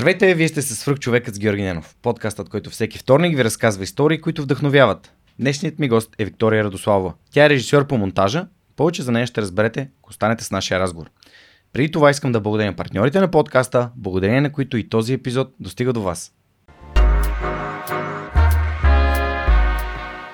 Здравейте, вие сте с човекът с Георги Ненов, подкастът, който всеки вторник ви разказва истории, които вдъхновяват. Днешният ми гост е Виктория Радослава. Тя е режисьор по монтажа. Повече за нея ще разберете, ако останете с нашия разговор. Преди това искам да благодаря партньорите на подкаста, благодарение на които и този епизод достига до вас.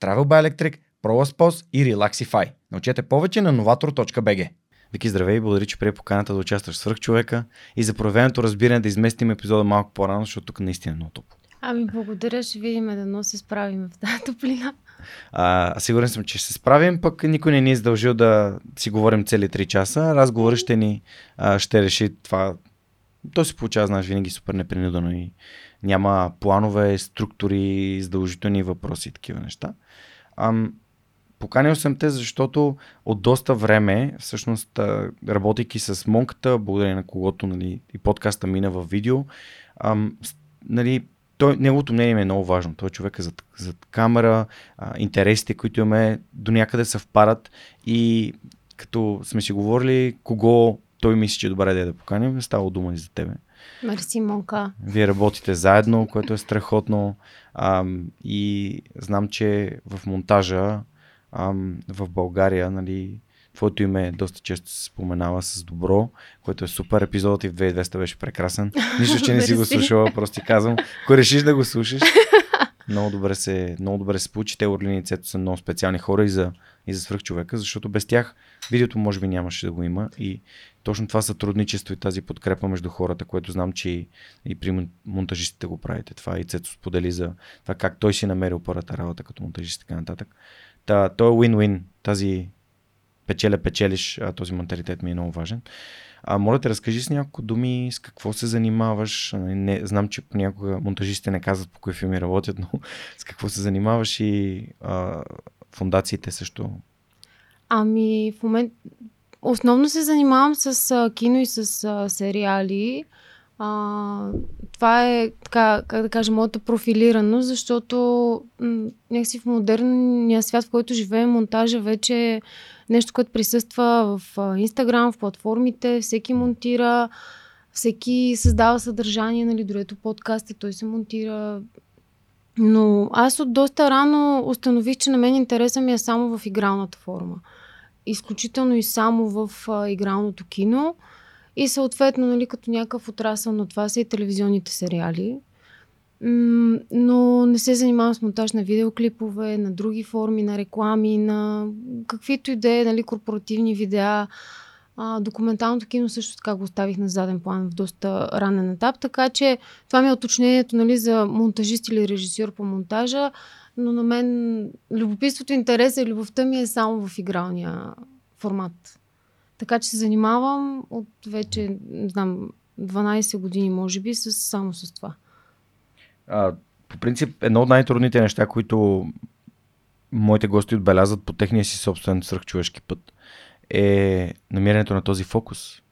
Travel by Electric, ProLaspos и Relaxify. Научете повече на novator.bg. Вики, здравей и благодаря, че прие поканата да участваш в човека и за проявеното разбиране да изместим епизода малко по-рано, защото тук наистина е много топло. Ами благодаря, ще видим дано се справим в тази топлина. А, сигурен съм, че ще се справим, пък никой не ни е задължил да си говорим цели 3 часа. Разговор ще ни а, ще реши това. То се получава, знаеш, винаги супер непринудено и няма планове, структури, задължителни въпроси и такива неща. Ам, поканил съм те, защото от доста време, всъщност, работейки с Монката, благодарение на когото нали, и подкаста мина в видео, ам, нали, той, неговото мнение е много важно. Той е човек е зад, зад камера, а, интересите, които имаме до някъде съвпадат и като сме си говорили кого той мисли, че е добре да, е да поканим, става дума и за тебе. Мерси, Монка. Вие работите заедно, което е страхотно. Ам, и знам, че в монтажа ам, в България, нали, твоето име доста често се споменава с добро, което е супер. Епизодът и в 2200 беше прекрасен. Нищо, че не си го слушала, просто ти казвам. Ако решиш да го слушаш, много добре се, много добре се получи. Те Орлин и Цето са много специални хора и за, и за свръхчовека, защото без тях видеото може би нямаше да го има. И точно това сътрудничество и тази подкрепа между хората, което знам, че и, и при монтажистите го правите. Това и Цето сподели за това как той си намерил първата работа като монтажист и така нататък. Та, то е win-win. Тази печеля-печелиш, този менталитет ми е много важен. А, моля те, разкажи с няколко думи с какво се занимаваш. Не, знам, че понякога монтажистите не казват по кои филми работят, но с какво се занимаваш и а, фундациите също. Ами, в момент основно се занимавам с а, кино и с а, сериали. А, това е, така, как да кажа, моята профилираност, защото м- някакси в модерния свят, в който живеем, монтажа вече е нещо, което присъства в Инстаграм, в платформите, всеки монтира, всеки създава съдържание, нали, дори ето подкаста, той се монтира. Но аз от доста рано установих, че на мен интереса ми е само в игралната форма. Изключително и само в а, игралното кино. И съответно, нали, като някакъв отрасъл на това са и телевизионните сериали. М- но не се занимавам с монтаж на видеоклипове, на други форми, на реклами, на каквито и да е, нали, корпоративни видеа. А, документалното кино също така го оставих на заден план в доста ранен етап, така че това ми е уточнението нали, за монтажист или режисьор по монтажа, но на мен любопитството, интереса и любовта ми е само в игралния формат. Така че се занимавам от вече, не знам, 12 години, може би, с, само с това. А, по принцип, едно от най-трудните неща, които моите гости отбелязват по техния си собствен свръхчовешки път, е намирането на този фокус.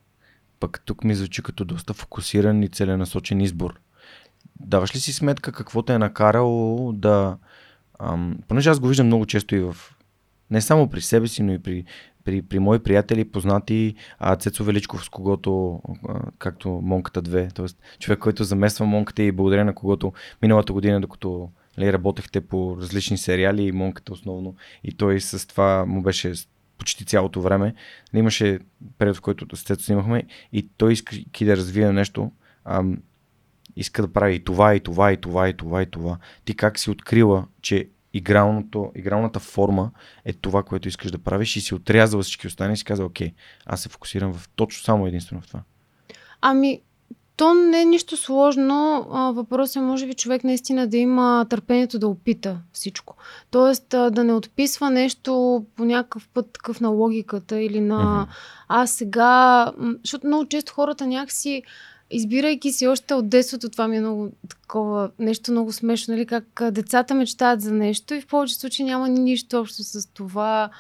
Пък тук ми звучи като доста фокусиран и целенасочен избор. Даваш ли си сметка какво те е накарало да... Ам, понеже аз го виждам много често и в... Не само при себе си, но и при при, при мои приятели, познати, а, Цецо Величков, с когото, а, както Монката 2, т.е. човек, който замества Монката и благодаря на когото миналата година, докато нали, работехте по различни сериали и Монката основно, и той с това му беше почти цялото време. Нали, имаше период, в който с Цецо снимахме и той иска да развие нещо. А, иска да прави и това, и това, и това, и това, и това. Ти как си открила, че игралното, игралната форма е това, което искаш да правиш и си отрязала всички останали и си казал, окей, аз се фокусирам в точно само единствено в това. Ами, то не е нищо сложно. Въпросът е, може би, човек наистина да има търпението да опита всичко. Тоест, да не отписва нещо по някакъв път такъв на логиката или на mm-hmm. аз сега... Защото много често хората някакси избирайки си още от детството, това ми е много такова, нещо много смешно, нали, как децата мечтаят за нещо и в повече случаи няма нищо общо с това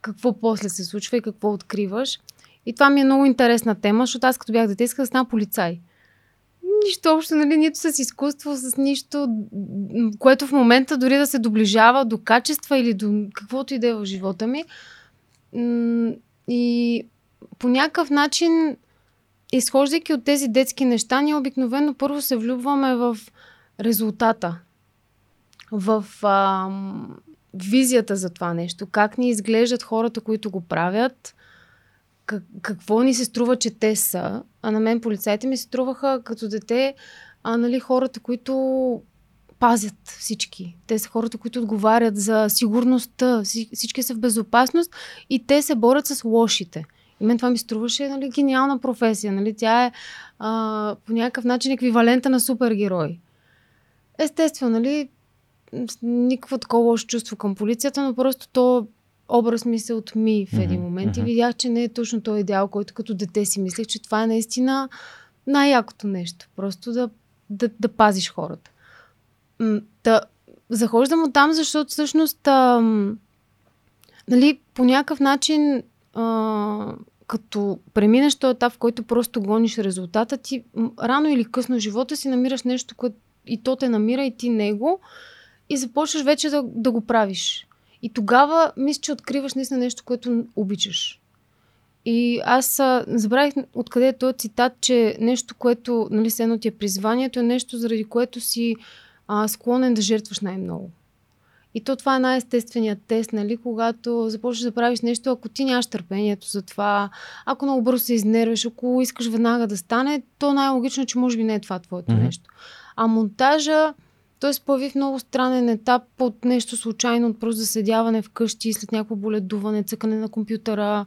какво после се случва и какво откриваш. И това ми е много интересна тема, защото аз като бях дете исках да стана полицай. Нищо общо, нали, нито с изкуство, с нищо, което в момента дори да се доближава до качества или до каквото и да е в живота ми. И по някакъв начин изхождайки от тези детски неща, ние обикновено първо се влюбваме в резултата, в а, визията за това нещо, как ни изглеждат хората, които го правят, как, какво ни се струва, че те са. А на мен полицайите ми се струваха като дете а, нали, хората, които пазят всички. Те са хората, които отговарят за сигурността, всички са в безопасност и те се борят с лошите. И мен това ми струваше нали, гениална професия. Нали? Тя е а, по някакъв начин еквивалента на супергерой. Естествено, нали, никакво такова лошо чувство към полицията, но просто то образ ми се отми в един момент mm-hmm. и видях, че не е точно този идеал, който като дете си мислех, че това е наистина най-якото нещо. Просто да, да, да пазиш хората. Да, захождам от там, защото всъщност а, нали, по някакъв начин а, като преминеш този етап, в който просто гониш резултата, ти рано или късно в живота си намираш нещо, което и то те намира, и ти него, и започваш вече да, да го правиш. И тогава мисля, че откриваш наистина нещо, което обичаш. И аз а, забравих откъде е този цитат, че нещо, което, нали, едно ти е призванието, е нещо, заради което си а, склонен да жертваш най-много. И то това е най-естественият тест, нали, когато започнеш да правиш нещо, ако ти нямаш търпението за това, ако много бързо се изнервиш, ако искаш веднага да стане, то най-логично е, че може би не е това твоето mm-hmm. нещо. А монтажа, той се появи в много странен етап от нещо случайно, от просто заседяване вкъщи, след някакво боледуване, цъкане на компютъра,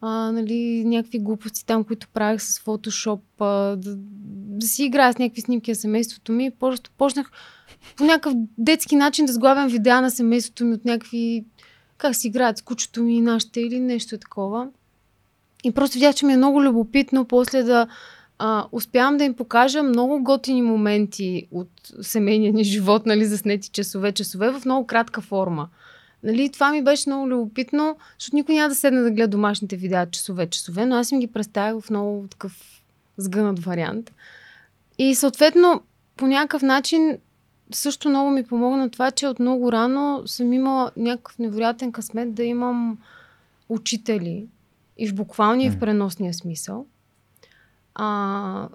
а, нали, някакви глупости там, които правих с фотошоп, а, да, да си играя с някакви снимки на семейството ми. Просто почнах по някакъв детски начин да сглавям видеа на семейството ми от някакви как си играят с кучето ми и нашите или нещо такова. И просто видях, че ми е много любопитно после да а, успявам да им покажа много готини моменти от семейния ни живот, нали, заснети часове, часове в много кратка форма. Нали, това ми беше много любопитно, защото никой няма да седне да гледа домашните видеа часове, часове, но аз им ги представях в много такъв сгънат вариант. И съответно, по някакъв начин също много ми помогна това, че от много рано съм имала някакъв невероятен късмет да имам учители. И в буквалния, и в преносния смисъл. А,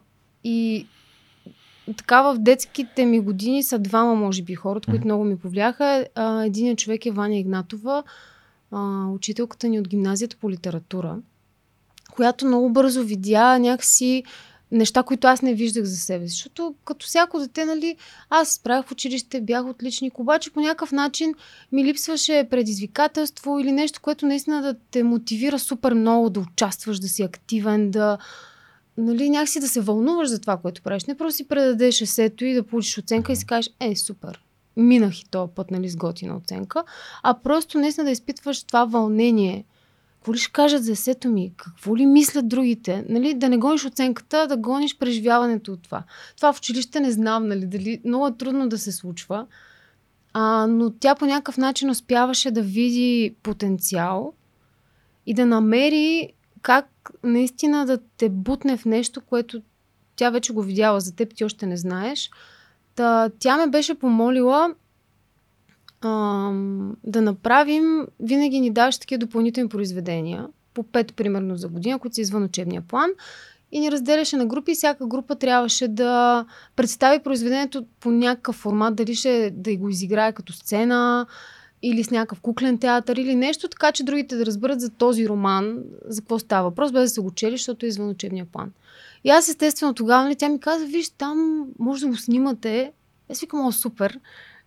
и така в детските ми години са двама, може би, хората, които много ми повляха. Един човек е Ваня Игнатова, а, учителката ни от гимназията по литература, която много бързо видя някакси неща, които аз не виждах за себе си. Защото като всяко дете, нали, аз справях в училище, бях отличник, обаче по някакъв начин ми липсваше предизвикателство или нещо, което наистина да те мотивира супер много да участваш, да си активен, да нали, някакси да се вълнуваш за това, което правиш. Не просто си предадеш есето и да получиш оценка и си кажеш, е, супер, минах и този път, нали, с готина оценка, а просто наистина да изпитваш това вълнение – какво ли ще кажат за есето ми? Какво ли мислят другите? Нали, да не гониш оценката, да гониш преживяването от това. Това в училище не знам, нали, дали много е трудно да се случва. А, но тя по някакъв начин успяваше да види потенциал и да намери как наистина да те бутне в нещо, което тя вече го видяла за теб, ти още не знаеш. Та, тя ме беше помолила а, да направим, винаги ни даваш такива допълнителни произведения, по пет примерно за година, които са извън учебния план и ни разделяше на групи и всяка група трябваше да представи произведението по някакъв формат, дали ще да го изиграе като сцена или с някакъв куклен театър или нещо, така че другите да разберат за този роман, за какво става въпрос, без да се го чели, защото е извън учебния план. И аз естествено тогава, нали, тя ми каза, виж, там може да го снимате. Аз викам, о, супер.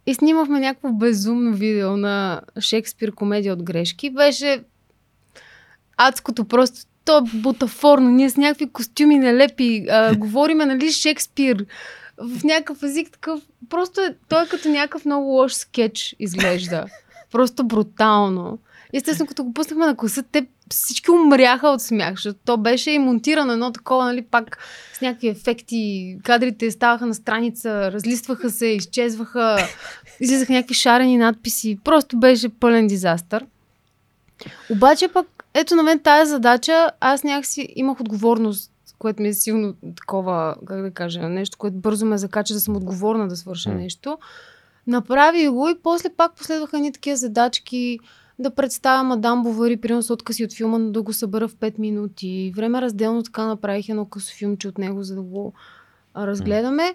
И снимахме някакво безумно видео на Шекспир комедия от грешки. Беше адското просто. То е бутафорно. Ние с някакви костюми нелепи а, говориме, нали, Шекспир в някакъв език такъв. Просто е, той е като някакъв много лош скетч изглежда. Просто брутално. Естествено, като го пуснахме на класа, те всички умряха от смях, защото то беше и монтирано едно такова, нали, пак с някакви ефекти. Кадрите ставаха на страница, разлистваха се, изчезваха, излизаха някакви шарени надписи. Просто беше пълен дизастър. Обаче пък, ето на мен тази задача, аз някакси имах отговорност, което ми е силно такова, как да кажа, нещо, което бързо ме закача да съм отговорна да свърша нещо. Направи го и после пак последваха ни такива задачки, да представя мадам Бовари, примерно с откъси от филма, да го събера в 5 минути. Време разделно така направих едно късо филмче от него, за да го разгледаме. Mm.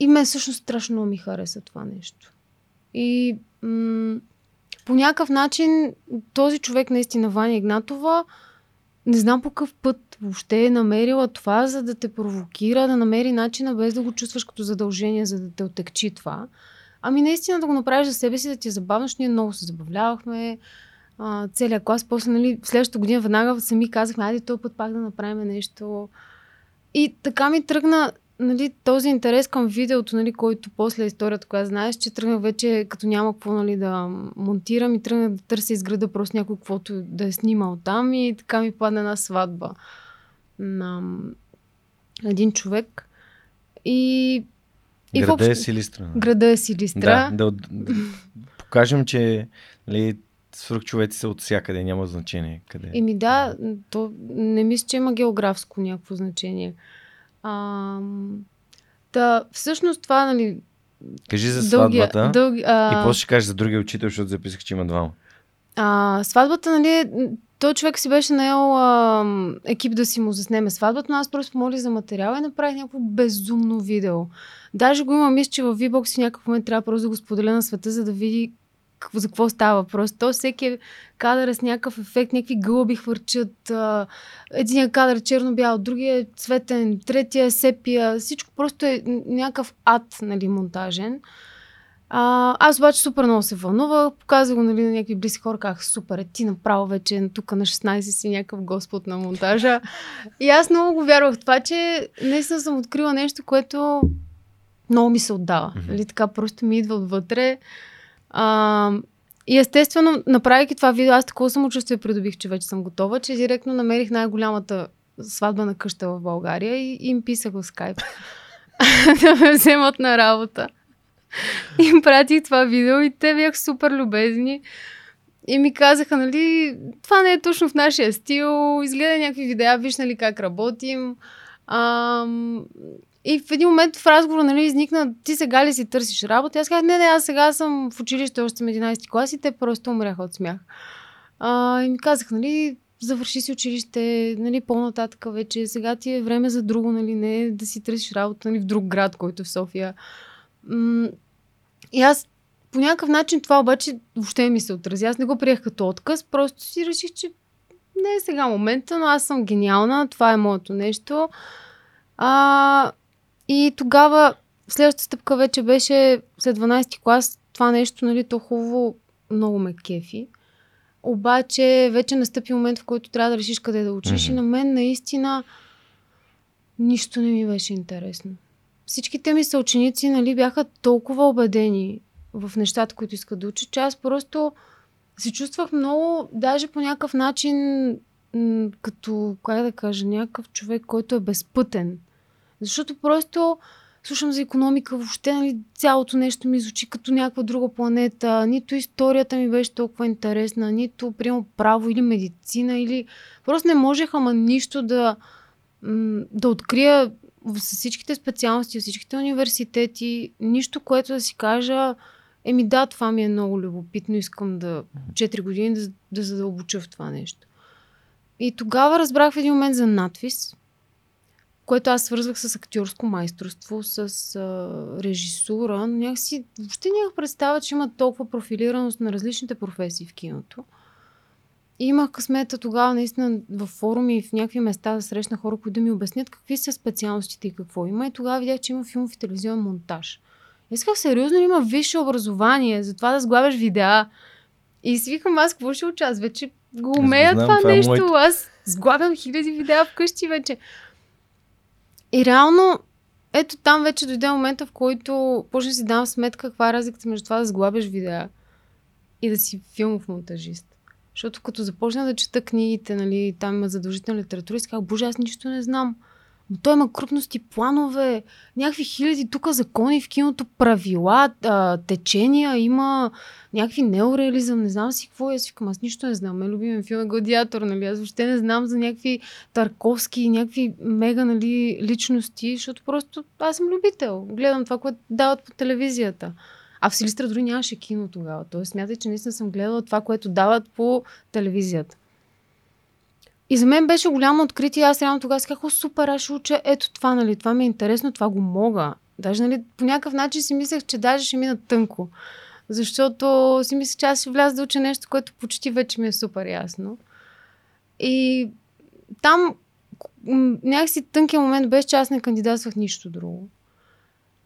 И мен всъщност страшно ми хареса това нещо. И м- по някакъв начин този човек, наистина Ваня Игнатова, не знам по какъв път въобще е намерила това, за да те провокира, да намери начина без да го чувстваш като задължение, за да те отекчи това. Ами наистина да го направиш за себе си, да ти е забавно, ние много се забавлявахме. А, целият клас. После, нали, следващата година веднага сами казахме, айде този път пак да направим нещо. И така ми тръгна нали, този интерес към видеото, нали, който после е историята, която знаеш, че тръгнах вече, като няма какво нали, да монтирам и тръгнах да търся изграда просто някой, каквото да е снимал там и така ми падна една сватба на един човек. И и Града въобще, е Силистра. Града е Силистра. Да, да, да покажем, че нали, свръхчовеци са от всякъде, няма значение къде. Еми да, то не мисля, че има географско някакво значение. А, да, всъщност това, нали... Кажи за сватбата дълги, а... и после ще кажеш за другия учител, защото записах, че има двама. А, сватбата, нали, той човек си беше наел а, екип да си му заснеме сватбата, но аз просто помолих за материал и направих някакво безумно видео. Даже го има, мисля, че в V-Box в някакъв момент трябва просто да го споделя на света, за да види какво, за какво става въпрос. То всеки е кадър е с някакъв ефект, някакви гълъби хвърчат. А, един кадър е черно-бял, другия е цветен, третия е сепия. Всичко просто е някакъв ад, нали, монтажен. А, аз обаче супер много се вълнувах, показах го нали, на някакви близки хора, казах супер, е, ти направо вече тук на 16 си някакъв господ на монтажа. И аз много го вярвах в това, че наистина съм открила нещо, което много ми се отдава. Mm-hmm. Нали, така просто ми идва отвътре. А, и естествено, направяйки това видео, аз такова самочувствие придобих, че вече съм готова, че директно намерих най-голямата сватба на къща в България и, и им писах в скайп да ме вземат на работа. им пратих това видео и те бяха супер любезни. И ми казаха, нали, това не е точно в нашия стил, изгледай някакви видеа, виж, нали, как работим. Ам, и в един момент в разговор, нали, изникна, ти сега ли си търсиш работа? Аз казах, не, не, аз сега съм в училище, още съм 11 клас и те просто умряха от смях. А, и ми казах, нали, завърши си училище, нали, по-нататък вече, сега ти е време за друго, нали, не да си търсиш работа, нали, в друг град, който е в София. М- и аз по някакъв начин това обаче въобще ми се отрази. Аз не го приех като отказ, просто си реших, че не е сега момента, но аз съм гениална, това е моето нещо. А, и тогава следващата стъпка вече беше след 12 клас, това нещо, нали, то хубаво много ме кефи. Обаче вече настъпи момент, в който трябва да решиш къде да учиш mm-hmm. и на мен наистина нищо не ми беше интересно всичките ми съученици нали, бяха толкова убедени в нещата, които искат да учат, че аз просто се чувствах много, даже по някакъв начин, като, как да кажа, някакъв човек, който е безпътен. Защото просто слушам за економика, въобще нали, цялото нещо ми звучи като някаква друга планета. Нито историята ми беше толкова интересна, нито, примерно, право или медицина, или... Просто не можех, ама нищо да, да открия с всичките специалности, всичките университети, нищо, което да си кажа, еми да, това ми е много любопитно, искам да 4 години да, да задълбоча в това нещо. И тогава разбрах в един момент за надвис, което аз свързвах с актьорско майсторство, с а, режисура, но някакси въобще нямах представа, че има толкова профилираност на различните професии в киното. И имах късмета тогава наистина в форуми и в някакви места да срещна хора, които да ми обяснят какви са специалностите и какво има. И тогава видях, че има филмов и телевизионен монтаж. Исках сериозно има висше образование, за това да сглавяш видеа. И си викам, аз какво ще участвам? Вече го умея знам, това това е нещо. Аз сглавям хиляди видеа вкъщи вече. И реално, ето там вече дойде момента, в който почна да си давам сметка каква е разликата между това да сглабяш видеа и да си филмов монтажист. Защото като започна да чета книгите, нали, там има задължителна литература, и си казах, боже, аз нищо не знам. Но той има крупности, планове, някакви хиляди тук закони в киното, правила, течения, има някакви неореализъм, не знам си какво е. Си аз нищо не знам. Мен любим филм е Гладиатор, нали? Аз въобще не знам за някакви Тарковски, някакви мега, нали, личности, защото просто аз съм любител. Гледам това, което дават по телевизията. А в Силистра дори нямаше кино тогава. Тоест смятай, че наистина съм гледала това, което дават по телевизията. И за мен беше голямо откритие. Аз реално тогава си казах, «О, супер, аз ще уча ето това, нали, това ми е интересно, това го мога. Даже, нали, по някакъв начин си мислех, че даже ще мина тънко. Защото си мислех, че аз ще вляза да уча нещо, което почти вече ми е супер ясно. И там някакси тънкият момент беше, че аз не кандидатствах нищо друго.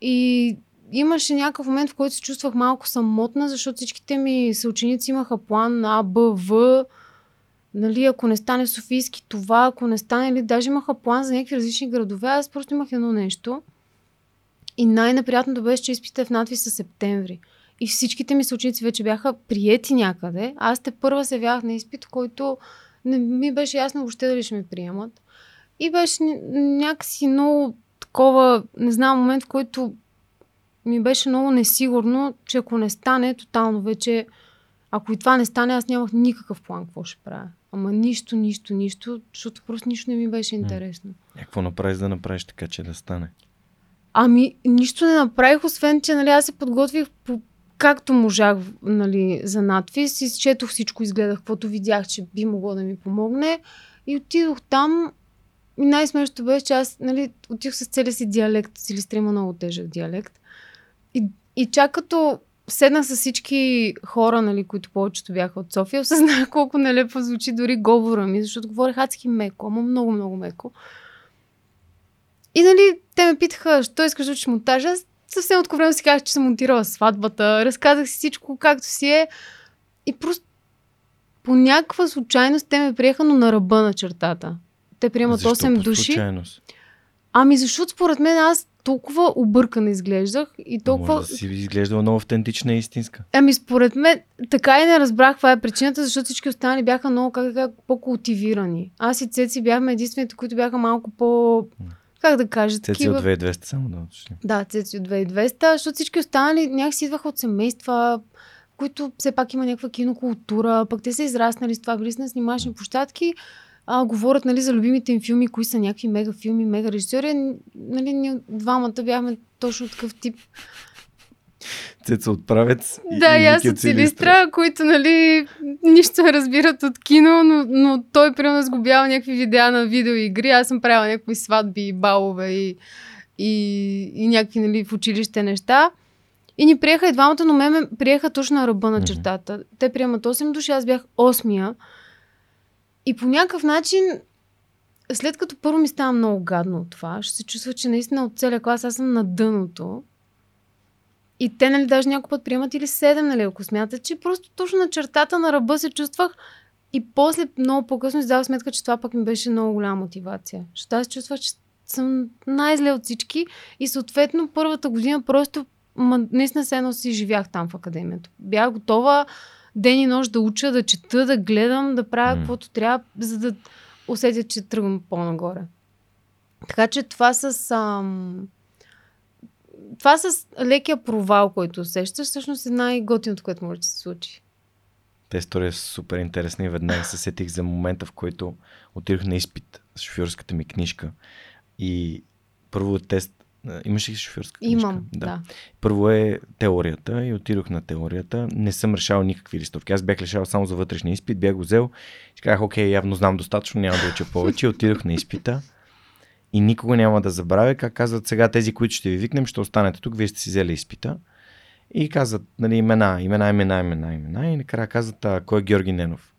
И имаше някакъв момент, в който се чувствах малко самотна, защото всичките ми съученици имаха план А, Б, В. Нали, ако не стане Софийски това, ако не стане, или даже имаха план за някакви различни градове, аз просто имах едно нещо. И най-неприятното беше, че изпита в надвис със септември. И всичките ми съученици вече бяха приети някъде. Аз те първа се явявах на изпит, който не ми беше ясно въобще дали ще ме приемат. И беше ня- някакси много такова, не знам, момент, в който ми беше много несигурно, че ако не стане, тотално вече, ако и това не стане, аз нямах никакъв план какво ще правя. Ама нищо, нищо, нищо, защото просто нищо не ми беше интересно. Е, Какво направиш да направиш така, че да стане? Ами, нищо не направих, освен, че нали, аз се подготвих по както можах нали, за надпис. Изчетох всичко, изгледах, каквото видях, че би могло да ми помогне. И отидох там. И най-смешното беше, че аз нали, отидох с целия си диалект. Силистра има много тежък диалект. И, и чак като седнах с всички хора, нали, които повечето бяха от София, осъзнах колко нелепо звучи дори говора ми, защото говорех адски меко, ама много, много меко. И нали, те ме питаха, що искаш да учиш монтажа? Аз съвсем откровено си казах, че съм монтирала сватбата, разказах си всичко както си е. И просто по някаква случайност те ме приеха, но на ръба на чертата. Те приемат Защо 8 по души. случайност? Ами защото според мен аз толкова объркана изглеждах и толкова... Може да си изглеждала много автентична и истинска. Ами според мен така и не разбрах каква е причината, защото всички останали бяха много как, как, по-култивирани. Аз и Цеци бяхме единствените, които бяха малко по... Как да кажа? Цеци такива- от 2200 само да уточним. Да, Цеци от 2200, защото всички останали някакси идваха от семейства, които все пак има някаква кинокултура, пък те са израснали с това, били са на снимачни площадки, а, говорят нали, за любимите им филми, кои са някакви мега филми, мега режисьори. Нали, ние двамата бяхме точно такъв тип. Цеца от правец и, да, и аз от Силистра, които нали, нищо не разбират от кино, но, но той примерно сгубява някакви видеа на видеоигри, аз съм правила някакви сватби и балове и, и, и някакви нали, в училище неща. И ни приеха и двамата, но ме ме приеха точно на ръба на чертата. Те приемат 8 души, аз бях 8 И по някакъв начин, след като първо ми става много гадно от това, ще се чувства, че наистина от целия клас аз съм на дъното. И те, нали, даже някой път приемат или 7, нали, ако смятат, че просто точно на чертата на ръба се чувствах. И после, много по-късно, си дава сметка, че това пък ми беше много голяма мотивация. Защото аз чувствах, че съм най-зле от всички и съответно първата година просто ма, наистина се едно си живях там в академията. Бях готова ден и нощ да уча, да чета, да гледам, да правя М. каквото трябва, за да усетя, че тръгвам по-нагоре. Така че това с... Ам... Това с лекия провал, който усещаш, всъщност е най-готиното, което може да се случи. Те история е супер интересна и веднага се сетих за момента, в който отидох на изпит с шофьорската ми книжка. И първо тест. Имаш ли шофьорска книжка? Имам, да. да. Първо е теорията и отидох на теорията. Не съм решал никакви листовки. Аз бях решал само за вътрешния изпит, бях го взел. И казах, окей, явно знам достатъчно, няма да уча повече. Отидох на изпита. И никога няма да забравя как казват сега тези, които ще ви викнем, ще останете тук, вие сте си взели изпита. И казват нали, имена, имена, имена, имена, имена. И накрая казват, а, кой е Георги Ненов?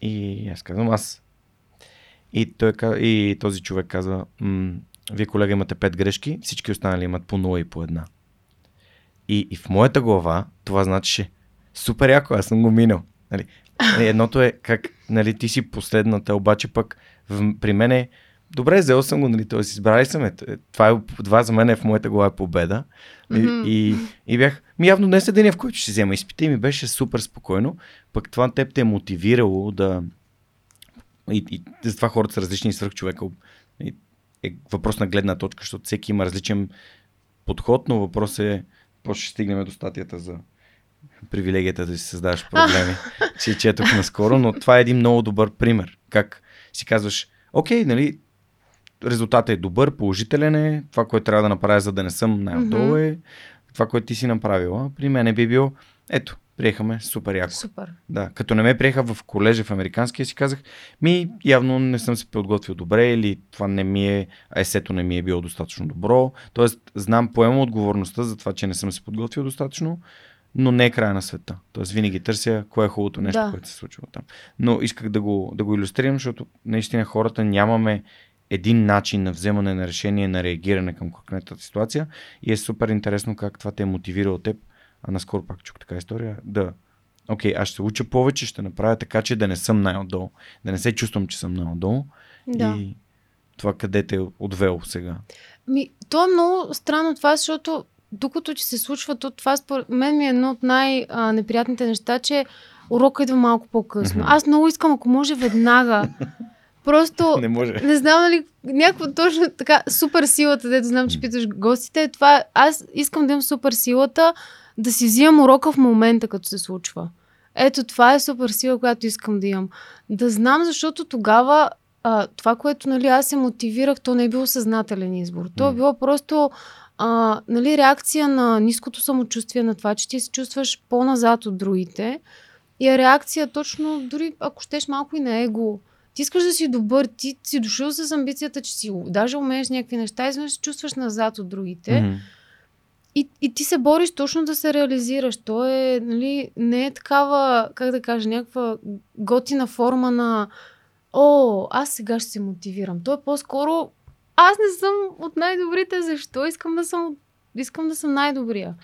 И аз казвам, аз. И, той, и този човек казва, вие колега имате пет грешки, всички останали имат по 0 и по една. И, и в моята глава това значеше супер яко, аз съм го минал. Нали? нали? Едното е как нали, ти си последната, обаче пък в, при мен е добре, взел съм го, нали, т.е. избрали съм е. Това, е, това за мен е в моята глава е победа. Mm-hmm. И, и, и бях, ми явно днес е деня, в който ще взема изпита и ми беше супер спокойно. Пък това теб те е мотивирало да... И, и затова хората са различни свърх човека. И, е въпрос на гледна точка, защото всеки има различен подход, но въпрос е, после ще стигнем до статията за привилегията да си създаваш проблеми, че четох наскоро, но това е един много добър пример. Как си казваш, окей, нали, резултатът е добър, положителен е, това, което трябва да направя, за да не съм най-отдолу е това, което ти си направила. При мен би било, ето, приехаме супер яко. Супер. Да, като не ме приеха в колежа в американския, си казах, ми явно не съм се подготвил добре или това не ми е, есето не ми е било достатъчно добро. Тоест, знам, поема отговорността за това, че не съм се подготвил достатъчно, но не е края на света. Тоест, винаги търся кое е хубавото нещо, да. което се случва там. Но исках да го, да го иллюстрирам, защото наистина хората нямаме един начин на вземане на решение, на реагиране към конкретната ситуация и е супер интересно как това те е мотивирало теб, а наскоро пак чух така история, да окей, okay, аз ще уча повече, ще направя така, че да не съм най-отдолу, да не се чувствам, че съм най-отдолу да. и това къде те е отвел сега. Ми, то е много странно това, защото докато че се случва, то това според мен ми е едно от най-неприятните неща, че урока идва малко по-късно. Mm-hmm. Аз много искам, ако може веднага Просто не, може. не знам дали някаква точно така супер силата, дето знам, че питаш гостите, това аз искам да имам супер силата да си взимам урока в момента, като се случва. Ето, това е супер сила, която искам да имам. Да знам, защото тогава а, това, което нали, аз се мотивирах, то не е било съзнателен избор. То е било просто а, нали, реакция на ниското самочувствие, на това, че ти се чувстваш по-назад от другите. И е реакция точно, дори ако щеш малко и на его. Ти искаш да си добър, ти си дошъл с амбицията, че си даже умееш някакви неща и се чувстваш назад от другите. Mm-hmm. И, и ти се бориш точно да се реализираш. То е, нали, не е такава, как да кажа, някаква готина форма на о, аз сега ще се мотивирам. То е по-скоро аз не съм от най-добрите, защо искам да съм, искам да съм най-добрия.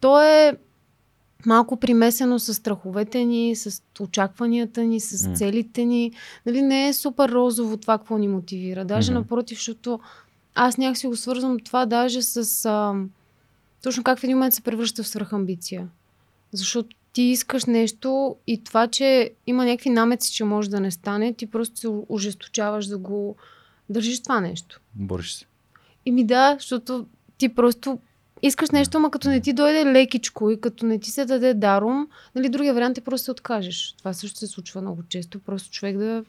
То е малко примесено с страховете ни, с очакванията ни, с целите ни. Нали, не е супер розово това, какво ни мотивира. Даже mm-hmm. напротив, защото аз някакси го свързвам това даже с а, точно как в един момент се превръща в свръхамбиция. Защото ти искаш нещо и това, че има някакви намеци, че може да не стане, ти просто се ожесточаваш да го държиш това нещо. Бориш се. И ми да, защото ти просто искаш нещо, ама като не ти дойде лекичко и като не ти се даде даром, нали, другия вариант е просто се откажеш. Това също се случва много често. Просто човек да...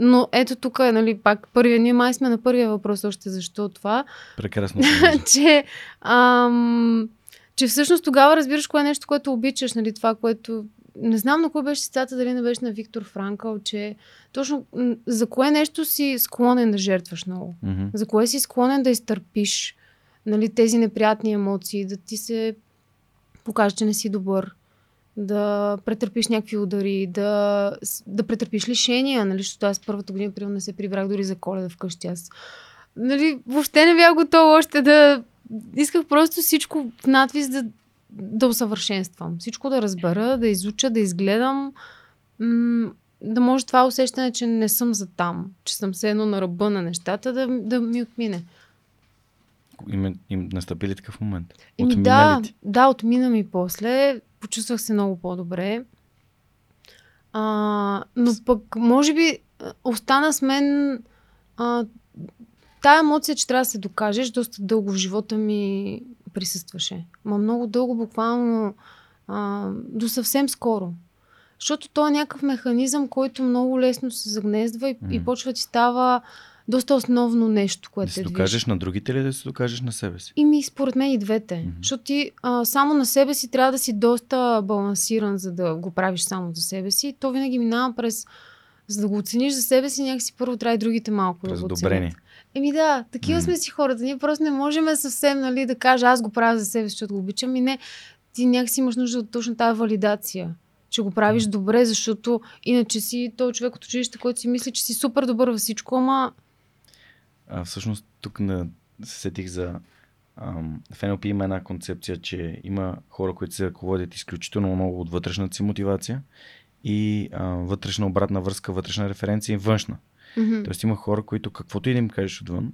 Но ето тук е, нали, пак първия, ние май сме на първия въпрос още защо това. Прекрасно. че, ам, че всъщност тогава разбираш кое е нещо, което обичаш, нали, това, което не знам на кой беше цитата, дали не беше на Виктор Франкъл, че точно за кое нещо си склонен да жертваш много. Mm-hmm. За кое си склонен да изтърпиш нали, тези неприятни емоции, да ти се покаже, че не си добър, да претърпиш някакви удари, да, да претърпиш лишения, нали, защото аз първата година приема не се прибрах дори за коледа вкъщи. Аз нали, въобще не бях готова още да... Исках просто всичко в надвис да, да усъвършенствам. Всичко да разбера, да изуча, да изгледам. М- да може това усещане, че не съм за там, че съм все едно на ръба на нещата, да, да ми отмине. Им, им настъпи ли такъв момент? Ими да, да, отмина ми после. Почувствах се много по-добре. А, но пък, може би, остана с мен а, тая емоция, че трябва да се докажеш, доста дълго в живота ми присъстваше. Ма много дълго, буквално а, до съвсем скоро. Защото то е някакъв механизъм, който много лесно се загнездва и, mm. и почва ти става доста основно нещо, което да се докажеш на другите или да се докажеш на себе си? И ми, според мен и двете. Mm-hmm. Защото ти а, само на себе си трябва да си доста балансиран, за да го правиш само за себе си. То винаги минава през за да го оцениш за себе си, някакси първо трябва и другите малко През да го оценят. Еми да, такива mm. сме си хората. Ние просто не можем съвсем нали, да кажа аз го правя за себе си, защото го обичам. И не, ти някакси имаш нужда от точно тази валидация. че го правиш добре, защото иначе си този човек от училище, който си мисли, че си супер добър във всичко, ама... А, всъщност тук на... се сетих за ам, в NLP има една концепция, че има хора, които се ръководят изключително много от вътрешната си мотивация и а, вътрешна обратна връзка, вътрешна референция и външна. Мгм. Тоест има хора, които каквото и да им кажеш отвън,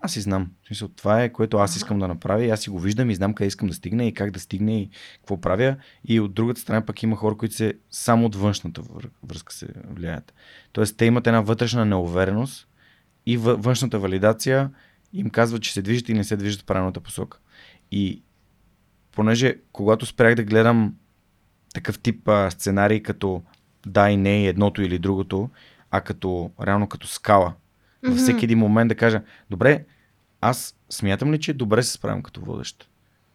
аз си знам. В смисъл, това е което аз искам да направя и аз си го виждам и знам къде искам да стигна и как да стигне и какво правя. И от другата страна пък има хора, които се само от външната връзка се влияят. Тоест те имат една вътрешна неувереност и въ- външната валидация им казва, че се движат и не се движат в правилната посока. И понеже когато спрях да гледам такъв тип а, сценарий като да и не, едното или другото, а като реално като скала. Във Мгм. всеки един момент да кажа, добре, аз смятам ли, че добре се справям като водещ?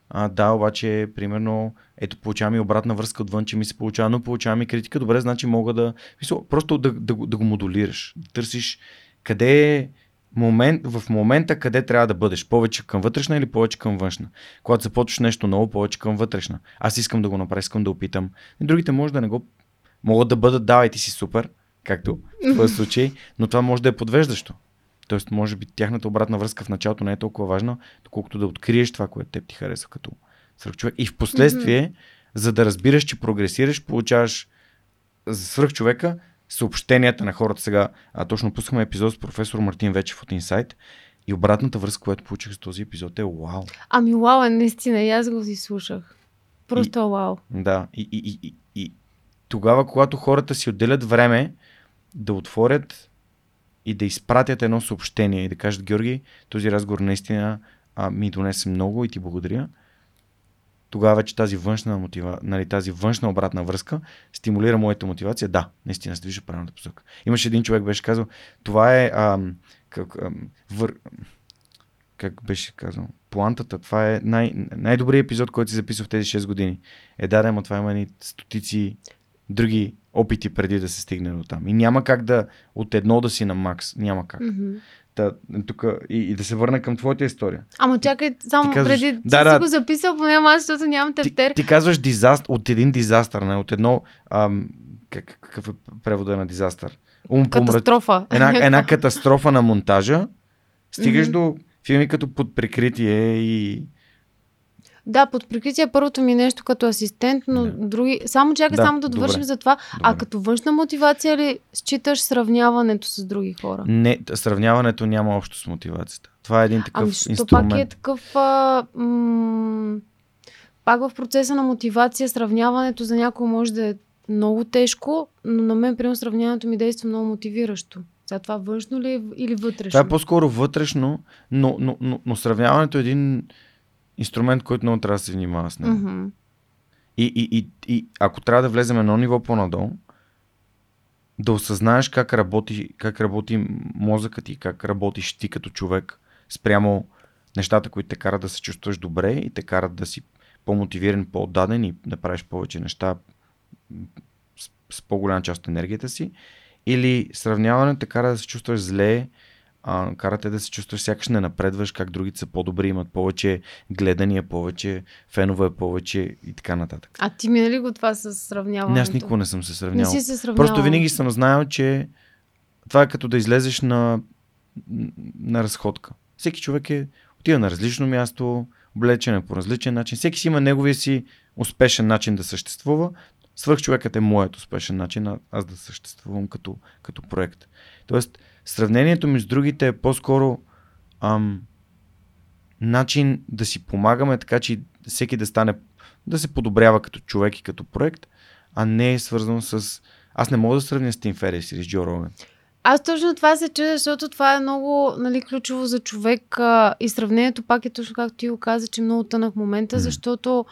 А, да, обаче, примерно, ето, получавам и обратна връзка отвън, че ми се получава, но получавам и критика. Добре, значи мога да... Мисъл, просто да, да, да го модулираш. Да търсиш къде е момент, в момента къде трябва да бъдеш. Повече към вътрешна или повече към външна. Когато започваш нещо ново, повече към вътрешна. Аз искам да го направя, искам да опитам. И другите може да не го... Могат да бъдат, давай ти си супер, както в този случай, но това може да е подвеждащо. Тоест, може би тяхната обратна връзка в началото не е толкова важна, доколкото да откриеш това, което теб ти харесва като свръхчовек. И в последствие, за да разбираш, че прогресираш, получаваш свръхчовека съобщенията на хората сега. А точно пускахме епизод с професор Мартин Вечев от Инсайт и обратната връзка, която получих с този епизод е вау. Ами, вау, е, наистина, и аз го си слушах. Просто е вау. Да, и, и, и, и, и тогава, когато хората си отделят време да отворят и да изпратят едно съобщение и да кажат, Георги, този разговор наистина а, ми донесе много и ти благодаря. Тогава вече тази външна, мотива, нали, тази външна обратна връзка стимулира моята мотивация. Да, наистина се движа в правилната посока. Имаше един човек, беше казал, това е ам, как, ам, вър... как беше казал, плантата, това е най- най-добрият епизод, който си записал в тези 6 години. Е, да, ама това има ни стотици други опити преди да се стигне до там. И няма как да от едно да си на макс. Няма как. Мгм. Та, тук, и, и да се върна към твоята история. Ама чакай, само Ти казваш- преди Да, си да. го записал, поне аз, защото нямам Ти, тефтер. ти казваш дизаст, от един дизастър, не от едно... Ам, как, какъв е превода на дизастър? Ум. Катастрофа. една, една катастрофа на монтажа, стигаш Мгм. до филми като под прикритие и... Да, под прикритие първото ми е нещо като асистент, но Да. други... Само чакай, Да, само да довършим добре. за това. А Добре. като външна мотивация ли считаш сравняването с други хора? Не, сравняването няма общо с мотивацията. Това е един такъв Ами, инструмент. пак е такъв... А, м- пак в процеса на мотивация сравняването за някой може да е много тежко, но на мен, примерно, сравняването ми действа много мотивиращо. Сега това външно ли е или вътрешно? Това е по-скоро вътрешно, но, но, но, но сравняването е един инструмент, който много трябва да се внимава с него. Мгм. И, и, и, и ако трябва да влезем едно ниво по-надолу, да осъзнаеш как работи, как работи мозъкът ти, как работиш ти като човек спрямо нещата, които те карат да се чувстваш добре и те карат да си по-мотивиран, по-отдаден и да правиш повече неща с, с по-голяма част от енергията си. Или сравняването те кара да се чувстваш зле, а, кара те да се чувстваш сякаш не напредваш, как другите са по-добри, имат повече гледания, повече фенове, повече и така нататък. А ти минали ли го това с сравняването? Не, аз никога не съм се Не сравнявал. си се сравнявал. Просто винаги съм знаел, че това е като да излезеш на, на разходка. Всеки човек е отива на различно място, облечен е по различен начин. Всеки си има неговия си успешен начин да съществува. Свърхчовекът е моят успешен начин аз да съществувам като, като проект. Тоест, сравнението с другите е по-скоро ам, начин да си помагаме, така че всеки да стане, да се подобрява като човек и като проект, а не е свързано с... Аз не мога да сравня с Тим Ферес или с Джо Роган. Аз точно това се чудя, защото това е много нали, ключово за човек а, и сравнението пак е точно както ти го каза, че е много тънък момента, Мгм. защото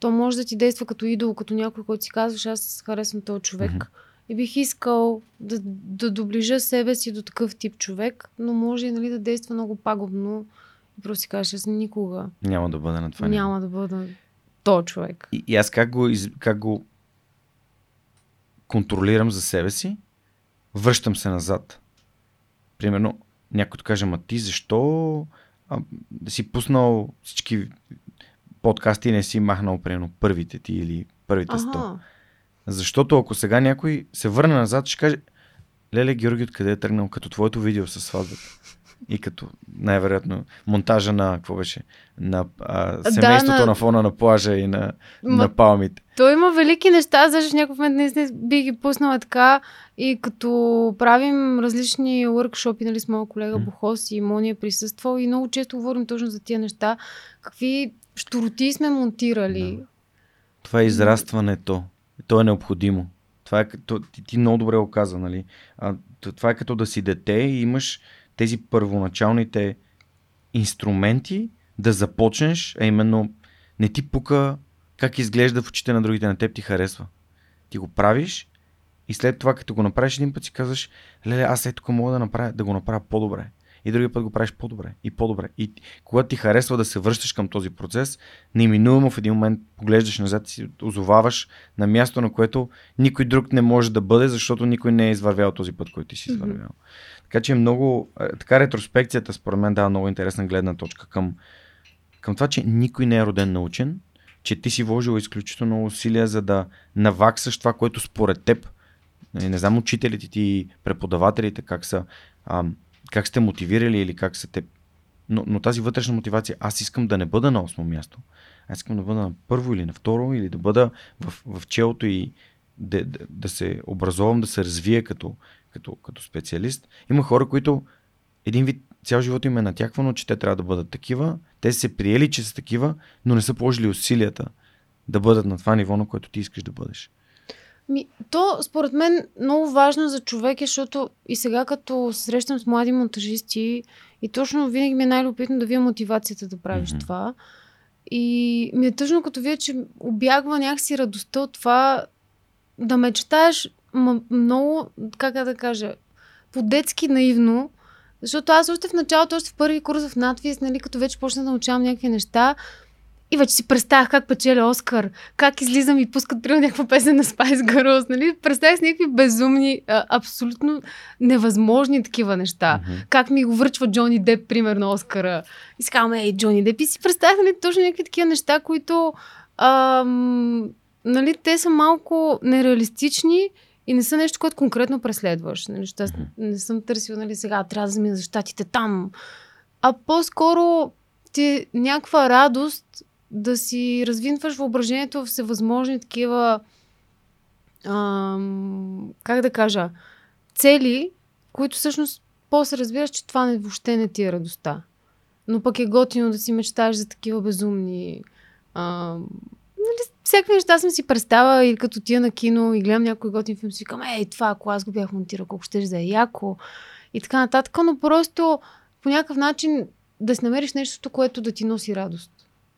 то може да ти действа като идол, като някой, който си казваш, аз харесвам този човек. Мгм. И бих искал да, да доближа себе си до такъв тип човек, но може и нали, да действа много пагубно. И просто си кажеш, аз никога Няма да бъда на това. няма да бъда то човек. И, и аз как го, из, как го контролирам за себе си, връщам се назад. Примерно, някой каже, ма ти защо а, да си пуснал всички подкасти и не си махнал, примерно, първите ти или първите сто. Защото ако сега някой се върне назад, ще каже, Леле Георги, откъде е тръгнал? Като твоето видео с сватбата. И като най-вероятно монтажа на, какво беше, на а, семейството да, на... на фона на плажа и на, Ма... на палмите. Той има велики неща, защото в някакъв момент наистина би ги пуснала така и като правим различни workshopи, нали, с моя колега Бохос и Мония присъствал и много често говорим точно за тия неща. Какви штороти сме монтирали. Да. Това е израстването. То е необходимо. Това е като, ти, ти много добре го каза, нали? А, това е като да си дете и имаш тези първоначалните инструменти да започнеш, а именно не ти пука как изглежда в очите на другите, на теб ти харесва. Ти го правиш и след това, като го направиш един път си казваш, леле, аз след тук мога да, направя, да го направя по-добре и другия път го правиш по-добре и по-добре. И когато ти харесва да се връщаш към този процес, неминуемо в един момент поглеждаш назад и си озоваваш на място, на което никой друг не може да бъде, защото никой не е извървял този път, който ти си извървял. Mm-hmm. Така че е много, така ретроспекцията според мен дава много интересна гледна точка към, към това, че никой не е роден научен, че ти си вложил изключително усилия, за да наваксаш това, което според теб, нали, не знам учителите ти, преподавателите как са, ам, как сте мотивирали или как са те. Но, но тази вътрешна мотивация, аз искам да не бъда на осмо място. Аз искам да бъда на първо или на второ, или да бъда в, в челото и да, да, да се образовам, да се развия като, като, като специалист. Има хора, които един вид цял живот им е натяквано, че те трябва да бъдат такива. Те се приели, че са такива, но не са положили усилията да бъдат на това ниво, на което ти искаш да бъдеш. Ми, то, според мен, много важно за човек е, защото и сега като срещам с млади монтажисти и точно винаги ми е най-любопитно да вия мотивацията да правиш mm-hmm. това. И ми е тъжно като вие, че обягва някакси радостта от това да мечтаеш м- много, как да кажа, по-детски наивно, защото аз още в началото, още в първи курс в надвис, нали, като вече почна да научавам някакви неща, и вече си представях как печеля Оскар, как излизам и пускат при някаква песен на Spice Girls, нали? Представях с някакви безумни, абсолютно невъзможни такива неща. Mm-hmm. Как ми го връчва Джони Деп, примерно, Оскара. И си казвам, ей, Джони Деп. И си представях, нали, точно някакви такива неща, които, ам, нали, те са малко нереалистични и не са нещо, което конкретно преследваш. Нали? Аз не съм търсила, нали, сега трябва да замина за щатите там. А по-скоро ти е някаква радост да си развинваш въображението в всевъзможни такива, ам, как да кажа, цели, които всъщност после разбираш, че това не, въобще не ти е радостта. Но пък е готино да си мечтаеш за такива безумни... Ам, нали, всякакви неща съм си представила и като тия на кино и гледам някой готин филм, си викам, ей, това, ако аз го бях монтирал, колко ще да е яко и така нататък, но просто по някакъв начин да си намериш нещо, което да ти носи радост.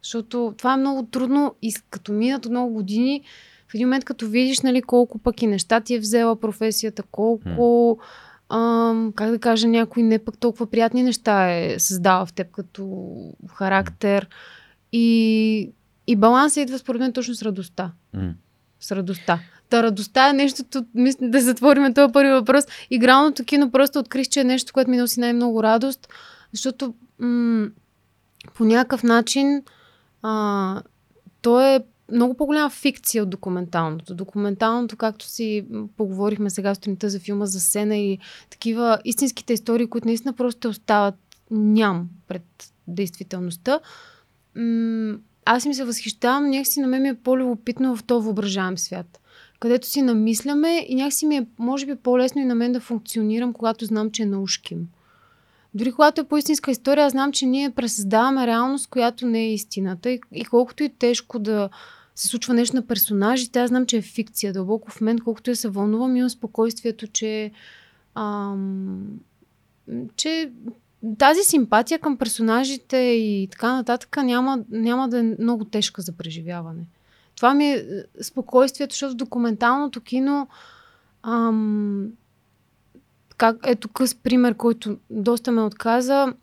Защото това е много трудно и като минат много години, в един момент като видиш нали, колко пък и неща ти е взела професията, колко, ам, как да кажа, някои не пък толкова приятни неща е създава в теб като характер. И, и балансът идва според мен точно с радостта. С радостта. Та радостта е нещото, мисля да затворим този първи въпрос. Игралното кино просто открих, че е нещо, което ми носи най-много радост, защото м- по някакъв начин а, то е много по-голяма фикция от документалното. Документалното, както си поговорихме сега сутринта за филма за сцена и такива истинските истории, които наистина просто остават ням пред действителността. Аз ми се възхищавам, някакси на мен ми е по-любопитно в този въображаем свят където си намисляме и някакси ми е, може би, по-лесно и на мен да функционирам, когато знам, че е наушким. Дори когато е по-истинска история, аз знам, че ние пресъздаваме реалност, която не е истината. И, и колкото и тежко да се случва нещо на персонажите, аз знам, че е фикция. Дълбоко в мен, колкото я се вълнувам, имам спокойствието, че, ам, че тази симпатия към персонажите и така нататък няма, няма да е много тежка за преживяване. Това ми е, е спокойствието, защото в документалното кино ам, как, ето къс пример, който доста ме отказа.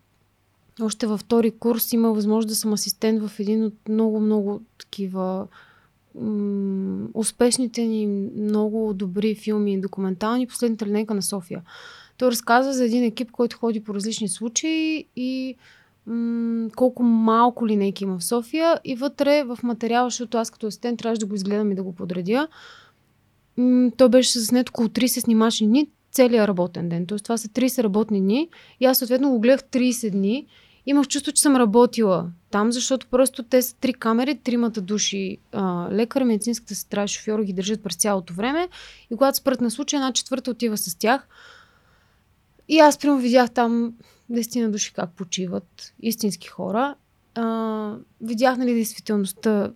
Още във втори курс има възможност да съм асистент в един от много-много такива м- успешните ни много добри филми и документални последната линейка на София. Той разказва за един екип, който ходи по различни случаи и м- колко малко линейки има в София и вътре в материала, защото аз като асистент трябваше да го изгледам и да го подредя м- той беше заснет около 30 снимачни дни, целият работен ден. Тоест това са 30 работни дни и аз съответно го гледах 30 дни. Имах чувство, че съм работила там, защото просто те са три камери, тримата души, лекар, медицинската сестра, шофьор ги държат през цялото време и когато спрат на случай, една четвърта отива с тях. И аз прямо видях там десетина души как почиват, истински хора. А, видях, нали, действителността,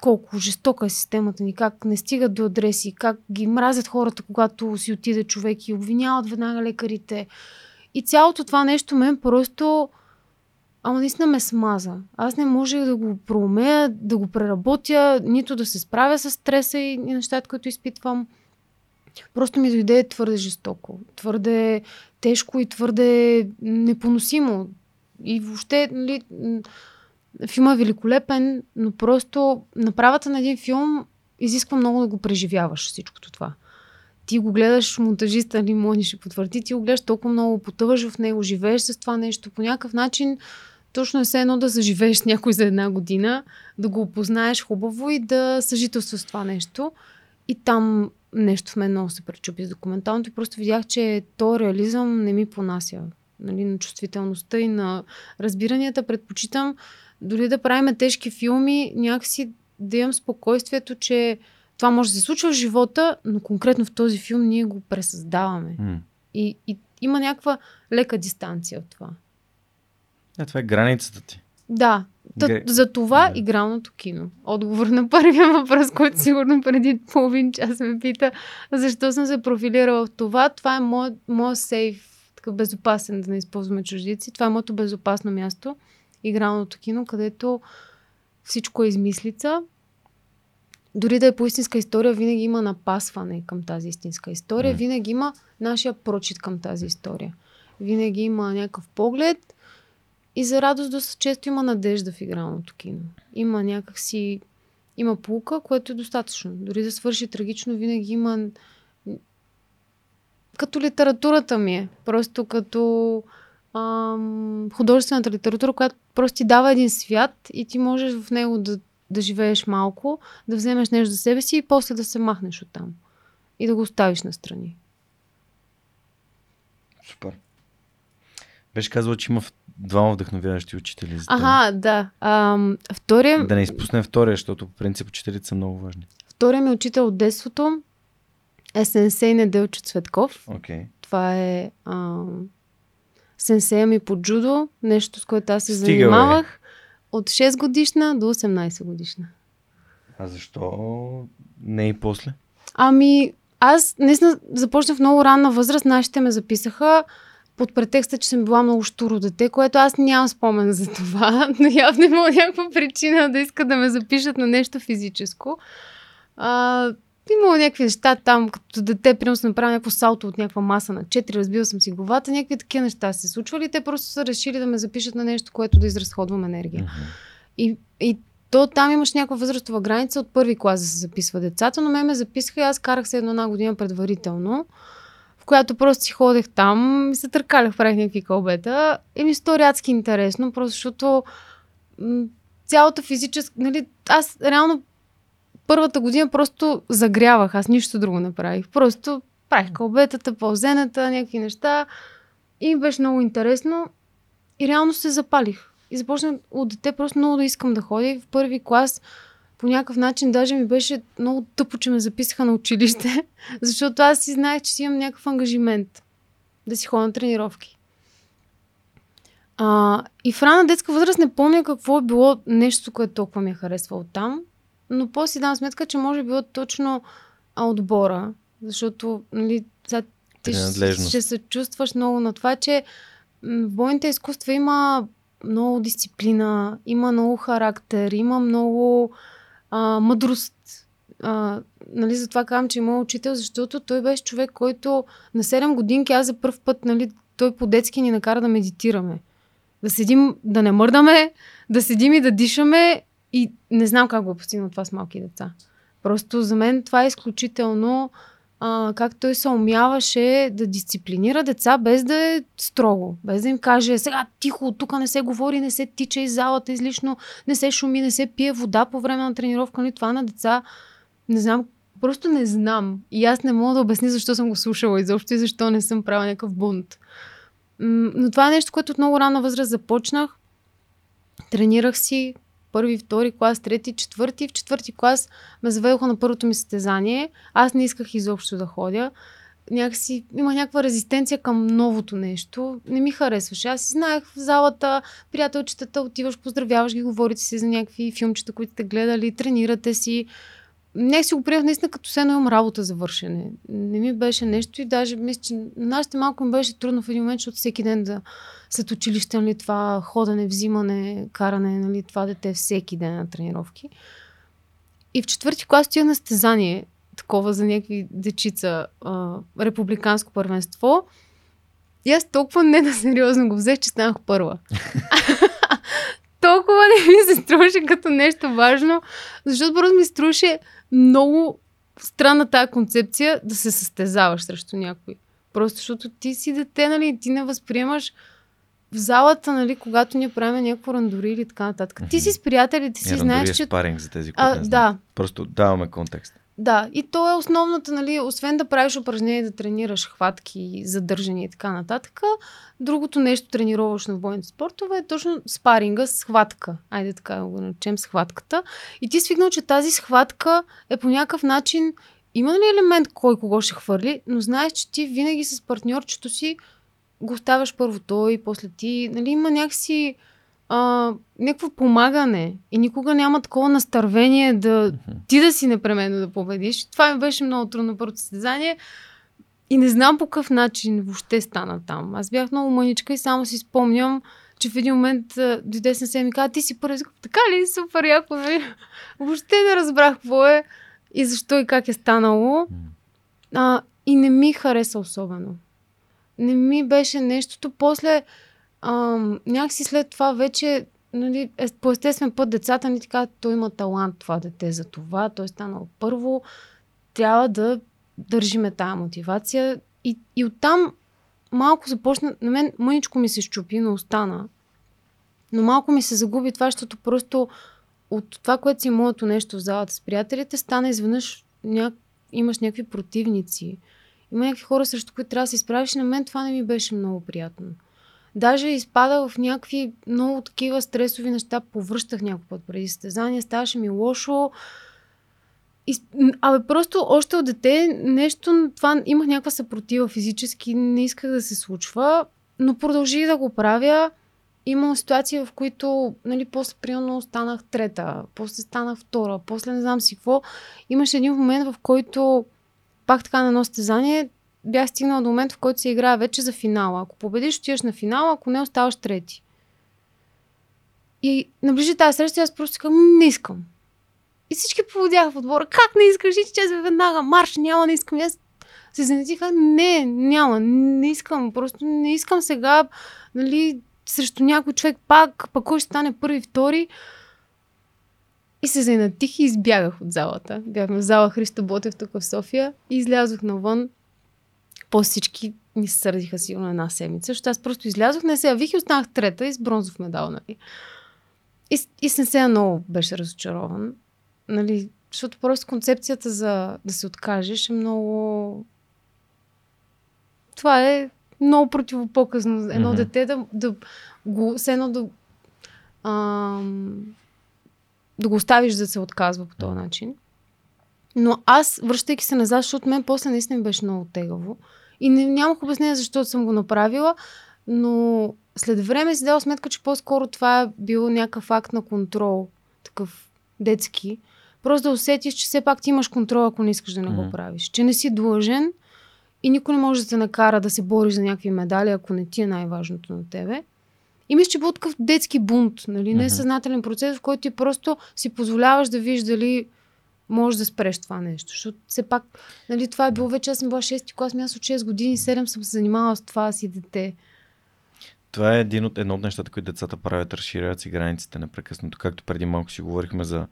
колко жестока е системата ни, как не стигат до адреси, как ги мразят хората, когато си отиде човек и обвиняват веднага лекарите. И цялото това нещо мен просто Ама наистина ме смаза. Аз не можех да го проумея, да го преработя, нито да се справя с стреса и, нещата, които изпитвам. Просто ми дойде твърде жестоко, твърде тежко и твърде непоносимо. И въобще, нали, филма е великолепен, но просто направата на един филм изисква много да го преживяваш всичкото това. Ти го гледаш, монтажиста ли Мони ще потвърди, ти го гледаш толкова много, потъваш в него, живееш с това нещо. По някакъв начин точно е все едно да заживееш някой за една година, да го опознаеш хубаво и да съжителстваш с това нещо. И там нещо в мен много се пречупи с документалното и просто видях, че то реализъм не ми понася. Нали, на чувствителността и на разбиранията предпочитам дори да правим тежки филми, някакси да имам спокойствието, че това може да се случва в живота, но конкретно в този филм ние го пресъздаваме. Mm. И, и има някаква лека дистанция от това. А, това е границата ти. Да. Т- За това да. игралното кино. Отговор на първия въпрос, който сигурно преди половин час ме пита защо съм се профилирала в това. Това е моят мой сейф, така безопасен, да не използваме чуждици. Това е моето безопасно място. Игралното кино, където всичко е измислица. Дори да е по истинска история, винаги има напасване към тази истинска история. Mm. Винаги има нашия прочит към тази история. Винаги има някакъв поглед и за радост доста често има надежда в игралното кино. Има някакси... Има полука, което е достатъчно. Дори да свърши трагично, винаги има... Като литературата ми е. Просто като ам, художествената литература, която просто ти дава един свят и ти можеш в него да, да живееш малко, да вземеш нещо за себе си и после да се махнеш оттам. И да го оставиш настрани. Супер. Беше казала, че има двама вдъхновяващи учители. За ага, да. Ам, втория... Да не изпуснем втория, защото по принцип учителите са много важни. Втория ми учител от детството е сенсей Неделчо Цветков. Okay. Това е ам, сенсея ми по джудо, нещо с което аз се Стига, занимавах бе. от 6 годишна до 18 годишна. А защо не и после? Ами, аз наистина започнах в много ранна възраст. Нашите ме записаха под претекста, че съм била много штуро дете, което аз нямам спомен за това, но явно има някаква причина да искат да ме запишат на нещо физическо. А, имало някакви неща там, като дете, примерно съм направила някакво салто от някаква маса на 4, разбила съм си главата, някакви такива неща се случвали. Те просто са решили да ме запишат на нещо, което да изразходвам енергия. Uh-huh. И, и то там имаш някаква възрастова граница от първи клас да се записва децата, но ме ме записаха и аз карах се една година предварително която просто си ходех там и се търкалях, правих някакви кълбета. И ми стори адски интересно, просто защото м- цялата физическа, нали, аз реално първата година просто загрявах, аз нищо друго не правих. Просто правих кълбетата, пълзената, някакви неща и беше много интересно и реално се запалих. И започнах от дете просто много да искам да ходя. В първи клас по някакъв начин даже ми беше много тъпо, че ме записаха на училище, защото аз си знаех, че си имам някакъв ангажимент да си ходя на тренировки. А, и в рана детска възраст не помня какво е било нещо, което толкова ми е харесвало там, но после си дам сметка, че може било точно отбора, защото нали, сега, ти ще, ще се чувстваш много на това, че в бойните изкуства има много дисциплина, има много характер, има много а, мъдрост. А, нали, затова казвам, че има учител, защото той беше човек, който на 7 годинки аз за първ път, нали, той по-детски ни накара да медитираме. Да седим, да не мърдаме, да седим и да дишаме и не знам как го е постигнал това с малки деца. Просто за мен това е изключително а, как той се умяваше да дисциплинира деца без да е строго, без да им каже сега тихо, тук не се говори, не се тича из залата излишно, не се шуми, не се пие вода по време на тренировка, ни нали, това на деца не знам Просто не знам. И аз не мога да обясня защо съм го слушала изобщо и защо не съм правила някакъв бунт. Но това е нещо, което от много рана възраст започнах. Тренирах си първи, втори клас, трети, четвърти. В четвърти клас ме заведоха на първото ми състезание. Аз не исках изобщо да ходя. Някакси има някаква резистенция към новото нещо. Не ми харесваше. Аз си знаех в залата, приятелчетата, отиваш, поздравяваш ги, говорите си за някакви филмчета, които сте гледали, тренирате си не си го приех наистина като се имам работа за вършене. Не ми беше нещо и даже мисля, че нашите малко ми беше трудно в един момент, защото всеки ден да след училище, нали, това ходене, взимане, каране, нали, това дете всеки ден на тренировки. И в четвърти клас отивах на стезание, такова за някакви дечица, а, републиканско първенство. И аз толкова не на сериозно го взех, че станах първа. толкова не ми се струваше като нещо важно, защото просто ми струваше много странна тази концепция да се състезаваш срещу някой. Просто защото ти си дете, нали, ти не възприемаш в залата, нали, когато ние правим някакво рандори или така нататък. Ти си с приятели, ти си знаеш, е че... спаринг за тези, които а, не да. Просто даваме контекст. Да, и то е основната, нали, освен да правиш упражнения, да тренираш хватки, задържане и така нататък, другото нещо тренировъчно в бойните спортове е точно спаринга с хватка. Айде така го наречем схватката. И ти свикнал, че тази схватка е по някакъв начин има ли елемент кой кого ще хвърли, но знаеш, че ти винаги с партньорчето си го оставяш първо той, после ти. Нали, има някакси а, някакво помагане и никога няма такова настървение да ти да си непременно да победиш. Това ми беше много трудно първото състезание и не знам по какъв начин въобще стана там. Аз бях много мъничка и само си спомням, че в един момент дойде с и ми каза, ти си първи. Така ли? Супер яко. Нали? Въобще не разбрах какво е и защо и как е станало. А, и не ми хареса особено. Не ми беше нещото. После а, някакси след това вече нали, е, по естествен път децата ни така, той има талант това дете за това, той е станал първо, трябва да държиме тази мотивация и, и оттам малко започна, на мен мъничко ми се щупи, но остана. Но малко ми се загуби това, защото просто от това, което си моето нещо в залата с приятелите, стана изведнъж ня... имаш някакви противници. Има някакви хора, срещу които трябва да се изправиш. На мен това не ми беше много приятно. Даже изпадах в някакви много такива стресови неща. Повръщах някой път преди състезания, ставаше ми лошо. И, абе, просто още от дете нещо, това имах някаква съпротива физически, не исках да се случва, но продължих да го правя. Имам ситуации, в които, нали, после примерно станах трета, после станах втора, после не знам си какво. Имаше един момент, в който пак така на едно състезание, бях стигнала до момент, в който се играе вече за финала. Ако победиш, отиваш на финала, ако не, оставаш трети. И наближи тази среща, аз просто казвам, не искам. И всички поводяха в отбора. Как не искаш? И че веднага, марш, няма, не искам. И аз се занятиха, не, няма, не искам. Просто не искам сега, нали, срещу някой човек пак, пък кой ще стане първи, втори. И се занатих и избягах от залата. Бяхме в зала Христо Ботев тук в София и излязох навън по всички ми се сърдиха сигурно една седмица, защото аз просто излязох, не се явих и останах трета и с бронзов медал, нали. И, и се много беше разочарован, нали, защото просто концепцията за да се откажеш е много... Това е много противопоказно. Едно mm-hmm. дете да, да го, все едно да, ам, да го оставиш да се отказва по този начин. Но аз, връщайки се назад, защото мен после наистина беше много тегаво. И не, нямах обяснение защо съм го направила, но след време си дала сметка, че по-скоро това е бил някакъв акт на контрол, такъв детски. Просто да усетиш, че все пак ти имаш контрол, ако не искаш да не mm-hmm. го правиш. Че не си длъжен и никой не може да те накара да се бориш за някакви медали, ако не ти е най-важното на тебе. И мисля, че был такъв детски бунт, нали? Mm-hmm. Несъзнателен процес, в който ти просто си позволяваш да видиш дали можеш да спреш това нещо. Защото все пак, нали, това е било вече, аз съм била 6 клас, аз от 6 години, 7 съм се занимавала с това си дете. Това е един от, едно от нещата, които децата правят, разширяват си границите непрекъснато. Както преди малко си говорихме за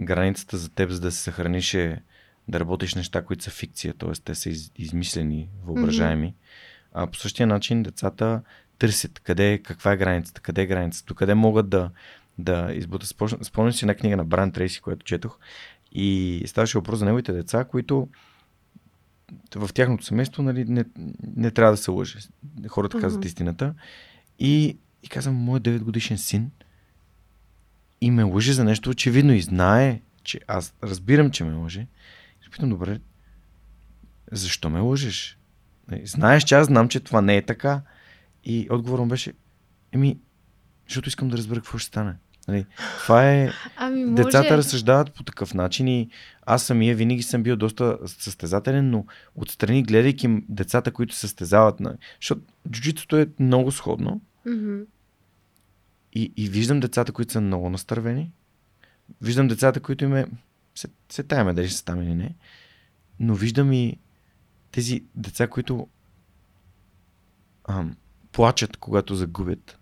границата за теб, за да се съхраниш е да работиш неща, които са фикция, т.е. те са из, измислени, въображаеми. Mm-hmm. А по същия начин децата търсят къде, каква е границата, къде е границата, къде могат да, да избутат. Спомням си една книга на Бран Трейси, която четох И ставаше въпрос за неговите деца, които в тяхното семейство нали, не, не трябва да се лъже. Хората uh-huh. казват истината. И, и казвам, моят 9 годишен син и ме лъже за нещо очевидно и знае, че аз разбирам, че ме лъже. И питам, добре, защо ме лъжеш? Нали, знаеш, че аз знам, че това не е така. И отговорът беше, еми, защото искам да разбера какво ще стане. Нали, това е... Ами, може... Децата разсъждават по такъв начин и аз самия винаги съм бил доста състезателен, но отстрани, гледайки децата, които състезават, на... защото джуджитото е много сходно. Mm-hmm. И, и виждам децата, които са много настървени. Виждам децата, които им е... Се, се таяме дали са там или не. Но виждам и тези деца, които ам, плачат, когато загубят.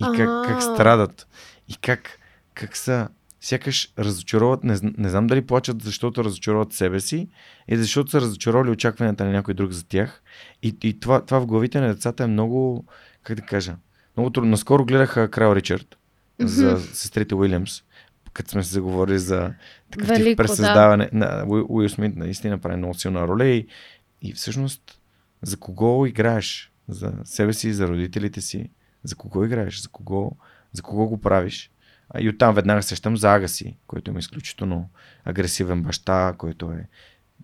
И как, как страдат. И как, как са сякаш разочароват, не, не знам дали плачат, защото разочароват себе си и защото са разочаровали очакванията на някой друг за тях. И, и това, това в главите на децата е много, как да кажа, много трудно. Наскоро гледах Крал Ричард за сестрите Уилямс, като сме се заговорили за такъв Велико, тип пресъздаване. Да. На, Уил Смит наистина прави много силна роля и, и всъщност за кого играеш? За себе си, за родителите си. За кого играеш? За кого, за кого го правиш? И оттам веднага сещам за Агаси, който е изключително агресивен баща, който е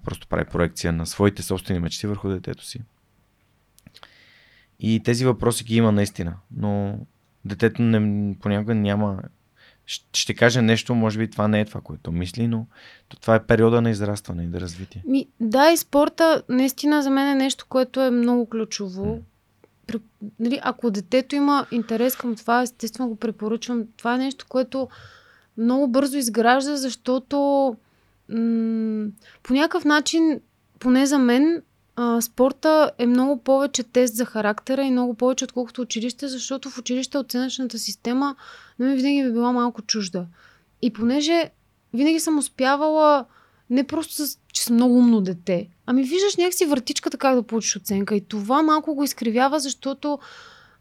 просто прави проекция на своите собствени мечти върху детето си. И тези въпроси ги има наистина, но детето не, понякога няма. Ще каже нещо, може би това не е това, което мисли, но това е периода на израстване и да развитие. Ми, да, и спорта наистина за мен е нещо, което е много ключово. Нали, ако детето има интерес към това, естествено го препоръчвам. Това е нещо, което много бързо изгражда, защото м- по някакъв начин, поне за мен, а, спорта е много повече тест за характера и много повече отколкото училище, защото в училище оценъчната система на мен винаги ми е била малко чужда. И понеже винаги съм успявала не просто с, че съм много умно дете, ами виждаш някакси въртичката как да получиш оценка и това малко го изкривява, защото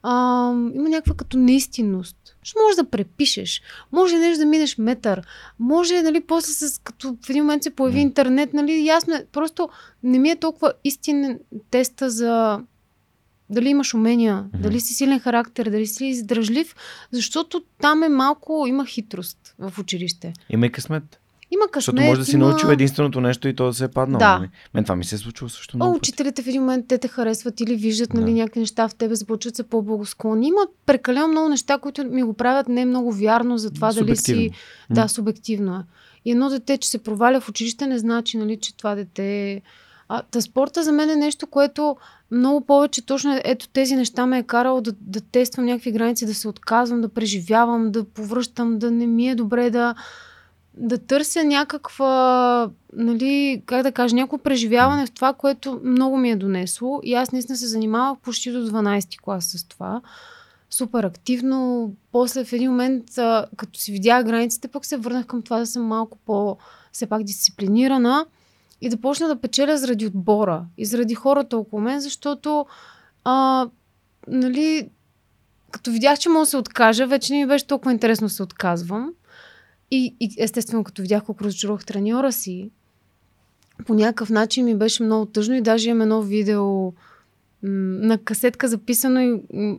а, има някаква като неистинност. Ще можеш да препишеш, може нещо да минеш метър, може, нали, после с, като в един момент се появи интернет, нали, ясно е, просто не ми е толкова истинен теста за дали имаш умения, mm-hmm. дали си силен характер, дали си издръжлив, защото там е малко, има хитрост в училище. Има и късмет. Има късмет. Защото може да си има... научил единственото нещо и то да се е паднало. Да. Нали? Мен това ми се е случило също много. О, учителите в един момент те те харесват или виждат нали, да. някакви неща в тебе, започват се по-благосклонни. Има прекалено много неща, които ми го правят не е много вярно за това дали си. Да, субективно е. И едно дете, че се проваля в училище, не значи, нали, че това дете е. А, та спорта за мен е нещо, което много повече точно ето тези неща ме е карало да, да тествам някакви граници, да се отказвам, да преживявам, да повръщам, да не ми е добре да да търся някаква, нали, как да кажа, някакво преживяване в това, което много ми е донесло. И аз наистина се занимавах почти до 12 клас с това. Супер активно. После в един момент, като си видях границите, пък се върнах към това да съм малко по, все пак дисциплинирана и да почна да печеля заради отбора и заради хората около мен, защото а, нали, като видях, че мога да се откажа, вече не ми беше толкова интересно да се отказвам. И, и естествено, като видях колко разочаровах треньора си, по някакъв начин ми беше много тъжно и даже имам едно видео м- на касетка записано и м-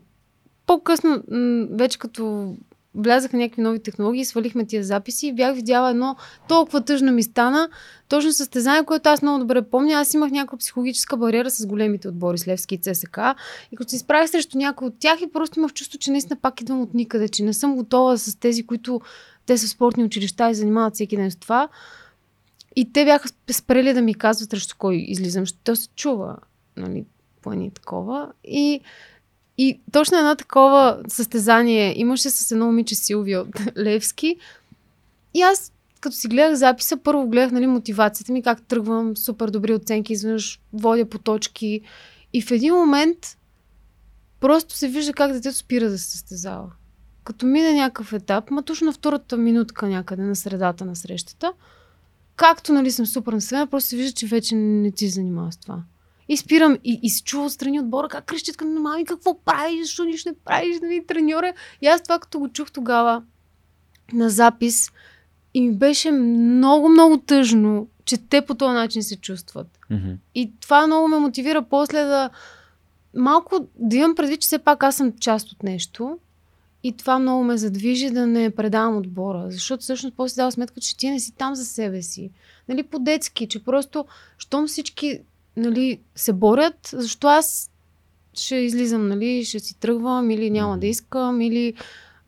по-късно, м- вече като влязаха някакви нови технологии, свалихме тия записи и бях видяла едно толкова тъжно ми стана, точно състезание, което аз много добре помня. Аз имах някаква психологическа бариера с големите отбори, Слевски и ЦСК. И като се изправих срещу някой от тях и просто имах чувство, че наистина пак идвам от никъде, че не съм готова с тези, които те са спортни училища и занимават всеки ден с това. И те бяха спрели да ми казват срещу кой излизам, защото то се чува, нали, по едни такова. И, и точно едно такова състезание имаше с едно момиче Силвия Левски. И аз, като си гледах записа, първо гледах нали, мотивацията ми, как тръгвам, супер добри оценки, изведнъж водя по точки. И в един момент просто се вижда как детето спира да се състезава като мине някакъв етап, ма точно на втората минутка някъде на средата на срещата, както нали съм супер насъдена, просто се вижда, че вече не ти занимава с това. И спирам и, и се чува страни отбора, как крещят към мами, какво правиш, защо нищо не правиш, нали, треньора. И аз това като го чух тогава на запис И ми беше много, много тъжно, че те по този начин се чувстват. Мгм. И това много ме мотивира после да малко да имам предвид, че все пак аз съм част от нещо. И това много ме задвижи да не предавам отбора. Защото всъщност после си дава сметка, че ти не си там за себе си. Нали, по-детски, че просто, щом всички нали, се борят, защо аз ще излизам, нали, ще си тръгвам или няма да искам, или...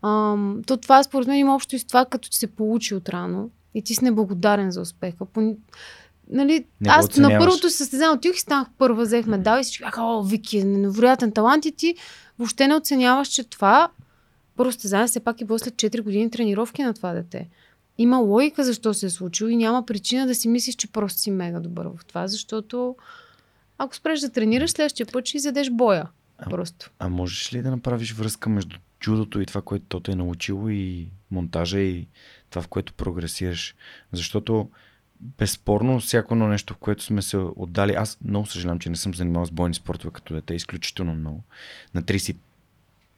Ам, то това според мен има общо и с това, като ти се получи отрано и ти си неблагодарен за успеха. По, нали, Не аз на първото състезание отидох и станах първа, взех медал и всички бяха, о, Вики, невероятен талант и ти въобще не оценяваш, че това първо състезание все пак е било след 4 години тренировки на това дете. Има логика защо се е случило и няма причина да си мислиш, че просто си мега добър в това, защото ако спреш да тренираш, следващия път ще изядеш боя. А- Просто. А можеш ли да направиш връзка между джудото и това, което то те е научило и монтажа и това, в което прогресираш? Защото безспорно всяко едно нещо, в което сме се отдали, аз много съжалявам, че не съм занимавал с бойни спортове като дете, изключително много. На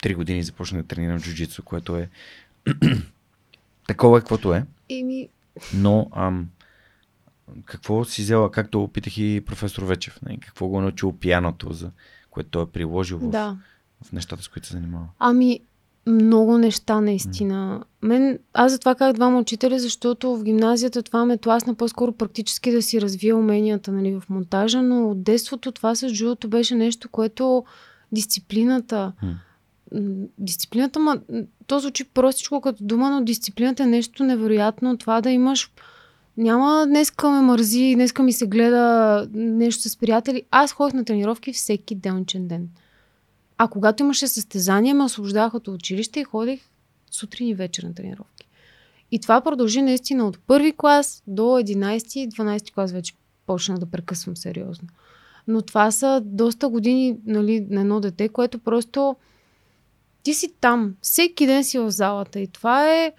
33 години започнах да тренирам джуджицу, което е такова е, каквото е. И ми, Но ам, какво си взела, както опитах и професор Вечев, не? какво го е научил пияното, за което той е приложил в, да. в нещата, с които се занимава. Ами, много неща наистина. Мен, аз затова казах двама учители, защото в гимназията това ме тласна по-скоро практически да си развия уменията нали, в монтажа, но от детството това с джудото беше нещо, което дисциплината, М. дисциплината, ма, то звучи простичко като дума, но дисциплината е нещо невероятно. Това да имаш няма днеска ме мързи, днеска ми се гледа нещо с приятели. Аз ходих на тренировки всеки делничен ден. А когато имаше състезание, ме освобождавах от училище и ходих сутрин и вечер на тренировки. И това продължи наистина от първи клас до 11 и 12 клас вече почна да прекъсвам сериозно. Но това са доста години нали, на едно дете, което просто ти си там, всеки ден си в залата и това е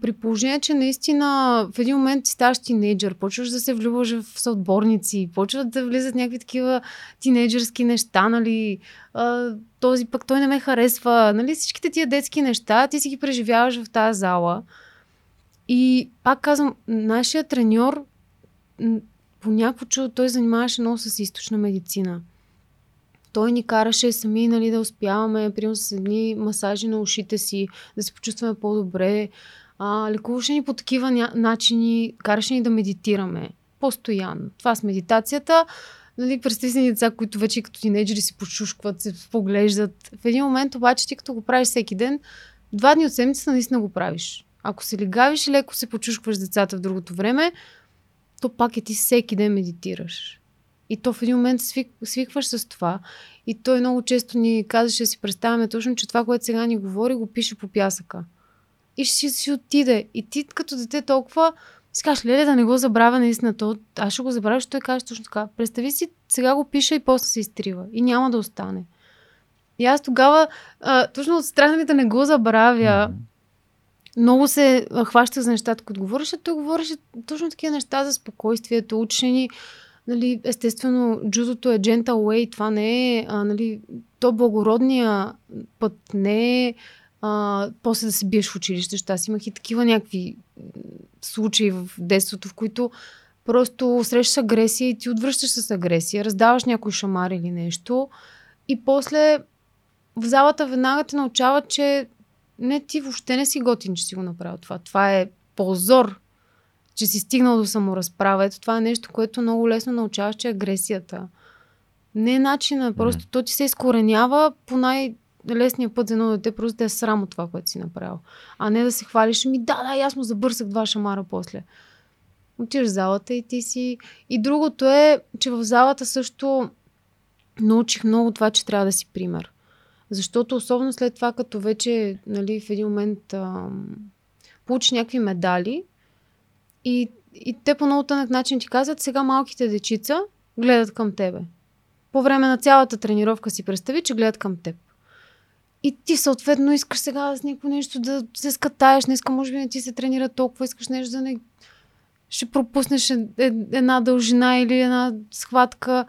при положение, че наистина в един момент ти ставаш тинейджър, почваш да се влюбваш в съотборници, почват да влизат някакви такива тинейджърски неща, нали, а, този пък той не ме харесва, нали, всичките тия детски неща, ти си ги преживяваш в тази зала. И пак казвам, нашия треньор по някакво чудо той занимаваше много с източна медицина. Той ни караше сами нали, да успяваме, примерно с едни масажи на ушите си, да се почувстваме по-добре. А, лекуваше ни по такива ня... начини, караше ни да медитираме. Постоянно. Това с медитацията. Нали, представи си деца, които вече като тинейджери си почушкват, се поглеждат. В един момент обаче ти като го правиш всеки ден, два дни от седмицата наистина го правиш. Ако се легавиш и леко се почушкваш децата в другото време, то пак е ти всеки ден медитираш. И то в един момент свик, свикваш с това. И той много често ни казваше си представяме точно, че това, което сега ни говори, го пише по пясъка. И ще си, си отиде. И ти като дете толкова си кажеш, леле, да не го забравя наистина. То, аз ще го забравя, ще той каже точно така. Представи си, сега го пише и после се изтрива. И няма да остане. И аз тогава, а, точно от страх нали, да не го забравя, много се хващах за нещата, които говореше. Той говореше точно такива неща за спокойствието, учени. Нали, естествено, джудото е gentle way, това не е, а, нали, то благородния път не е а, после да се биеш в училище, защото аз имах и такива някакви случаи в детството, в които просто срещаш агресия и ти отвръщаш с агресия, раздаваш някой шамар или нещо и после в залата веднага те научават, че не, ти въобще не си готин, че си го направил това. Това е позор, че си стигнал до саморазправа. Ето това е нещо, което много лесно научаваш, че е агресията. Не е начина, просто то ти се изкоренява по най-лесния път за едно дете, просто да е срам от това, което си направил. А не да се хвалиш, ми да, да, аз му забърсах два шамара после. Отиваш в залата и ти си... И другото е, че в залата също научих много това, че трябва да си пример. Защото особено след това, като вече нали, в един момент ам, получиш някакви медали и, и те по много тънък начин ти казват, сега малките дечица гледат към тебе. По време на цялата тренировка си представи, че гледат към теб. И ти съответно искаш сега с някакво нещо да се скатаеш, днеска може би не ти се тренира толкова, искаш нещо да не... Ще пропуснеш е- е- една дължина или една схватка.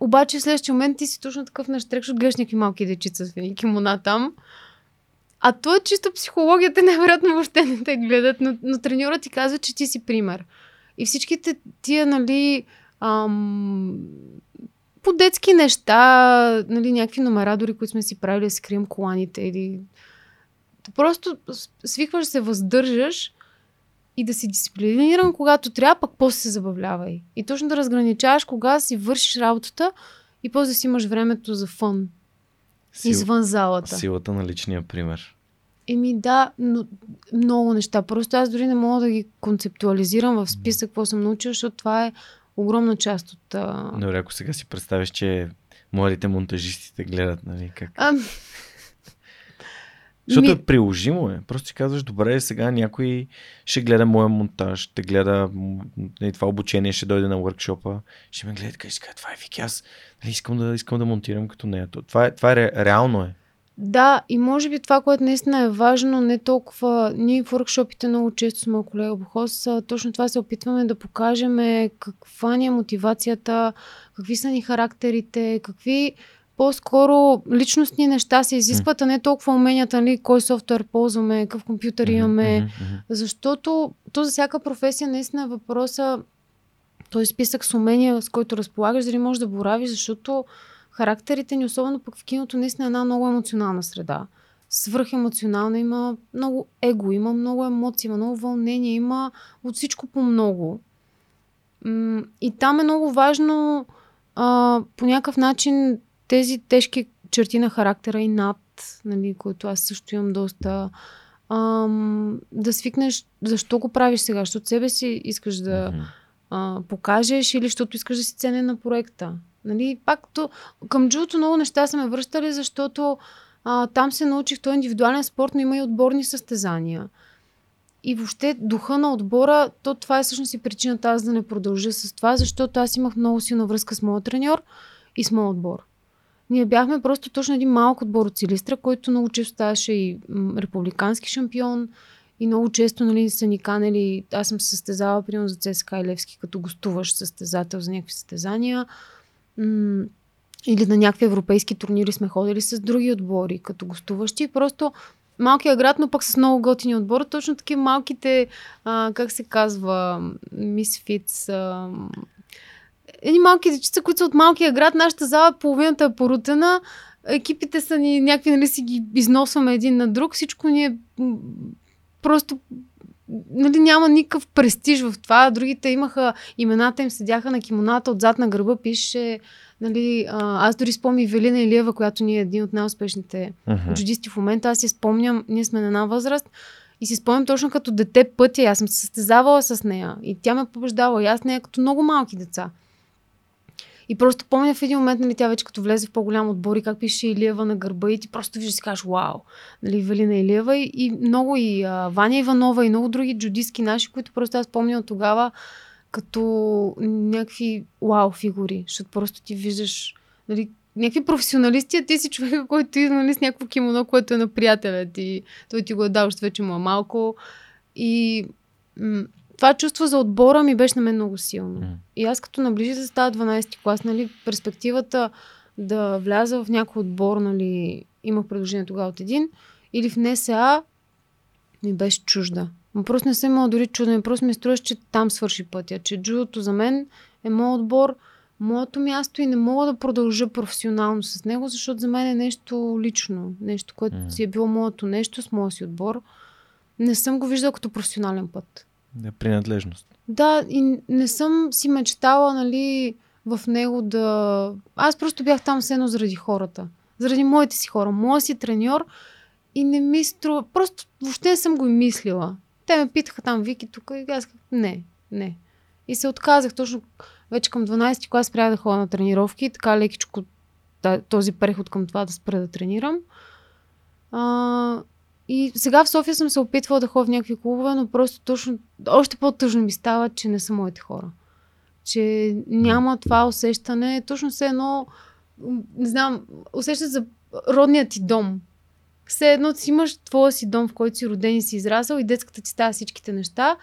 Обаче в следващия момент ти си точно такъв наштрек, защото гледаш някакви малки дечица с кимона там. А то е чисто психологията, най-вероятно въобще не те гледат, но, но треньорът ти казва, че ти си пример. И всичките тия, нали, ам, по детски неща, нали, някакви номера, дори които сме си правили си крием коланите или... Просто свикваш се, въздържаш и да си дисциплиниран, когато трябва, пък после се забавлявай. И точно да разграничаваш кога си вършиш работата и после да си имаш времето за фън. Сил... Извън залата. Силата на личния пример. Еми да, но много неща. Просто аз дори не мога да ги концептуализирам в списък, какво съм научила, защото това е огромна част от... А... Добре, ако сега си представиш, че младите монтажисти гледат, нали, как... А... Защото Ми... е приложимо е. Просто си казваш, добре, сега някой ще гледа моя монтаж, ще гледа нали, това обучение, ще дойде на workshop ще ме гледа и ще каже, това е Вики, аз нали, искам, да, искам да монтирам като нея. Това е, това е реално е. Да, и може би това, което наистина е важно, не толкова. Ние в workshopите много често с моя колега Бохос, точно това се опитваме да покажем каква ни е мотивацията, какви са ни характерите, какви по-скоро личностни неща се изискват, а не толкова уменията, нали, кой софтуер ползваме, какъв компютър имаме. Защото то за всяка професия наистина е въпроса, той списък с умения, с който разполагаш, дали можеш да боравиш, защото характерите ни, особено пък в киното, наистина е една много емоционална среда. Свръхемоционална, има много его, има много емоции, има много вълнение, има от всичко по много. И там е много важно а, по някакъв начин тези тежки черти на характера и над, нали, които аз също имам доста, ам, да свикнеш защо го правиш сега, защото себе си искаш да а, покажеш или защото искаш да си ценен на проекта. Нали, пак то, към джуто много неща са ме връщали, защото а, там се научих, той е индивидуален спорт, но има и отборни състезания. И въобще духа на отбора, то това е всъщност и причината аз да не продължа с това, защото аз имах много силна връзка с моят треньор и с моят отбор. Ние бяхме просто точно един малък отбор от Силистра, който много често ставаше и републикански шампион и много често нали, са ни канели. Аз съм се състезала, примерно за ЦСКА и Левски, като гостуваш състезател за някакви състезания. Или на някакви европейски турнири сме ходили с други отбори, като гостуващи. Просто малкият град, но пък с много готини отбора. Точно такива малките, а, как се казва, мисфитс, едни малки дечица, които са от малкия град, нашата зала половината е порутена, екипите са ни някакви, нали си ги износваме един на друг, всичко ни е просто нали, няма никакъв престиж в това. Другите имаха имената им, седяха на кимоната, отзад на гърба пише Нали, аз дори спомням Велина Илиева, която ни е един от най-успешните uh-huh. джудисти в момента. Аз си спомням, ние сме на една възраст и си спомням точно като дете пътя. Аз съм се състезавала с нея и тя ме побеждава. И аз нея като много малки деца. И просто помня в един момент, нали, тя вече като влезе в по-голям отбор и как пише Илиева на гърба и ти просто виждаш си кажеш, вау, нали, Велина Илиева и, и много и а, Ваня Иванова и много други джудистки наши, които просто аз помня от тогава като някакви вау фигури, защото просто ти виждаш нали, някакви професионалисти, а ти си човека, който идва нали, с някакво кимоно, което е на приятеля ти. Той ти го е дал, защото вече му е малко. И м- това чувство за отбора ми беше на мен много силно. Mm. И аз като наближи да става 12-ти клас, нали, перспективата да вляза в някой отбор, нали, имах предложение тогава от един, или в НСА, ми беше чужда. Но просто не съм имала дори чудо, просто ми струваш, че там свърши пътя, че джудото за мен е моят отбор, моето място и не мога да продължа професионално с него, защото за мен е нещо лично, нещо, което mm. си е било моето нещо с моя си отбор. Не съм го виждала като професионален път. Принадлежност. Да, и не съм си мечтала, нали, в него да... Аз просто бях там все едно заради хората. Заради моите си хора. Моя си треньор и не ми струва... Просто въобще не съм го и мислила. Те ме питаха там, Вики, тук и аз не, не. И се отказах точно вече към 12 клас спрях да ходя на тренировки, така лекичко този преход към това да спра да тренирам. А, и сега в София съм се опитвала да ходя в някакви клубове, но просто точно, още по-тъжно ми става, че не са моите хора. Че няма това усещане, точно все едно, не знам, усеща за родният ти дом. Все едно си имаш твоя си дом, в който си роден и си израсъл и детската ти става всичките неща.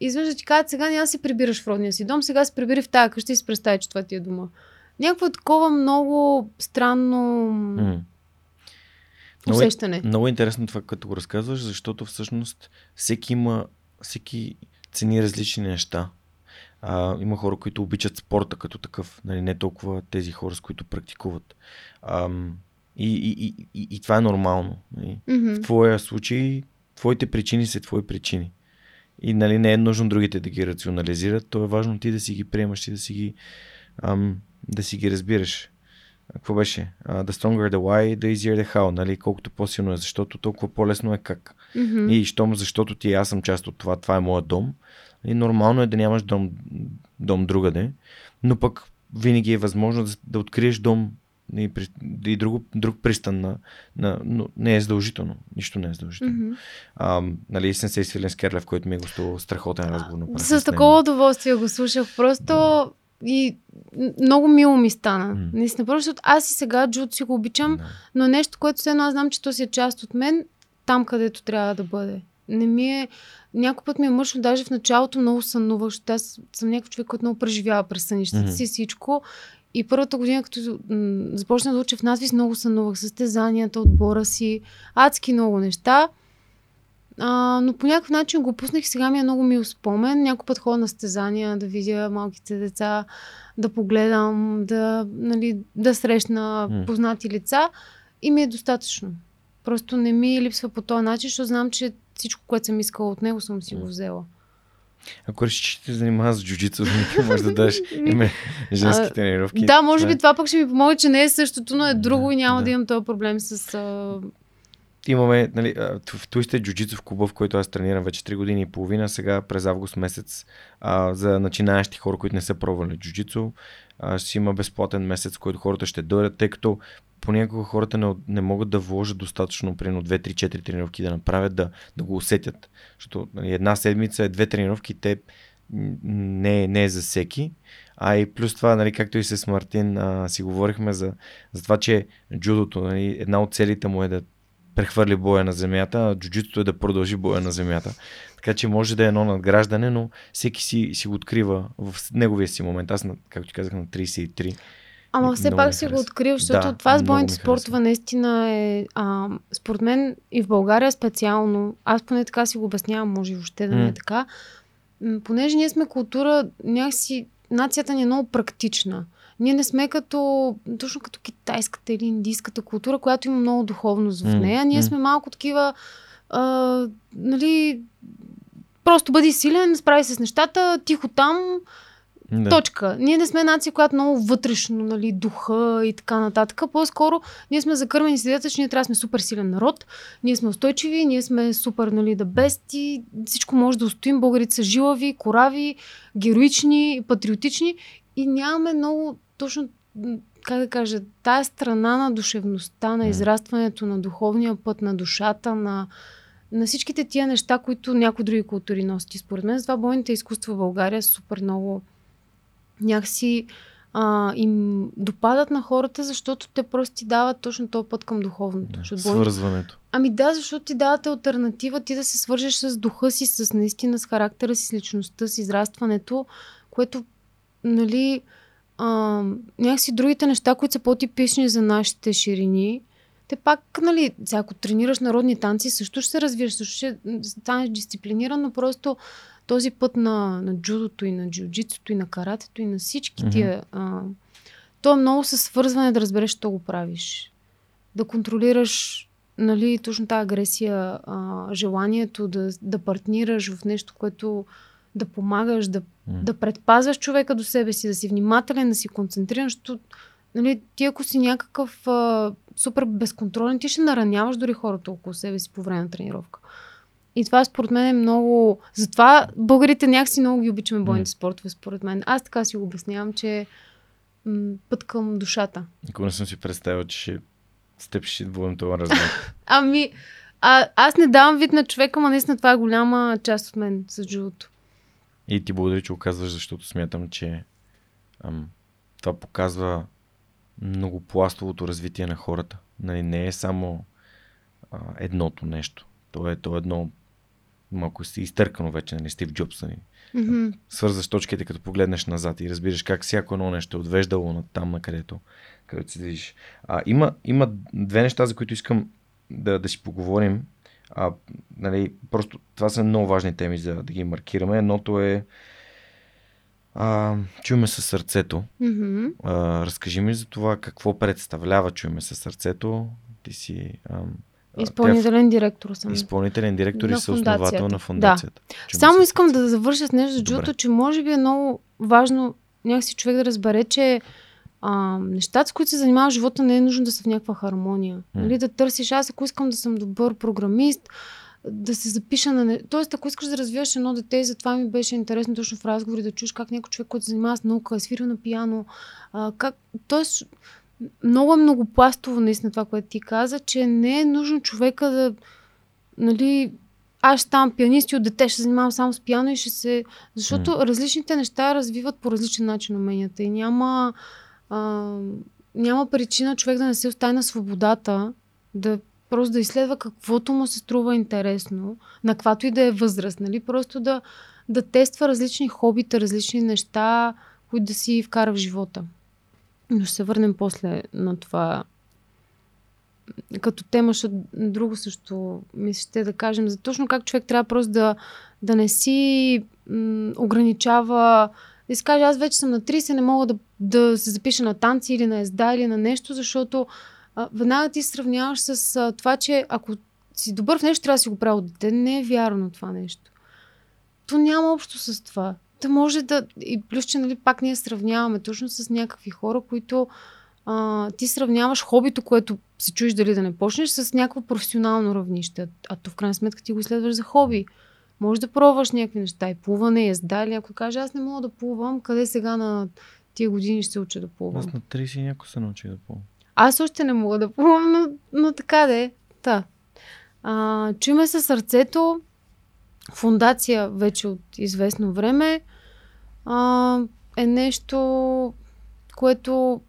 И да ти кажат, сега няма се прибираш в родния си дом, сега се прибири в тази къща и си представи, че това ти е дома. Някакво такова много странно... Mm Много, е- усещане. много интересно това, като го разказваш, защото всъщност всеки има, всеки цени различни неща. А, има хора, които обичат спорта като такъв, нали, не толкова тези хора, с които практикуват. А, и, и, и, и, и това е нормално. Нали. Мгм. В твоя случай, твоите причини са твои причини. И нали, не е нужно другите да ги рационализират, то е важно ти да си ги приемаш и да си ги, ам, да си ги разбираш. Какво беше? Uh, the stronger the why, the easier the how. Нали? Колкото по-силно е, защото толкова по-лесно е как. Мгм. И щом, защото ти аз съм част от това, това е моят дом. И нормално е да нямаш дом, дом другаде, но пък винаги е възможно да, да откриеш дом и, и друг, друг пристан на, на, но не е задължително. Нищо не е задължително. Мгм. А, нали, Сенсей Свилен Скерлев, който ми е гостувал страхотен разговор. С такова удоволствие го слушах. Просто и много мило ми стана. М. Наистина, просто защото аз и сега джуд си го обичам, Да. но нещо, което все едно аз знам, че то си е част от мен, там където трябва да бъде. Не ми е... Някой път ми е мъчно, даже в началото много сънувах, защото аз съм някакъв човек, който много преживява през сънищата Мгм. си всичко. И първата година, като м- започнах да уча в надвис, много сънувах състезанията, отбора си, адски много неща. А, но по някакъв начин го пуснах и сега ми е много мил спомен. Някой път ходя на състезания, да видя малките деца, да погледам, да, нали, да срещна познати лица и ми е достатъчно. Просто не ми липсва по този начин, защото знам, че всичко, което съм искала от него, съм си го взела. Ако решиш, че те занимава с джуджицу, можеш да дадеш име женски тренировки. Да, може Това е. би това пък ще ми помогне, че не е същото, но е друго Да, и няма да. да, имам този проблем с... Имаме, нали, а, в в Twisted джуджицу в клуба, в който аз тренирам вече 3 години и половина, сега през август месец а, за начинаещи хора, които не са пробвали джуджицу, а, ще има безплатен месец, който хората ще дойдат, тъй като понякога хората не, не могат да вложат достатъчно, примерно 2-3-4 тренировки да направят, да, да го усетят. Защото нали, една седмица е две тренировки, те не, е- не е за всеки. А и плюс това, нали, както и с Мартин а, си говорихме за, за това, че джудото, нали, една от целите му е да прехвърли боя на земята, а джуджитото е да продължи боя на земята. Така че може да е едно надграждане, но всеки си, си го открива в неговия си момент. Аз, както ти казах, на 33. Ама все пак си го открил, защото Да, това с бойните спортове наистина е, а, според мен и в България специално, аз поне така си го обяснявам, може и въобще да не е така, понеже ние сме култура, някакси, нацията ни е много практична. Ние не сме като, точно като китайската или индийската култура, която има много духовност в нея. Ние сме малко такива, а, нали, просто бъди силен, справи се с нещата, тихо там, Да. Точка. Ние не сме нация, която много вътрешно, нали, духа и така нататък. По-скоро ние сме закърмени с идеята, че ние трябва да сме супер силен народ, ние сме устойчиви, ние сме супер, нали, да бести, всичко може да устоим. Българите са жилави, корави, героични, патриотични и нямаме много точно, как да кажа, тая страна на душевността, на израстването на духовния път, на душата, на на всичките тия неща, които някои други култури носят. И според мен затова бойните изкуства в България са супер много някакси а, им допадат на хората, защото те просто ти дават точно този път към духовното. Да, Свързването. Ами да, защото ти дават альтернатива ти да се свържеш с духа си, с наистина с характера си, с личността, с израстването, което, нали, а, някакси другите неща, които са по-типични за нашите ширини, те пак, нали, ако тренираш народни танци, също ще се развиеш, също ще станеш дисциплиниран, но просто този път на, на джудото и на джиу-джитсото и на каратето и на всички тия, а, то е много със свързване да разбереш, що го правиш. Да контролираш нали, точно тази агресия, а, желанието да, да партнираш в нещо, което да помагаш, да, М. да предпазваш човека до себе си, да си внимателен, да си концентриран, защото нали, ти ако си някакъв а, супер безконтролен, ти ще нараняваш дори хората около себе си по време на тренировка. И това според мен е много... Затова българите някакси много ги обичаме бойните спортове, според мен. Аз така си го обяснявам, че м- път към душата. Ако не съм си представил, че ще с теб ще водим това разговор. Ами, а, аз не давам вид на човека, но наистина това е голяма част от мен с джудото. И ти благодаря, че го казваш, защото смятам, че ам, това показва многопластовото развитие на хората. Нали, не е само а, едното нещо. То е, то е едно малко си изтъркано вече, нали, Стив Джобс. Нали. Мгм. Свързваш точките, като погледнеш назад и разбираш как всяко едно нещо е отвеждало на там, на където, където си движиш. А, има, има две неща, за които искам да, да си поговорим. А, нали, просто това са много важни теми за да ги маркираме. Едното е а, чуме със сърцето. Mm-hmm. А, разкажи ми за това какво представлява чуме със сърцето. Ти си а, Изпълнителен директор съм. Изпълнителен директор На и съосновател на фундацията. Чуме Само искам да завърша с нещо, защото Добре. че може би е много важно някакси човек да разбере, че а, нещата, с които се занимава живота, не е нужно да са в някаква хармония. Нали, да търсиш, аз ако искам да съм добър програмист, да се запиша на... Тоест, ако искаш да развиваш едно дете, и затова ми беше интересно точно в разговори да чуеш как някой човек, който се занимава с наука, е свирил на пияно, а, как... Тоест, много е многопластово наистина това, което ти каза, че не е нужно човека да, нали, аз ставам пианист и от дете ще занимавам само с пиано и ще се... Защото mm. различните неща развиват по различен начин уменията и няма, а, няма причина човек да не се остави на свободата, да просто да изследва каквото му се струва интересно, на каквато и да е възраст, нали? Просто да, да тества различни хобита, различни неща, които да си вкара в живота. Но ще се върнем после на това като тема, защото друго също ми ще да кажем за точно как човек трябва просто да, да не си м- ограничава да си каже, аз вече съм на 30, не мога да, да се запиша на танци или на езда или на нещо, защото а, веднага ти сравняваш с а, това, че ако си добър в нещо, трябва да си го правил дете. Не е вярно това нещо. То няма общо с това. Та може да... И плюс, че нали, пак ние сравняваме точно с някакви хора, които а, ти сравняваш хобито, което се чуеш дали да не почнеш, с някакво професионално равнище. А то в крайна сметка ти го изследваш за хоби. Може да пробваш някакви неща и плуване, езда или някой каже, аз не мога да плувам, къде сега на тия години ще се уча да плувам. Аз на 30 някой се научих да плувам. Аз още не мога да плувам, но, но така де. Та. А, чуме се сърцето. Фундация вече от известно време а, е нещо, което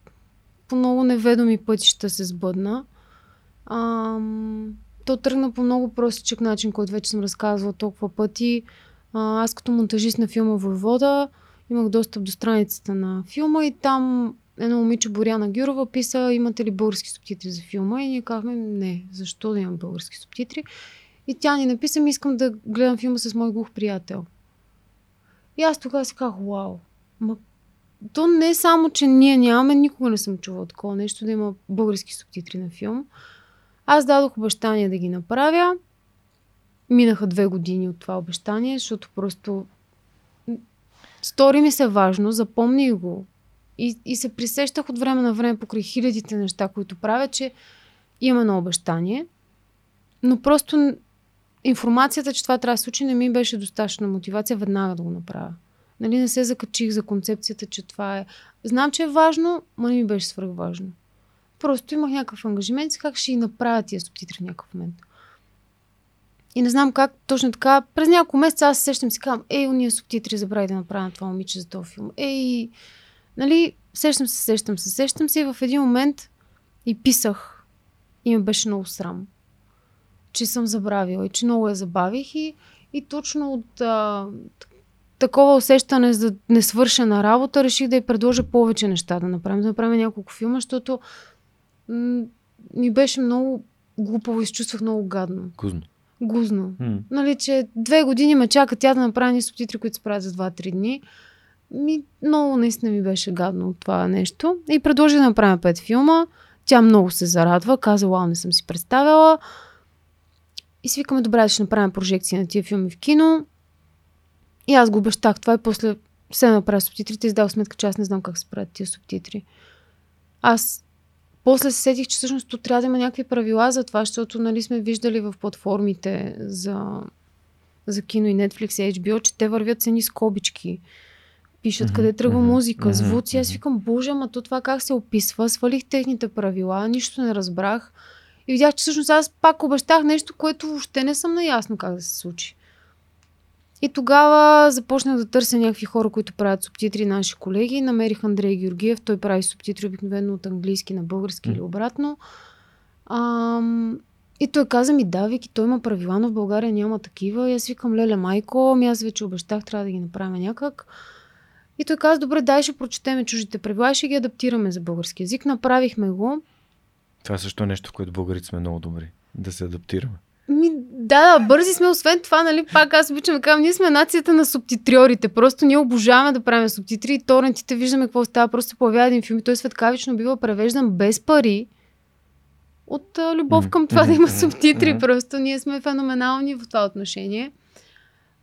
по много неведоми пътища се сбъдна. А, то тръгна по много простичък начин, който вече съм разказвала толкова пъти. А, аз като монтажист на филма Войвода имах достъп до страницата на филма и там едно момиче Боряна Гюрова писа, имате ли български субтитри за филма? И ние казахме, не, защо да имам български субтитри? И тя ни написа, ми искам да гледам филма с мой глух приятел. И аз тогава си казах, вау, ма то не е само, че ние нямаме, никога не съм чувала такова нещо, да има български субтитри на филм. Аз дадох обещание да ги направя. Минаха две години от това обещание, защото просто стори ми се важно, запомних го. И, и се присещах от време на време покрай хилядите неща, които правя, че имам едно обещание, но просто информацията, че това трябва да се случи, не ми беше достатъчна мотивация веднага да го направя. Нали, не се закачих за концепцията, че това е... Знам, че е важно, но не ми беше свръхважно. Просто имах някакъв ангажимент с как ще и направя тия субтитри в някакъв момент. И не знам как, точно така, през няколко месеца аз се сещам си казвам, ей, уния субтитри забрави да направя на това момиче за този филм. Ей, нали, сещам се, сещам се, сещам се и в един момент и писах. И ми беше много срам, че съм забравила и че много я забавих и, и точно от а, такова усещане за несвършена работа реших да й предложа повече неща да направим, да направим няколко филма, защото ми беше много глупаво и се чувствах много гадно. Гузно. Гузно. М. Нали, че две години ме чака тя да направи ни субтитри, които се правят за 2-3 дни. Ми, много наистина ми беше гадно от това нещо. И предложи да направя пет филма. Тя много се зарадва. Каза, вау, не съм си представяла. И си викаме, добре, ще направим прожекции на тия филми в кино. И аз го обещах това и после се направя субтитрите и издал сметка, че аз не знам как се правят тия субтитри. Аз после се сетих, че всъщност трябва да има някакви правила за това, защото нали сме виждали в платформите за, за кино и Netflix и HBO, че те вървят с едни скобички. Пишат къде тръгва музика, звуци. Аз викам, боже, ама то това как се описва. Свалих техните правила, нищо не разбрах. И видях, че всъщност аз пак обещах нещо, което въобще не съм наясно как да се случи. И тогава започнах да търся някакви хора, които правят субтитри, наши колеги. Намерих Андрей Георгиев, той прави субтитри обикновено от английски на български М. или обратно. Ам, и той каза ми, да, Вики, той има правила, но в България няма такива. И аз викам, леле, майко, ами аз вече обещах, трябва да ги направим някак. И той каза, добре, дай ще прочетеме чуждите правила и ще ги адаптираме за български язик. Направихме го. Това също е нещо, в което българите сме много добри. Да се адаптираме. Ми, да, да, бързи сме. Освен това, нали, пак аз обичам да кажа, ние сме нацията на субтитриорите. Просто ние обожаваме да правим субтитри и торрентите виждаме какво става. Просто се появява един филм и той светкавично бива превеждан без пари от а, любов към това да има субтитри. Просто ние сме феноменални в това отношение.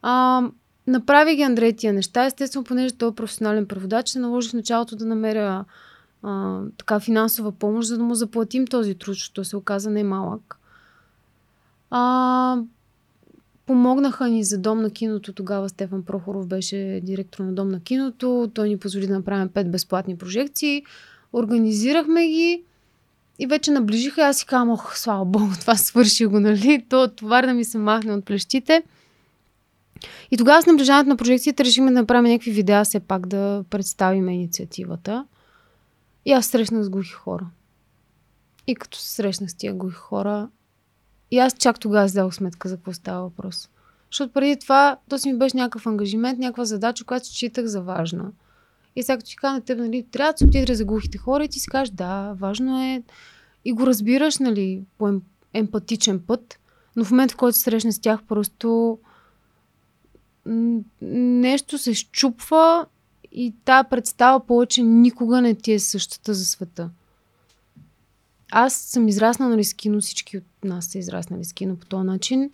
А, направи ги Андрей тия неща. Естествено, понеже той е професионален преводач, се наложи в началото да намеря а, така финансова помощ, за да му заплатим този труд, защото се оказа немалък. А, помогнаха ни за Дом на киното. Тогава Стефан Прохоров беше директор на Дом на киното. Той ни позволи да направим пет безплатни прожекции. Организирахме ги и вече наближиха. Аз си казвам, ох, слава богу, това свърши го, нали? То товар да ми се махне от плещите. И тогава с наближаването на прожекцията решихме да направим някакви видеа, все пак да представим инициативата. И аз срещнах с глухи хора. И като се срещнах с тия глухи хора, и аз чак тогава дадох сметка за какво става въпрос. Защото преди това, то си ми беше някакъв ангажимент, някаква задача, която считах за важна. И сега като ти кажа на теб, нали, трябва да субтитри за глухите хора и ти си кажеш, да, важно е и го разбираш, нали, по ем, емпатичен път, но в момента, в който се срещне с тях, просто нещо се щупва и тази представа повече никога не ти е същата за света. Аз съм израснала нали, с кино, всички от нас са израснали с кино по този начин.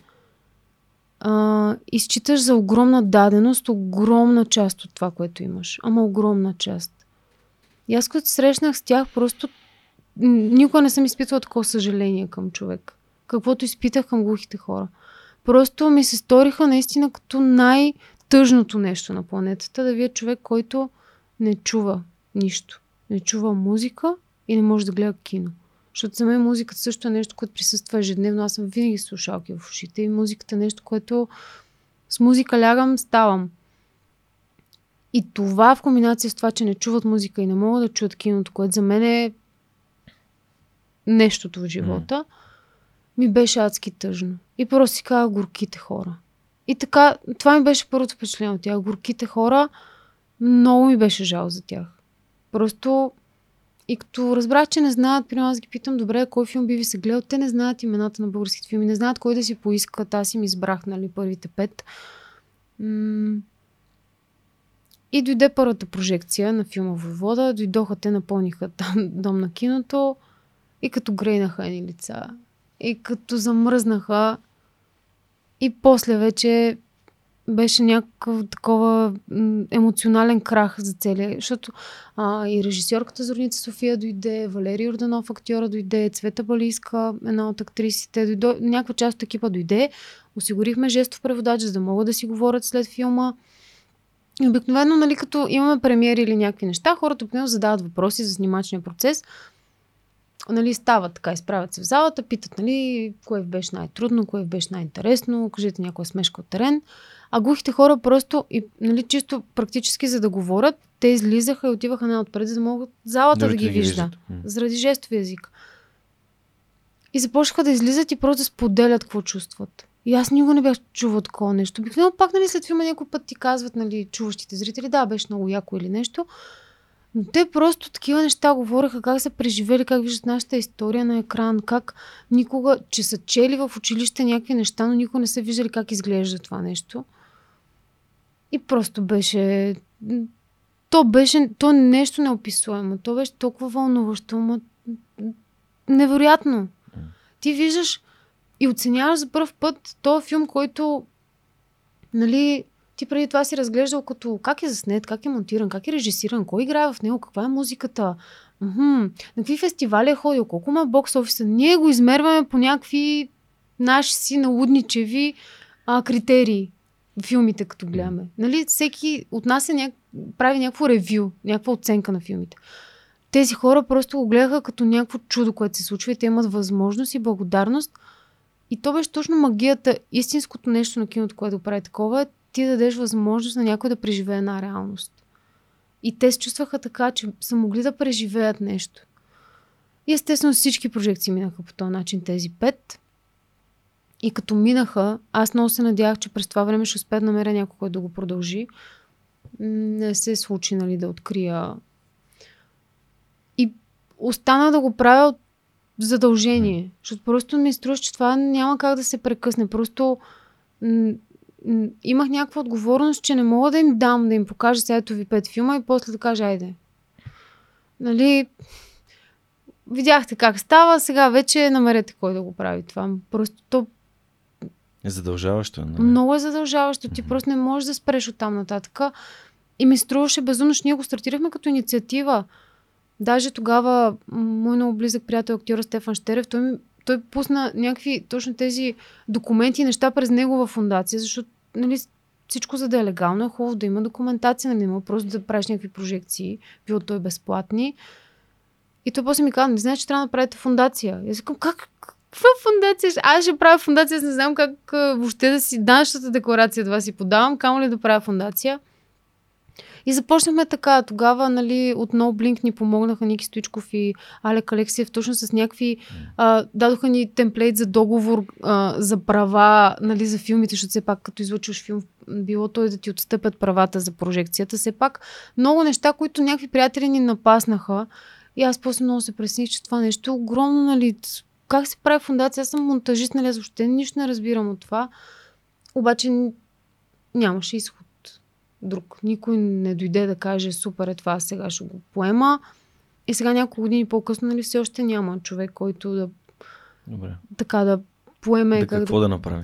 А, изчиташ за огромна даденост, огромна част от това, което имаш. Ама огромна част. И аз като срещнах с тях, просто никога не съм изпитвала такова съжаление към човек. Каквото изпитах към глухите хора. Просто ми се сториха наистина като най-тъжното нещо на планетата да вие човек, който не чува нищо. Не чува музика и не може да гледа кино. Защото за мен музиката също е нещо, което присъства ежедневно. Аз съм винаги слушалки в ушите и музиката е нещо, което с музика лягам, ставам. И това в комбинация с това, че не чуват музика и не могат да чуят киното, което за мен е нещото в живота, ми беше адски тъжно. И просто си казах горките хора. И така, това ми беше първото впечатление от тях. Горките хора, много ми беше жал за тях. Просто и като разбрах, че не знаят, при аз ги питам, добре, кой филм би ви се гледал, те не знаят имената на българските филми, не знаят кой да си поискат, аз им избрах, нали, първите пет. И дойде първата прожекция на филма вода, дойдоха, те напълниха там дом на киното. И като грейнаха едни лица, и като замръзнаха, и после вече беше някакъв такова емоционален крах за целия. Защото а, и режисьорката Зорница София дойде, Валерий Орданов актьора дойде, Цвета Балийска, една от актрисите, дойде, някаква част от екипа дойде. Осигурихме жестов преводач, за да могат да си говорят след филма. И обикновено, нали, като имаме премиери или някакви неща, хората обикновено задават въпроси за снимачния процес. Нали, стават така, изправят се в залата, питат, нали, кое беше най-трудно, кое беше най-интересно, кажете някоя смешка от терен. А глухите хора просто, и, нали, чисто практически за да говорят, те излизаха и отиваха най-отпред, за да могат залата да, да ги вижда. Заради жестови език. И започнаха да излизат и просто споделят какво чувстват. И аз никога не бях чувал такова нещо. Обикновено пак, нали, след филма някой път ти казват, нали, чуващите зрители, да, беше много яко или нещо. Но те просто такива неща говореха, как са преживели, как виждат нашата история на екран, как никога, че са чели в училище някакви неща, но никога не са виждали как изглежда това нещо. И просто беше... То беше... То нещо неописуемо. То беше толкова вълнуващо, но невероятно. Ти виждаш и оценяваш за първ път този филм, който нали, ти преди това си разглеждал като как е заснет, как е монтиран, как е режисиран, кой играе в него, каква е музиката, Мхм, на какви фестивали е ходил, колко ма бокс офиса. Ние го измерваме по някакви наши си налудничеви а, критерии филмите, като гледаме. Нали, всеки от нас е няк... прави някакво ревю, някаква оценка на филмите. Тези хора просто го гледаха като някакво чудо, което се случва и те имат възможност и благодарност. И то беше точно магията, истинското нещо на киното, което прави такова, е ти да дадеш възможност на някой да преживее една реалност. И те се чувстваха така, че са могли да преживеят нещо. И естествено всички прожекции минаха по този начин, тези пет. И като минаха, аз много се надявах, че през това време ще успея да намеря някой, който да го продължи. Не се случи, нали, да открия. И остана да го правя задължение. Защото просто ми струва, че това няма как да се прекъсне. Просто имах някаква отговорност, че не мога да им дам, да им покажа сега ето ви пет филма и после да кажа, айде. Нали, видяхте как става, сега вече намерете кой да го прави това. Просто то Е задължаващо. Нали? много е задължаващо. Ти просто не можеш да спреш от там нататък. И ми струваше безумно, че ние го стартирахме като инициатива. Даже тогава мой много близък приятел, актьора Стефан Штерев, той, ми, той пусна някакви точно тези документи и неща през негова фундация, защото нали, всичко за да е легално е хубаво да има документация, нали, мога просто да правиш някакви прожекции, било той безплатни. И той после ми каза, не знаеш, че трябва да направите фундация. И аз викам, как? Каква фундация? Аз ще правя фундация, аз не знам как въобще да си данъчната декларация това си подавам, камо ли да правя фундация. И започнахме така. Тогава, нали, от No Blink ни помогнаха Ники Стоичков и Алек Алексиев точно с някакви... А, дадоха ни темплейт за договор а, за права, нали, за филмите, защото все пак като излучваш филм, било той да ти отстъпят правата за прожекцията. Все пак много неща, които някакви приятели ни напаснаха. И аз после много се пресних, че това нещо е огромно, нали, как се прави фундация? Аз съм монтажист, нали, аз въобще нищо не разбирам от това. Обаче нямаше изход друг. Никой не дойде да каже, супер е това, сега ще го поема. И сега няколко години по-късно, нали, все още няма човек, който да Добре. така да поеме. Да, как какво да направи?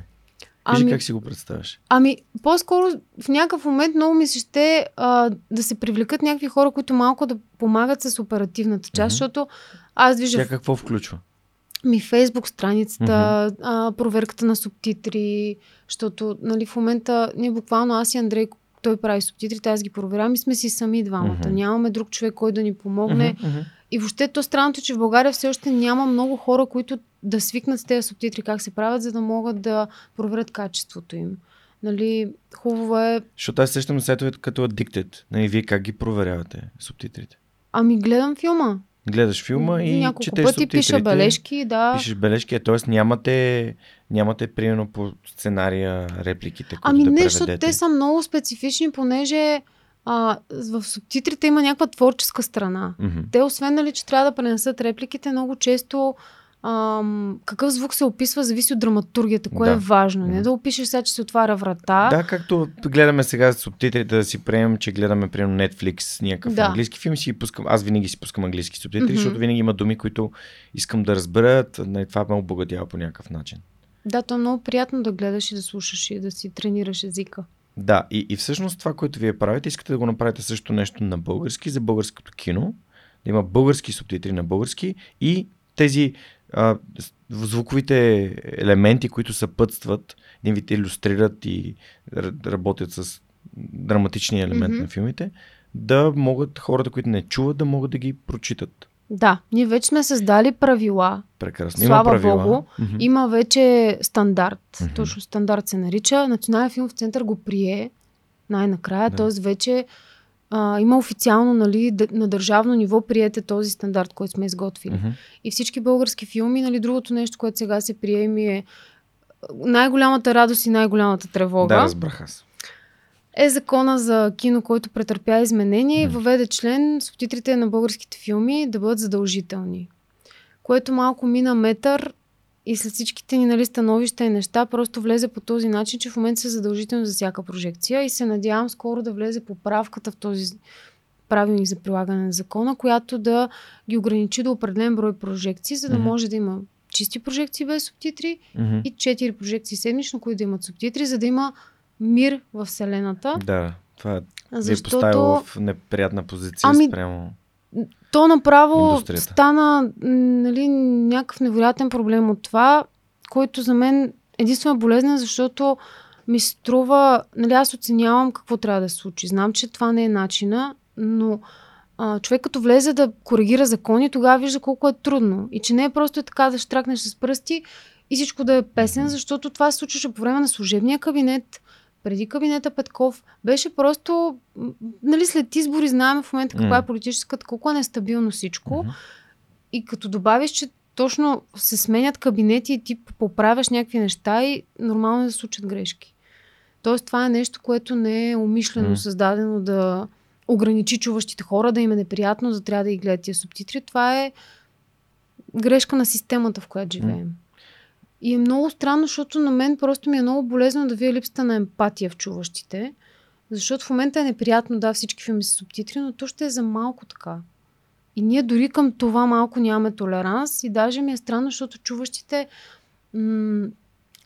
Кажи Ами, как си го представяш. ами, по-скоро в някакъв момент много ми се ще а, да се привлекат някакви хора, които малко да помагат с оперативната част, Мгм. защото аз движа Тя какво включва? ми Фейсбук страницата, а, проверката на субтитри, защото нали, в момента ние буквално аз и Андрей, той прави субтитрите, аз ги проверявам и сме си сами двамата. Мгм. Нямаме друг човек, който да ни помогне. Мгм. И въобще то странното, е, че в България все още няма много хора, които да свикнат с тези субтитри, как се правят, за да могат да проверят качеството им. Нали, хубаво е. Защото аз сещам сайтовете като Addicted. Нали, вие как ги проверявате субтитрите? Ами гледам филма. Гледаш филма и Няколко четеш пъти субтитрите. пиша бележки, да. Пишеш бележки, т.е. нямате, нямате примерно по сценария репликите, които Ами да не, защото преведете. те са много специфични, понеже а, в субтитрите има някаква творческа страна. Мгм. Те, освен нали, че трябва да пренесат репликите, много често ам, какъв звук се описва, зависи от драматургията, кое Да. е важно. Не да опишеш сега, че се отваря врата. Да, както гледаме сега субтитрите, да си приемем, че гледаме примерно Netflix, някакъв Да. английски филм, си пускам, аз винаги си пускам английски субтитри, Мгм. защото винаги има думи, които искам да разберат, нали, това ме обогатява по някакъв начин. Да, то е много приятно да гледаш и да слушаш и да си тренираш езика. Да, и, и всъщност това, което вие правите, искате да го направите също нещо на български, за българското кино, да има български субтитри на български и тези а, звуковите елементи, които съпътстват, един вид иллюстрират и работят с драматичния елемент Мгм. на филмите, да могат хората, които не чуват, да могат да ги прочитат. Да, ние вече сме създали правила. Прекрасно. Слава Има правила. Богу, Мгм. Има вече стандарт. Мгм. Точно стандарт се нарича. Национален филмов център го прие най-накрая. Да. Т.е. вече а, има официално нали, на държавно ниво приете този стандарт, който сме изготвили. Мгм. И всички български филми, нали, другото нещо, което сега се приеми е най-голямата радост и най-голямата тревога. Да, разбрах аз. Е закона за кино, който претърпя изменение и въведе член субтитрите на българските филми да бъдат задължителни. Което малко мина метър и след всичките ни нали, становища и неща, просто влезе по този начин, че в момента са задължително за всяка прожекция и се надявам скоро да влезе поправката в този правилник за прилагане на закона, която да ги ограничи до определен брой прожекции, за да Мгм. може да има чисти прожекции без субтитри Мгм. и 4 прожекции седмично, които да имат субтитри, за да има мир в Вселената. Да, това е Защото поставило в неприятна позиция Ами, спрямо... то направо стана нали, някакъв невероятен проблем от това, който за мен единствено е болезнен, защото ми се струва, нали, аз оценявам какво трябва да се случи. Знам, че това не е начина, но а, човек като влезе да коригира закони, тогава вижда колко е трудно. И че не е просто е така да штракнеш с пръсти и всичко да е песен, защото това се случваше по време на служебния кабинет, преди кабинета Петков. Беше просто, нали, след избори знаем в момента каква М. е политическата, колко е нестабилно всичко. Мгм. И като добавиш, че точно се сменят кабинети и ти поправяш някакви неща и нормално е да се случат грешки. Тоест това е нещо, което не е умишлено М. създадено да ограничи чуващите хора, да им е неприятно, да трябва да ги гледат тия субтитри. Това е грешка на системата, в която живеем. И е много странно, защото на мен просто ми е много болезнено да вие липсата на емпатия в чуващите. Защото в момента е неприятно, да, всички филми са субтитри, но то ще е за малко така. И ние дори към това малко нямаме толеранс и даже ми е странно, защото чуващите м-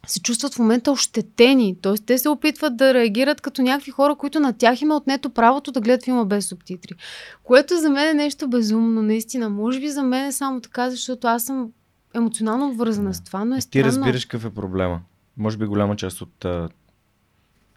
се чувстват в момента ощетени. Т.е. те се опитват да реагират като някакви хора, които на тях има отнето правото да гледат филма без субтитри. Което за мен е нещо безумно, наистина. Може би за мен е само така, защото аз съм емоционално вързана да. с това, но е Ти разбираш какъв е проблема. Може би голяма част от а,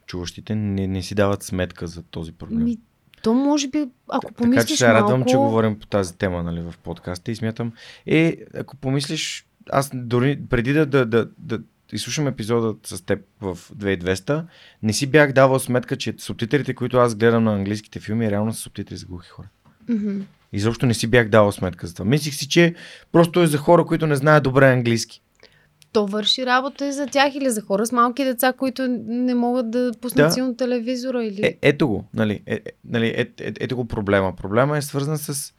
чуващите не, не си дават сметка за този проблем. Ми, то може би, ако помислиш Така че се радвам, малко... че говорим по тази тема нали, в подкаста и смятам, е, ако помислиш, аз дори преди да, да, да, да изслушам епизода с теб в 2200, не си бях давал сметка, че субтитрите, които аз гледам на английските филми, реално са субтитри за глухи хора. Mm-hmm. Изобщо не си бях давал сметка за това. Мислих си, че просто е за хора, които не знаят добре английски. То върши работа и за тях или за хора с малки деца, които не могат да пуснат да. силно телевизора. Или... Е, ето го, нали, е, е, нали, е, е, ето го проблема. Проблема е свързан с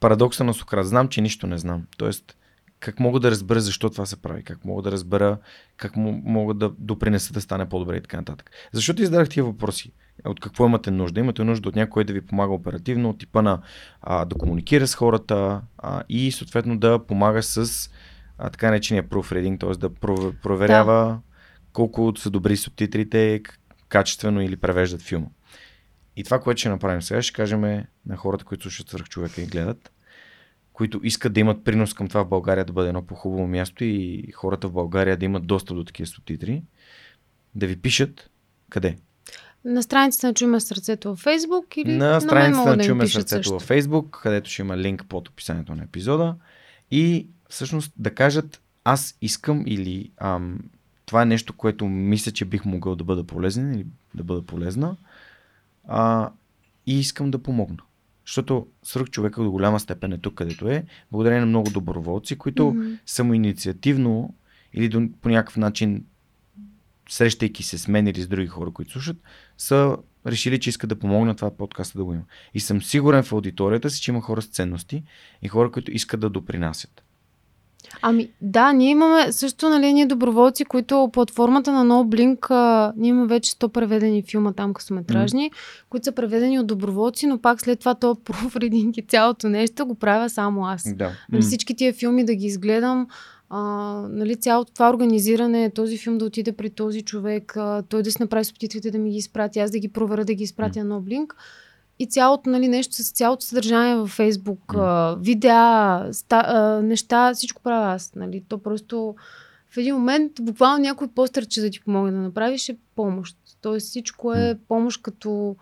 парадокса на Сократ. Знам, че нищо не знам. Тоест, как мога да разбера защо това се прави, как мога да разбера как мога да допринеса да стане по-добре и така нататък. Защо ти зададах тия въпроси? От какво имате нужда? Имате нужда от някой да ви помага оперативно, от типа на а, да комуникира с хората а, и съответно да помага с а, така наречения proofreading, т.е. да проверява да. колко са добри субтитрите, качествено или превеждат филма. И това, което ще направим сега, ще кажем на хората, които слушат свърх човека и гледат, които искат да имат принос към това в България да бъде едно по-хубаво място и хората в България да имат достъп до такива субтитри, да ви пишат къде? На страницата на Чуме сърцето във Фейсбук или на страницата на, на Чуме сърцето във Фейсбук, където ще има линк под описанието на епизода и всъщност да кажат аз искам или ам, това е нещо, което мисля, че бих могъл да бъда полезен или да бъда полезна а, и искам да помогна. Защото свърх човека до голяма степен е тук, където е, благодарение на много доброволци, които mm-hmm. самоинициативно или до, по някакъв начин, срещайки се с мен или с други хора, които слушат, са решили, че искат да помогнат това подкаста да го има. И съм сигурен в аудиторията си, че има хора с ценности и хора, които искат да допринасят. Ами да, ние имаме също нали, ние доброволци, които платформата на NoBlink, а, ние имаме вече 100 преведени филма там късометражни, mm. които са преведени от доброволци, но пак след това то профрединг и цялото нещо го правя само аз. Да. Нали, всички тия филми да ги изгледам, а, нали, цялото това организиране, този филм да отиде при този човек, а, той да си направи субтитрите да ми ги изпрати, аз да ги проверя да ги изпратя mm. на NoBlink и цялото нали, нещо с цялото съдържание във Фейсбук, mm. видеа, ста, а, неща, всичко правя аз. Нали. То просто в един момент буквално някой постърче да ти помогне да направиш е помощ. Тоест всичко е помощ като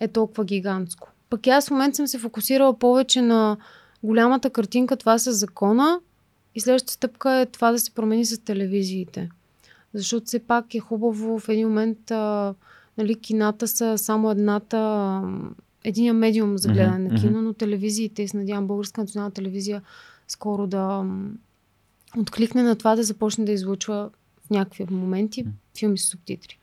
е толкова гигантско. Пък аз в момент съм се фокусирала повече на голямата картинка, това с закона и следващата стъпка е това да се промени с телевизиите. Защото все пак е хубаво в един момент а, нали, кината са само едната единия медиум за гледане mm-hmm. на кино, но телевизиите, и се надявам Българска национална телевизия скоро да откликне на това да започне да излучва в някакви моменти филми с субтитри.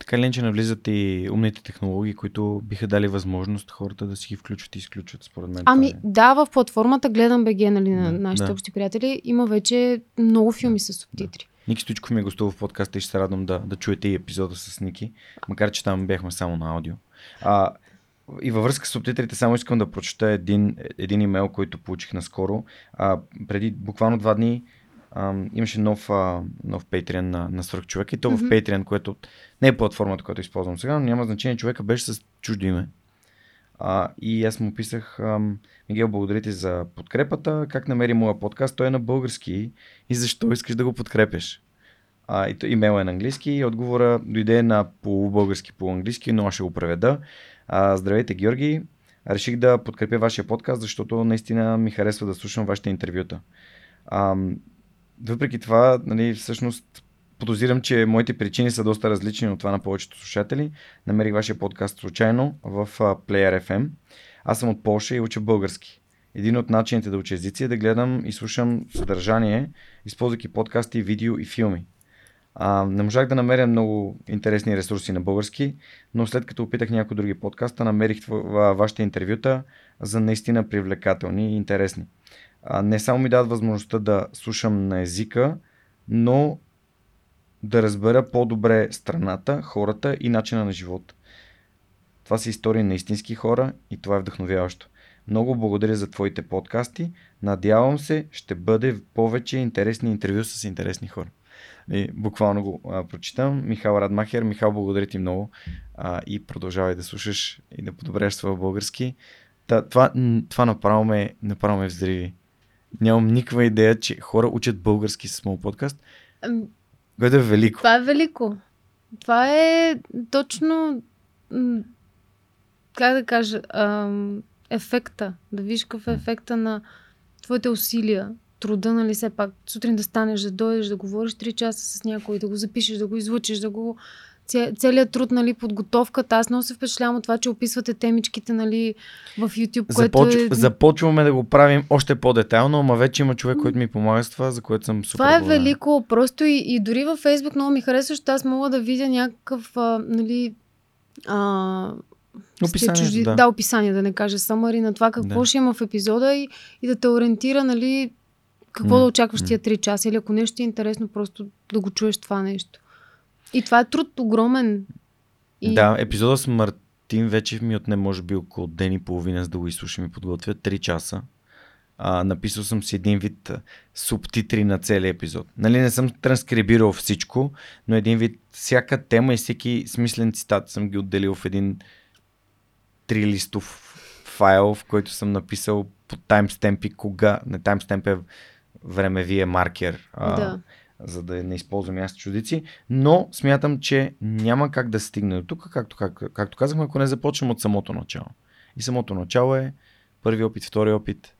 Така ли, че навлизат и умните технологии, които биха дали възможност хората да си ги включват и изключват, според мен. Ами е. да, в платформата Гледам БГ, нали, на да, нашите да. общи приятели, има вече много филми да, с субтитри. Да. Ники Стучков ми е гостува в подкаста и ще се радвам да, да чуете и епизода с Ники, макар че там бяхме само на аудио. А, и във връзка с субтитрите, само искам да прочета един, един имейл, който получих наскоро. А, преди буквално два дни имаше нов, а, нов Patreon на, на свърх човека и то mm-hmm. в Patreon, което не е платформата, която използвам сега, но няма значение, човека беше с чуждо име. А, и аз му писах, Мигел, благодаря ти за подкрепата, как намери моя подкаст, той е на български и защо искаш да го подкрепяш? А, и, имейл е на английски и отговора дойде на полубългарски, полуанглийски, но аз ще го преведа. А, здравейте, Георги. Реших да подкрепя вашия подкаст, защото наистина ми харесва да слушам вашите интервюта. А, въпреки това, нали, всъщност подозирам, че моите причини са доста различни от това на повечето слушатели. Намерих вашия подкаст случайно в Player FM. Аз съм от Польша и уча български. Един от начините да уча езици е да гледам и слушам съдържание, използвайки подкасти, видео и филми. А, не можах да намеря много интересни ресурси на български, но след като опитах някои други подкаста, намерих вашите интервюта за наистина привлекателни и интересни. Не само ми дадат възможността да слушам на езика, но да разбера по-добре страната, хората и начина на живота. Това са истории на истински хора и това е вдъхновяващо. Много благодаря за твоите подкасти. Надявам се, ще бъде повече интересни интервю с интересни хора. И буквално го а, прочитам. Михал Радмахер. Михал, благодаря ти много а, и продължавай да слушаш и да подобряваш своя български. Та, това, това направо ме, направо ме взриви. Нямам никаква идея, че хора учат български с моят подкаст. Което е велико. Това е велико. Това е точно как да кажа, ефекта. Да виж какъв е ефекта на твоите усилия труда, нали, все пак сутрин да станеш, да дойдеш, да говориш 3 часа с някой, да го запишеш, да го излучиш, да го целият труд, нали, подготовката. Аз много се впечатлявам от това, че описвате темичките, нали, в YouTube, което Започ... е... Започваме да го правим още по-детайлно, ама вече има човек, който ми помага с това, за което съм супер Това е благодарен. велико, просто и, и дори във Facebook много ми харесва, защото аз мога да видя някакъв, а, нали, а, Описание, чужди, да. да, описание, да не кажа самари на това какво да. ще има в епизода и, и да те ориентира, нали, какво mm. да очакваш тия 3 часа или ако нещо е интересно, просто да го чуеш това нещо. И това е труд огромен. И... Да, епизода с Мартин вече ми отне може би около ден и половина, за да го изслушам и подготвя 3 часа. А, написал съм си един вид субтитри на целия епизод. Нали не съм транскрибирал всичко, но един вид всяка тема и всеки смислен цитат съм ги отделил в един трилистов файл, в който съм написал по таймстемпи кога, не таймстемп е времевия маркер, а, да. За да не използвам аз чудици, но смятам, че няма как да стигне до тук, както, как, както казахме, ако не започнем от самото начало. И самото начало е първи опит, втори опит,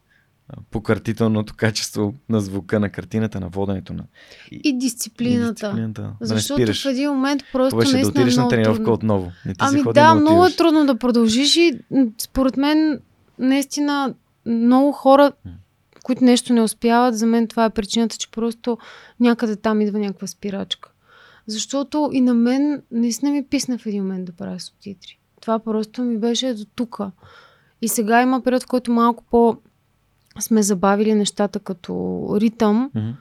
пократителното качество на звука на картината, на воденето на... И, и дисциплината. И дисциплината. Защото да в един момент просто Това ще да отидеш на тренировка трудно. отново. Не ти ами да, да много е трудно да продължиш и според мен наистина много хора, които нещо не успяват, за мен това е причината, че просто някъде там идва някаква спирачка. Защото и на мен наистина ми писна в един момент да правя субтитри. Това просто ми беше до тук. И сега има период, в който малко по сме забавили нещата като ритъм. Mm-hmm.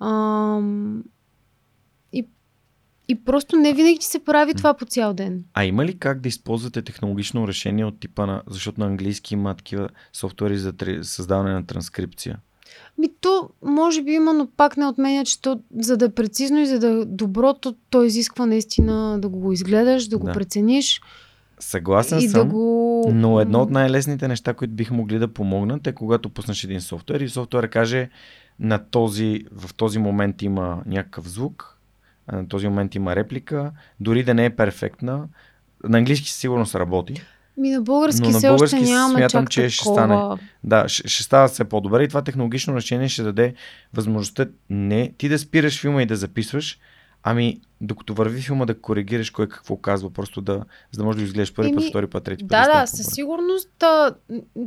А, и просто не винаги се прави това по цял ден. А има ли как да използвате технологично решение от типа на... Защото на английски има такива софтуери за създаване на транскрипция. Ми то, може би има, но пак не отменя, че то, за да е прецизно и за да е добро, то, изисква наистина да го изгледаш, да го да. прецениш. Съгласен и съм, да го... но едно от най-лесните неща, които биха могли да помогнат е когато пуснеш един софтуер и софтуер каже на този, в този момент има някакъв звук, на този момент има реплика, дори да не е перфектна. На английски сигурно се работи. Ми на български но на български още нямаме смятам, че ще стане. Да, ще, ще става все по-добре и това технологично решение ще даде възможността не ти да спираш филма и да записваш, Ами, докато върви филма да коригираш кой какво казва, просто да, за да можеш да изгледаш първи път, втори път, трети път. Да, да, със сигурност а,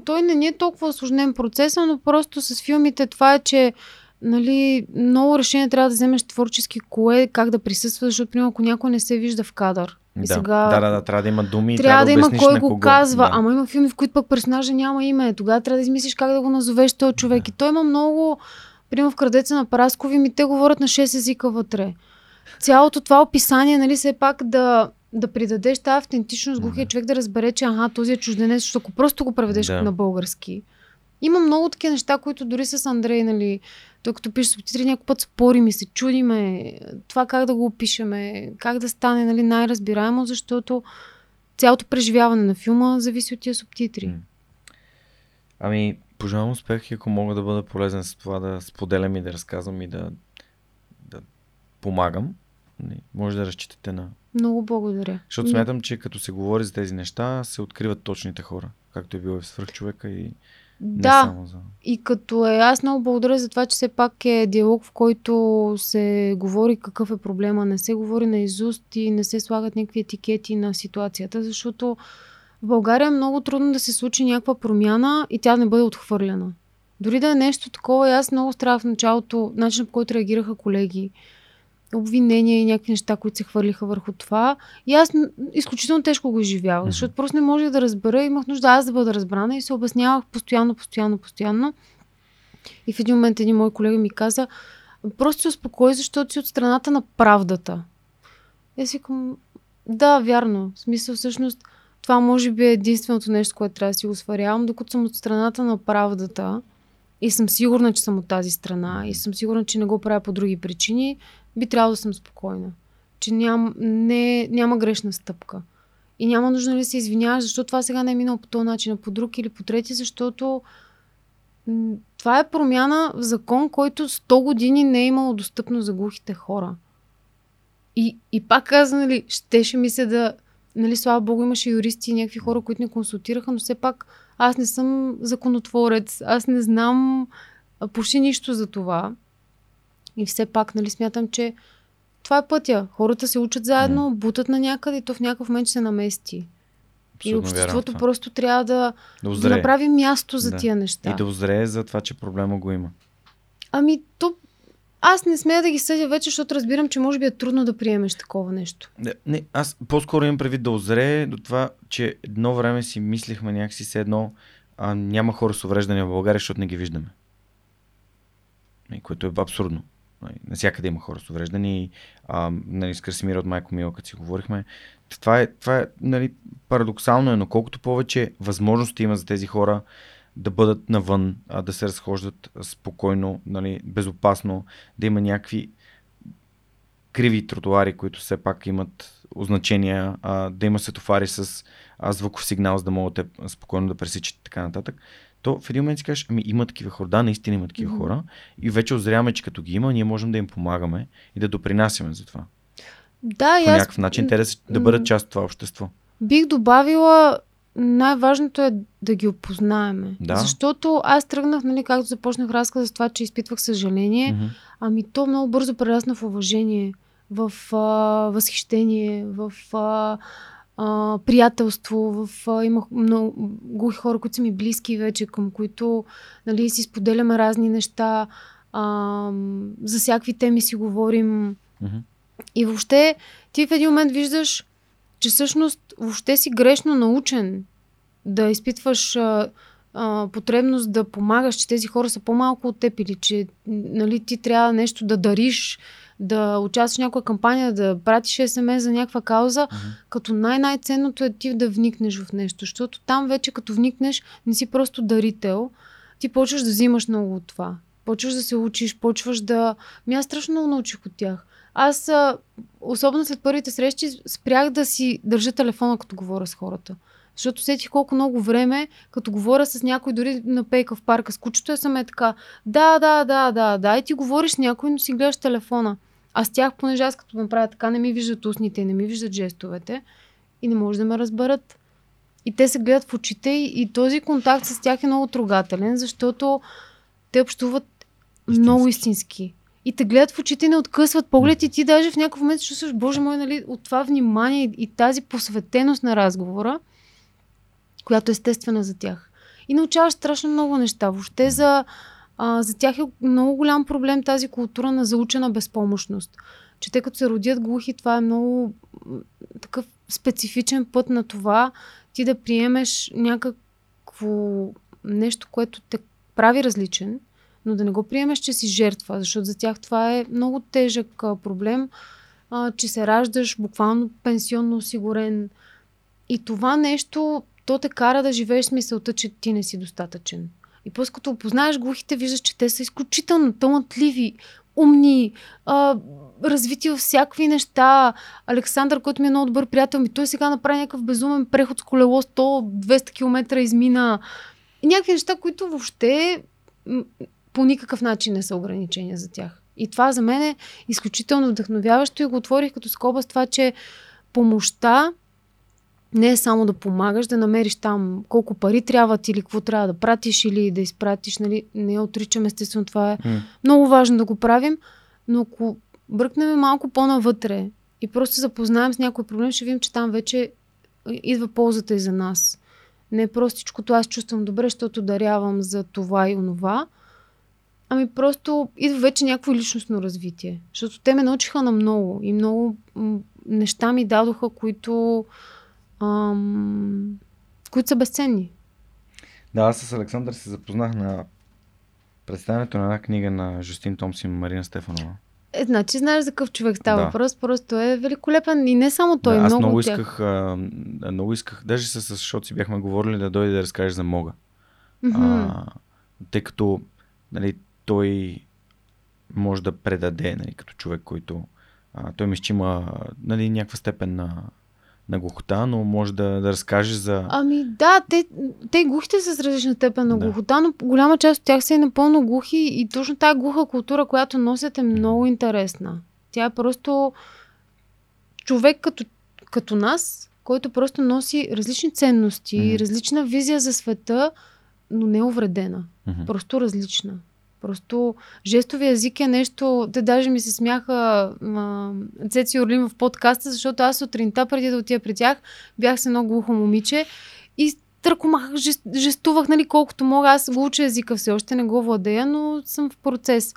той не ни е толкова осложнен процес, но просто с филмите това е, че нали, много решение трябва да вземеш творчески кое, как да присъства, защото, примерно, ако някой не се вижда в кадър. И да, сега... да, да, да, трябва да има думи. Трябва, трябва да, има кой го казва. Да. Ама има филми, в които пък персонажа няма име. Тогава трябва да измислиш как да го назовеш този човек. Да. И той има много. Примерно в Крадеца на Параскови ми те говорят на 6 езика вътре цялото това описание, нали, все пак да, да придадеш тази автентичност, глухия човек да разбере, че аха, този е чужденец, защото ако просто го преведеш да. на български. Има много такива неща, които дори с Андрей, нали, той като пише субтитри, някой път спорим и се чудиме това как да го опишеме, как да стане нали, най-разбираемо, защото цялото преживяване на филма зависи от тия субтитри. Ами, пожелавам успех и ако мога да бъда полезен с това да споделям и да разказвам и да помагам, нали, може да разчитате на... Много благодаря. Защото смятам, че като се говори за тези неща, се откриват точните хора, както е било и в свръхчовека и да, за... и като е, аз много благодаря за това, че все пак е диалог, в който се говори какъв е проблема, не се говори на изуст и не се слагат някакви етикети на ситуацията, защото в България е много трудно да се случи някаква промяна и тя не бъде отхвърлена. Дори да е нещо такова, аз много страх в началото, начинът по който реагираха колеги, обвинения и някакви неща, които се хвърлиха върху това. И аз изключително тежко го изживявах, защото просто не можех да разбера. Имах нужда аз да бъда разбрана и се обяснявах постоянно, постоянно, постоянно. И в един момент един мой колега ми каза, просто се успокой, защото си от страната на правдата. И аз викам, да, вярно. В смисъл, всъщност, това може би е единственото нещо, което трябва да си го сварявам, докато съм от страната на правдата и съм сигурна, че съм от тази страна и съм сигурна, че не го правя по други причини, би трябвало да съм спокойна. Че ням, не, няма грешна стъпка. И няма нужда да ли се извиняваш, защото това сега не е минало по този начин, а по друг или по трети, защото това е промяна в закон, който 100 години не е имало достъпно за глухите хора. И, и пак каза, нали, щеше ми се да... Нали, слава богу, имаше юристи и някакви хора, които ни консултираха, но все пак аз не съм законотворец, аз не знам почти нищо за това. И все пак, нали, смятам, че това е пътя. Хората се учат заедно, mm. бутат на някъде и то в някакъв момент ще се намести. Абсолютно и обществото просто трябва да, да, да направи място за да. тия неща. И да озрее за това, че проблема го има. Ами, то аз не смея да ги съдя вече, защото разбирам, че може би е трудно да приемеш такова нещо. Не, не аз по-скоро имам предвид да озрее до това, че едно време си мислихме някакси се едно, а, няма хора с увреждания в България, защото не ги виждаме. И, което е абсурдно. Нали, навсякъде има хора с увреждани. А, нали, с Красимира от Майко Мила, като си говорихме. Това е, това е нали, парадоксално, е, но колкото повече възможности има за тези хора да бъдат навън, а, да се разхождат спокойно, нали, безопасно, да има някакви криви тротуари, които все пак имат означения, а, да има светофари с а, звуков сигнал, за да могат те спокойно да пресичат и така нататък то в един момент си кажеш, ами има такива хора, да, наистина има такива mm-hmm. хора и вече озряваме, че като ги има, ние можем да им помагаме и да допринасяме за това. Да, По някакъв начин те да, да бъдат част от това общество. Бих добавила, най-важното е да ги опознаеме. Да. Защото аз тръгнах, нали, както започнах разказа с това, че изпитвах съжаление, mm-hmm. ами то много бързо прерасна в уважение, в а, възхищение, в а, а, приятелство. В, а, имах много глухи хора, които са ми близки вече, към които нали, си споделяме разни неща. А, за всякакви теми си говорим. Mm-hmm. И въобще ти в един момент виждаш, че всъщност въобще си грешно научен да изпитваш а, а, потребност да помагаш, че тези хора са по-малко от теб или че нали, ти трябва нещо да дариш да участваш в някаква кампания, да пратиш СМС за някаква кауза, mm-hmm. като най-най-ценното е ти да вникнеш в нещо, защото там вече като вникнеш не си просто дарител, ти почваш да взимаш много от това. Почваш да се учиш, почваш да... Ми аз страшно много научих от тях. Аз, особено след първите срещи, спрях да си държа телефона, като говоря с хората. Защото сетих колко много време, като говоря с някой, дори на пейка в парка с кучето, я съм е така, да, да, да, да, да, и ти говориш с някой, но си гледаш телефона. А с тях, понеже аз като направя така, не ми виждат устните, не ми виждат жестовете и не може да ме разберат. И те се гледат в очите и, и този контакт с тях е много трогателен, защото те общуват истински. много истински. И те гледат в очите и не откъсват поглед и ти даже в някакъв момент чувстваш, боже мой, нали, от това внимание и, и тази посветеност на разговора, която е естествена за тях. И научаваш страшно много неща. Въобще за а, за тях е много голям проблем тази култура на заучена безпомощност. Че те като се родят глухи, това е много такъв специфичен път на това ти да приемеш някакво нещо, което те прави различен, но да не го приемеш, че си жертва, защото за тях това е много тежък проблем, а, че се раждаш буквално пенсионно осигурен. И това нещо, то те кара да живееш с мисълта, че ти не си достатъчен. И после като опознаеш глухите, виждаш, че те са изключително талантливи, умни, а, развити във всякакви неща. Александър, който ми е много добър приятел, ми той сега направи някакъв безумен преход с колело 100-200 км измина. И някакви неща, които въобще по никакъв начин не са ограничения за тях. И това за мен е изключително вдъхновяващо и го отворих като скоба с това, че помощта не е само да помагаш, да намериш там колко пари трябват или какво трябва да пратиш или да изпратиш. Нали? Не отричам, естествено, това е mm. много важно да го правим, но ако бръкнем малко по-навътре и просто се запознаем с някой проблем, ще видим, че там вече идва ползата и за нас. Не е простичкото аз чувствам добре, защото дарявам за това и онова, Ами просто идва вече някакво личностно развитие. Защото те ме научиха на много и много неща ми дадоха, които, ам, които са безценни. Да, аз с Александър се запознах на представянето на една книга на Жустин Томсин и Марина Стефанова. Е, значи знаеш за какъв човек става Да. въпрос, просто е великолепен и не само той, да, аз много, много исках, а, много исках, даже с, с си бяхме говорили да дойде да разкажеш за Мога. Мгм. А, тъй като нали, той може да предаде нали, като човек, който а, той мисля, че има нали, някаква степен на, на глухота, но може да, да разкаже за... Ами да, те, те глухите са с различна степен на Да. глухота, но голяма част от тях са и напълно глухи и точно тази глуха култура, която носят е много интересна. Тя е просто човек като, като нас, който просто носи различни ценности, Мгм. различна визия за света, но не увредена. Мгм. Просто различна. Просто жестовия език е нещо... Те даже ми се смяха а, Цеци Орлин в подкаста, защото аз сутринта, преди да отида при тях, бях с едно глухо момиче и търкомах, жест, жестувах, нали, колкото мога. Аз го уча езика все още, не го владея, но съм в процес.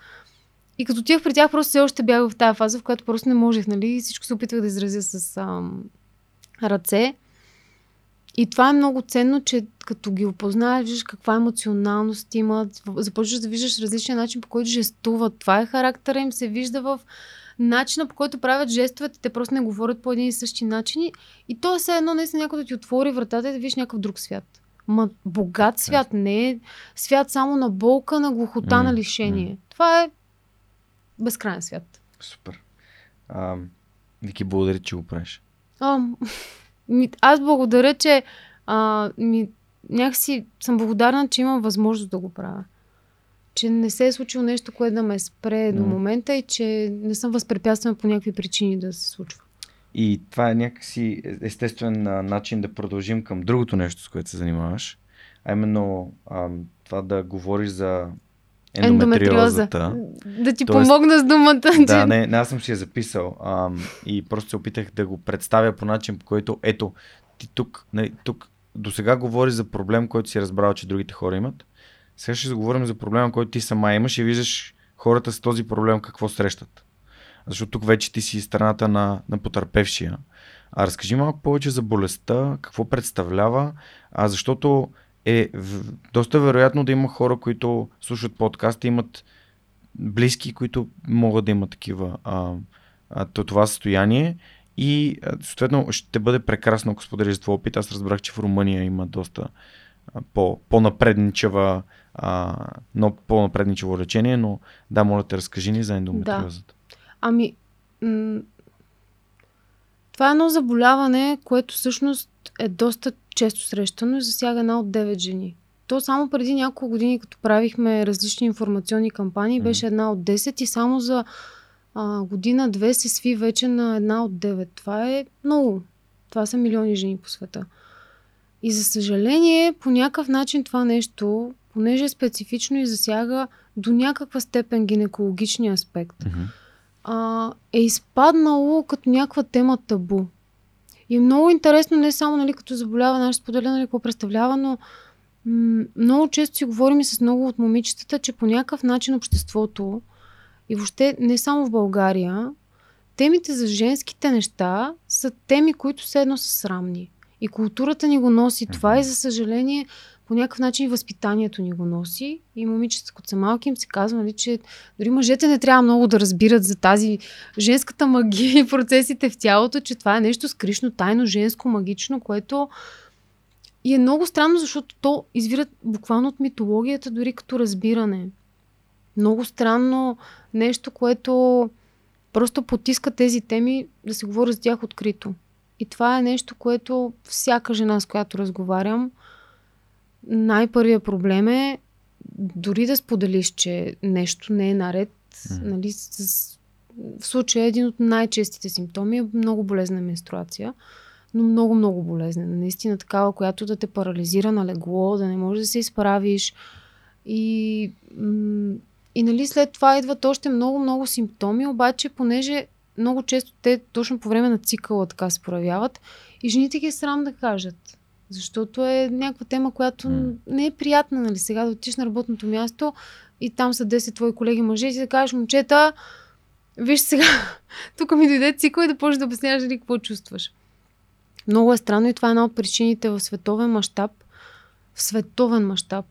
И като отивах при тях, просто все още бях в тази фаза, в която просто не можех, нали, всичко се опитвах да изразя с ам, ръце. И това е много ценно, че като ги опознаеш, виждаш каква емоционалност имат, започваш да виждаш различен начин, по който жестуват. Това е характера им, се вижда в начина, по който правят жестовете. Те просто не говорят по един и същи начин. И то е все едно, наистина някой да ти отвори вратата и да видиш някакъв друг свят. Ма богат свят, не е свят само на болка, на глухота, М, на лишение. Това е безкрайен свят. Супер. А, Вики, благодаря, че го правиш. А, аз благодаря, че а, ми, някакси съм благодарна, че имам възможност да го правя. Че не се е случило нещо, което да ме спре до Мгм. момента и че не съм възпрепятствана по някакви причини да се случва. И това е някакси естествен а, начин да продължим към другото нещо, с което се занимаваш. А именно а, това да говориш за ендометриозата. Да ти Тоест- помогна с думата. Да, не, не, аз съм си я записал а, и просто се опитах да го представя по начин, по който, ето, ти тук, нали, тук до сега говориш за проблем, който си разбрал, че другите хора имат. Сега ще заговорим за проблема, който ти сама имаш и виждаш хората с този проблем какво срещат. Защото тук вече ти си страната на, на потърпевшия. А разкажи малко повече за болестта, какво представлява, а защото е доста вероятно да има хора, които слушат подкаста, имат близки, които могат да имат такива а, а, то- това състояние и съответно ще бъде прекрасно, ако споделиш твой опит. Аз разбрах, че в Румъния има доста по-напредничава но по-напредничаво лечение, но да, моля те, разкажи ни за ендометриозата. Ами, м- това е едно заболяване, което всъщност е доста често срещано и засяга една от 9 жени. То само преди няколко години, като правихме различни информационни кампании, беше една от 10 и само за а, година-две се сви вече на една от 9. Това е много. Това са милиони жени по света. И за съжаление, по някакъв начин това нещо, понеже е специфично и засяга до някаква степен гинекологичния аспект, Мгм. а, е изпаднало като някаква тема табу. И е много интересно, не само нали, като заболява, наш споделя нали, какво представлява, но м- много често си говорим и с много от момичетата, че по някакъв начин обществото и въобще не само в България, темите за женските неща са теми, които все едно са срамни. И културата ни го носи това и за съжаление по някакъв начин възпитанието ни го носи. И момичета, като са малки, им се казва, нали, че дори мъжете не трябва много да разбират за тази женската магия и процесите в тялото, че това е нещо скришно, тайно, женско, магично, което и е много странно, защото то извира буквално от митологията, дори като разбиране. Много странно нещо, което просто потиска тези теми да се говори за тях открито. И това е нещо, което всяка жена, с която разговарям, най-първият проблем е дори да споделиш, че нещо не е наред, Мгм. нали, с... в случая един от най-честите симптоми е много болезна менструация, но много, много болезнена. Наистина такава, която да те парализира на легло, да не можеш да се изправиш. И, и нали, след това идват още много, много симптоми, обаче понеже много често те точно по време на цикъла така се проявяват и жените ги е срам да кажат. Защото е някаква тема, която М. не е приятна, нали? Сега да отиш на работното място, и там са 10 твои колеги мъже и ти да кажеш, момчета, виж сега, тук ми дойде цикъл и да почнеш да обясняваш ли какво чувстваш. Много е странно и това е една от причините в световен мащаб, в световен мащаб.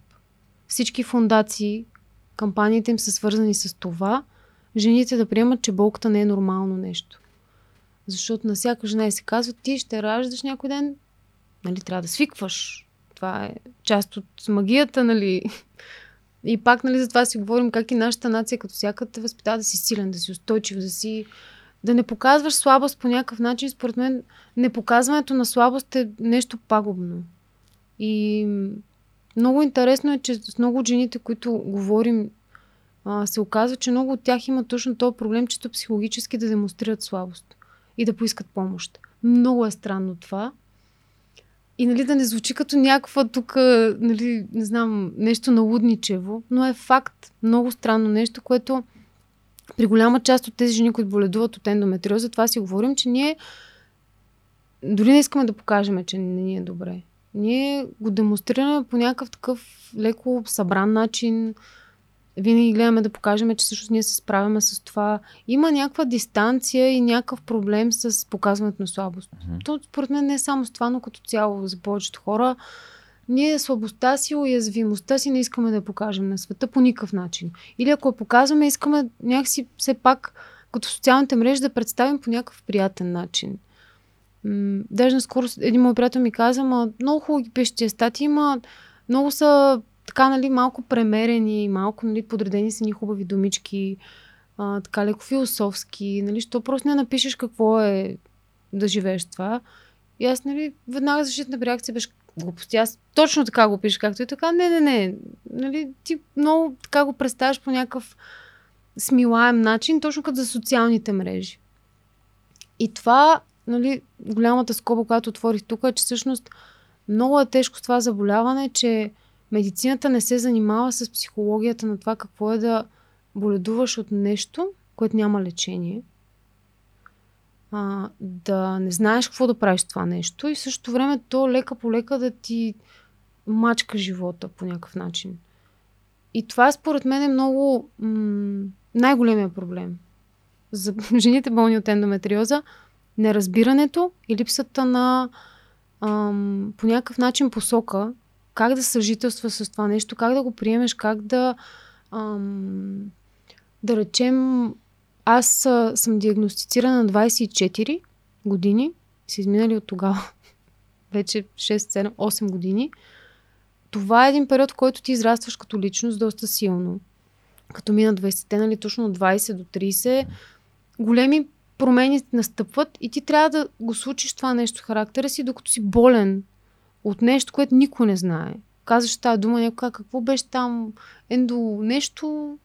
Всички фундации, кампаниите им са свързани с това, жените да приемат, че болката не е нормално нещо. Защото на всяка жена и се казва, ти ще раждаш някой ден, нали, трябва да свикваш. Това е част от магията, нали. И пак, нали, за това си говорим как и нашата нация като всяка те възпитава да си силен, да си устойчив, да си да не показваш слабост по някакъв начин, според мен непоказването на слабост е нещо пагубно. И много интересно е, че с много от жените, които говорим, се оказва, че много от тях имат точно този проблем, чето психологически да демонстрират слабост и да поискат помощ. Много е странно това. И нали, да не звучи като някаква тук, нали, не знам, нещо налудничево, но е факт, много странно нещо, което при голяма част от тези жени, които боледуват от ендометриоза, това си говорим, че ние дори не искаме да покажем, че не ни е добре. Ние го демонстрираме по някакъв такъв леко събран начин. Винаги гледаме да покажем, че всъщност ние се справяме с това. Има някаква дистанция и някакъв проблем с показването на слабост. Mm-hmm. То, според мен, не е само с това, но като цяло за повечето хора ние слабостта си, уязвимостта си не искаме да я покажем на света по никакъв начин. Или ако я показваме, искаме някакси все пак като социалните мрежи да представим по някакъв приятен начин. М- даже наскоро един мой приятел ми каза, ма много хубаво ги пише тия статии, има много са така, нали, малко премерени, малко, нали, подредени са ни хубави думички, а, така леко философски, нали, що просто не напишеш какво е да живееш това. И аз, нали, веднага защитна реакция беше, глупости. Аз точно така го пиша, както и така. Не, не, не. Нали, ти много така го представяш по някакъв смилаем начин, точно като за социалните мрежи. И това, нали, голямата скоба, която отворих тук, е, че всъщност много е тежко с това заболяване, че медицината не се занимава с психологията на това какво е да боледуваш от нещо, което няма лечение – а, да не знаеш какво да правиш това нещо и в същото време то лека по лека да ти мачка живота по някакъв начин. И това според мен е много м- най-големия проблем. За жените болни от ендометриоза, неразбирането и липсата на ам, по някакъв начин посока как да съжителства с това нещо, как да го приемеш, как да ам, да речем аз а, съм диагностицирана на 24 години. Са изминали от тогава вече 6, 7, 8 години. Това е един период, в който ти израстваш като личност доста силно. Като мина 20-те, нали, точно от 20 до 30, големи промени настъпват и ти трябва да го случиш това нещо в характера си, докато си болен от нещо, което никой не знае. Казваш тази дума, някой какво беше там, ендо нещо,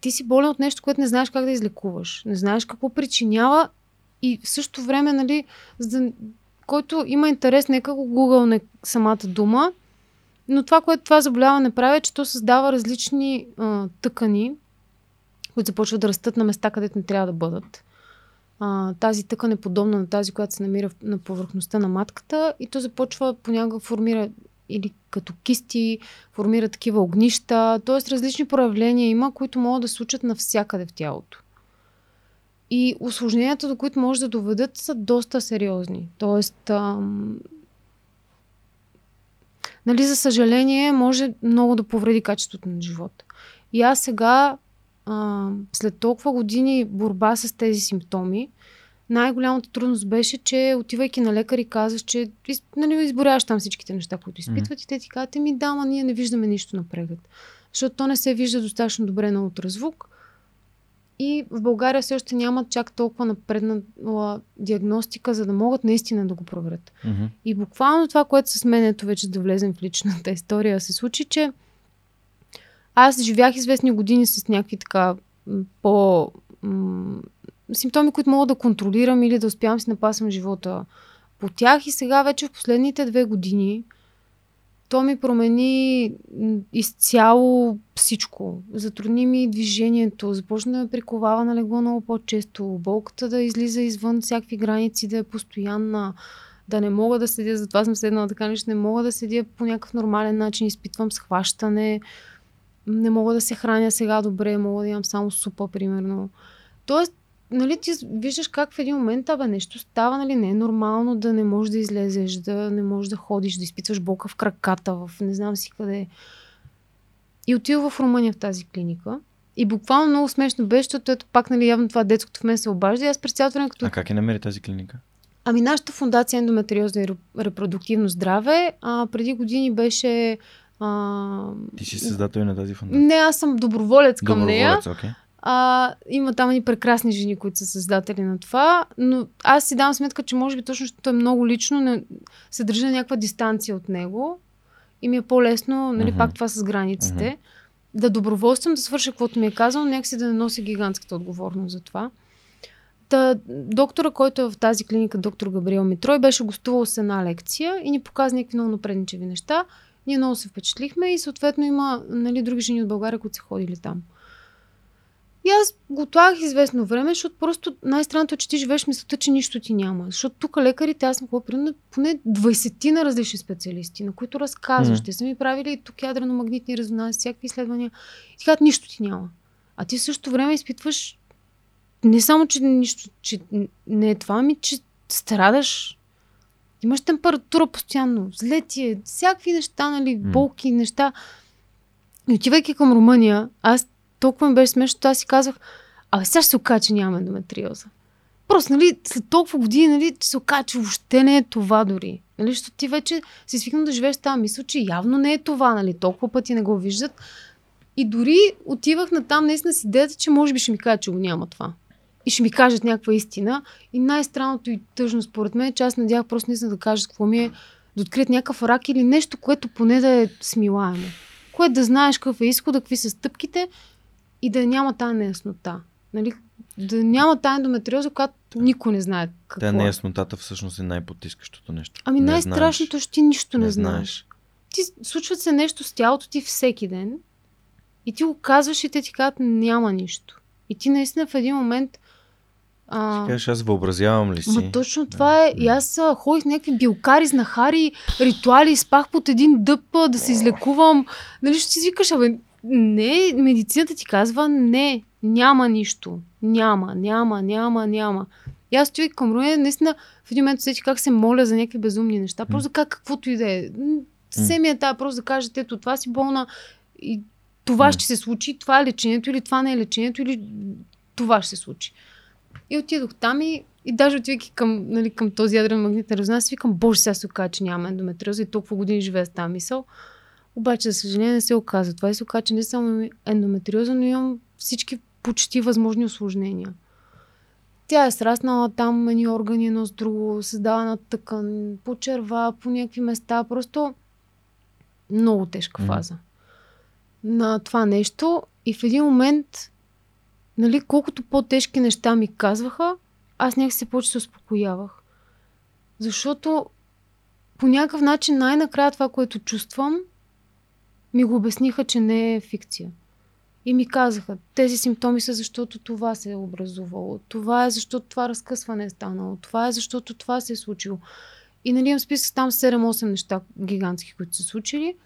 ти си болен от нещо, което не знаеш как да излекуваш. Не знаеш какво причинява и в същото време, нали, за който има интерес, нека го гугълне самата дума, но това, което това заболяване прави, е, че то създава различни а, тъкани, които започват да растат на места, където не трябва да бъдат. А, тази тъкан е подобна на тази, която се намира на повърхността на матката и то започва понякога формира или като кисти, формира такива огнища. Т.е. различни проявления има, които могат да случат навсякъде в тялото. И осложненията, до които може да доведат, са доста сериозни. Тоест, ам... нали, за съжаление, може много да повреди качеството на живота. И аз сега, ам, след толкова години борба с тези симптоми, най-голямата трудност беше, че отивайки на лекар и казваш, че нали, изборяваш там всичките неща, които изпитват mm-hmm. и те ти казват, ми да, ма ние не виждаме нищо на преглед. Защото то не се вижда достатъчно добре на ултразвук. И в България все още нямат чак толкова напреднала диагностика, за да могат наистина да го проверят. Mm-hmm. И буквално това, което с мен, ето вече да влезем в личната история, се случи, че аз живях известни години с някакви така по симптоми, които мога да контролирам или да успявам си напасвам живота по тях. И сега вече в последните две години то ми промени изцяло всичко. Затрудни ми движението, започна да ме приковава на легло много по-често, болката да излиза извън всякакви граници, да е постоянна, да не мога да седя, затова съм седнала така не мога да седя по някакъв нормален начин, изпитвам схващане. Не мога да се храня сега добре, мога да имам само супа, примерно. Тоест, нали, ти виждаш как в един момент, абе, нещо става, нали, не е нормално да не можеш да излезеш, да не можеш да ходиш, да изпитваш болка в краката, в не знам си къде. И отива в Румъния в тази клиника. И буквално много смешно беше, защото ето пак, нали, явно това детското в мен се обажда. И аз през цялото време като... А как е намери тази клиника? Ами нашата фундация Ендометриоза и репродуктивно здраве а, преди години беше... А... Ти си създател на тази фундация? Не, аз съм доброволец към Доброволец, нея. Okay. А, има там и прекрасни жени, които са създатели на това, но аз си давам сметка, че може би точно, защото е много лично, не, се държа на някаква дистанция от него и ми е по-лесно, нали, Мгм. пак това с границите, да доброволствам, да свърша каквото ми е казал, някакси да не нося гигантската отговорност за това. Та, доктора, който е в тази клиника, доктор Габриел Митрой, беше гостувал с една лекция и ни показа някакви много напредничеви неща. Ние много се впечатлихме и съответно има нали, други жени от България, които са ходили там. И аз го известно време, защото просто най-странното е, че ти живееш мисълта, че нищо ти няма. Защото тук лекарите, аз съм ходила примерно поне 20 на различни специалисти, на които разказваш. Мгм. Те са ми правили тук ядрено-магнитни резонанси, всякакви изследвания. И казват, нищо ти няма. А ти в същото време изпитваш не само, че нищо, че не е това, ами че страдаш. Имаш температура постоянно, зле ти е, всякакви неща, нали, болки, неща. И отивайки към Румъния, аз толкова ми беше смешно, аз си казах, абе сега ще се окаже, че нямаме ендометриоза. Просто, нали, след толкова години, нали, ще се окаже, че въобще не е това дори. Нали, защото ти вече си свикнал да живееш тази мисъл, че явно не е това, нали, толкова пъти не го виждат. И дори отивах на там наистина с идеята, че може би ще ми кажат, че го няма това. И ще ми кажат някаква истина. И най-странното и тъжно според мен е, че аз надях просто наистина да кажат какво ми е да открият някакъв рак или нещо, което поне да е смилаемо. Което да знаеш какъв е изхода, какви са стъпките и да няма тази неяснота. Нали? Да няма тази ендометриоза, която никой не знае какво Тя е. неяснотата всъщност е най-потискащото нещо. Ами Не най-страшното е, че ти нищо не, Не знаеш. знаеш. Ти случва се нещо с тялото ти всеки ден и ти го казваш и те ти казват няма нищо. И ти наистина в един момент а, Кажеш, аз въобразявам ли си? Ма точно това е. И аз ходих някакви билкари, знахари, ритуали, спах под един дъб а, да се излекувам. Нали, ще си викаш, абе, не, медицината ти казва не, няма нищо. Няма, няма, няма, няма. И аз стоя към Руя, наистина в един момент усетих как се моля за някакви безумни неща. Просто кажа каквото и да е. Ми е тая, просто да кажете, ето това си болна и това ще се случи, това е лечението или това не е лечението или това ще се случи. И отидох там и, и даже отивайки към, нали, към този ядрен магнитен резонанс, викам, боже, сега се оказа, че няма ендометриоза и толкова години живея с тази мисъл. Обаче, за съжаление, не се оказа. Това и се оказа, че не само ендометриоза, но имам всички почти възможни осложнения. Тя е сраснала там едни органи едно с друго, създавана тъкан, по черва, по някакви места. Просто много тежка фаза на това нещо. И в един момент, нали, колкото по-тежки неща ми казваха, аз някак се повече се успокоявах. Защото по някакъв начин най-накрая това, което чувствам, ми го обясниха, че не е фикция. И ми казаха, тези симптоми са защото това се е образувало, това е защото това разкъсване е станало, това е защото това се е случило. И нали имам списък там 7-8 неща гигантски, които са случили,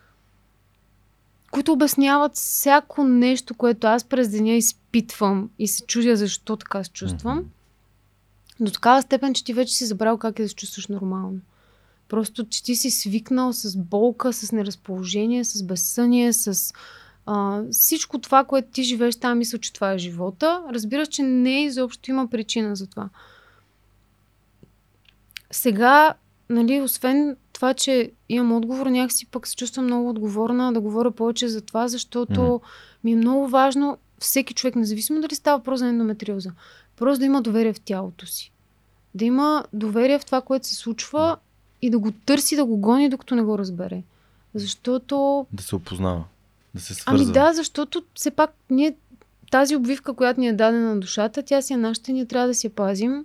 които обясняват всяко нещо, което аз през деня изпитвам и се чудя защо така се чувствам. Мгм. До такава степен, че ти вече си забрал как е да се чувстваш нормално. Просто, че ти си свикнал с болка, с неразположение, с безсъние, с а, всичко това, което ти живееш, там мисля, че това е живота. Разбираш, че не изобщо има причина за това. Сега, нали, освен това, че имам отговор, някакси пък се чувствам много отговорна да говоря повече за това, защото Мгм. ми е много важно всеки човек, независимо дали става въпрос за ендометриоза, просто да има доверие в тялото си. Да има доверие в това, което се случва и да го търси, да го гони, докато не го разбере. Защото... Да се опознава. Да се свързва. Ами да, защото все пак ние тази обвивка, която ни е дадена на душата, тя си е нашата и ние трябва да си я пазим.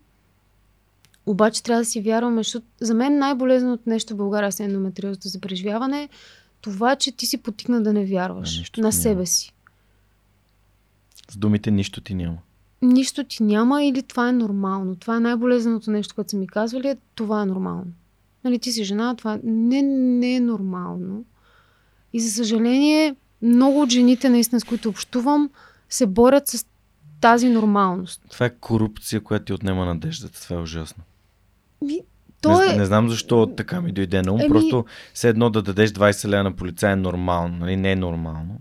Обаче трябва да си вярваме, защото за мен най-болезненото нещо в България с ендометриозата за преживяване е това, че ти си потикна да не вярваш на ти себе няма. си. С думите нищо ти няма. Нищо ти няма или това е нормално. Това е най-болезненото нещо, което са ми казвали, е това е нормално. Нали, ти си жена, това не, не е нормално. И за съжаление, много от жените, наистина, с които общувам, се борят с тази нормалност. Това е корупция, която ти отнема надеждата. Това е ужасно. Ми, То не, е... не знам защо така ми дойде на ум. Еми- Просто все едно да дадеш 20 лева на полицай е нормално. Нали? Не е нормално.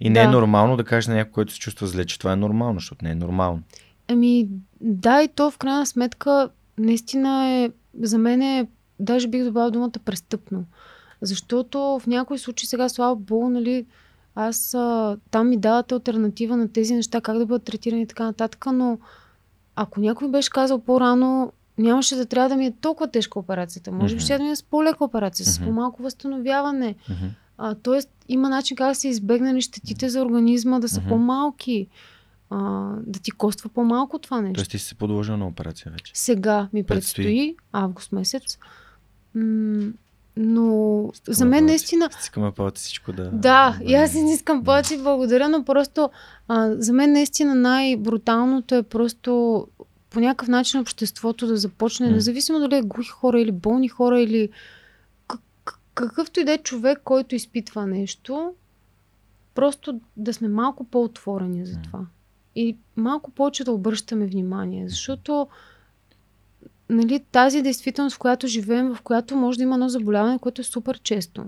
И не е Да. нормално да кажеш на някой, който се чувства зле, че това е нормално, защото не е нормално. Ами, да, и то в крайна сметка наистина е, за мен е, даже бих добавила думата престъпно. Защото в някои случаи сега, слава богу, нали, аз а, там ми дават альтернатива на тези неща, как да бъдат третирани и така нататък, но ако някой беше казал по-рано, нямаше да трябва да ми е толкова тежка операцията. Може би Мгм. ще да ми е с по-лека операция, с Мгм. по-малко възстановяване. Мгм. А, тоест, има начин как да се избегне щетите за организма да са Мгм. по-малки, а, да ти коства по-малко това нещо. Тоест ти си се подложил на операция вече. Сега ми Предстои. предстои, август месец. М- но за Стискаме мен палци. наистина. Стискаме палци всичко да... Да, и аз не искам повече, благодаря, но просто а, за мен наистина най-бруталното е просто по някакъв начин обществото да започне, М. независимо дали е глухи хора или болни хора или как- как- какъвто и да е човек, който изпитва нещо, просто да сме малко по-отворени за това. И малко повече да обръщаме внимание, защото нали, тази действителност, в която живеем, в която може да има едно заболяване, което е супер често.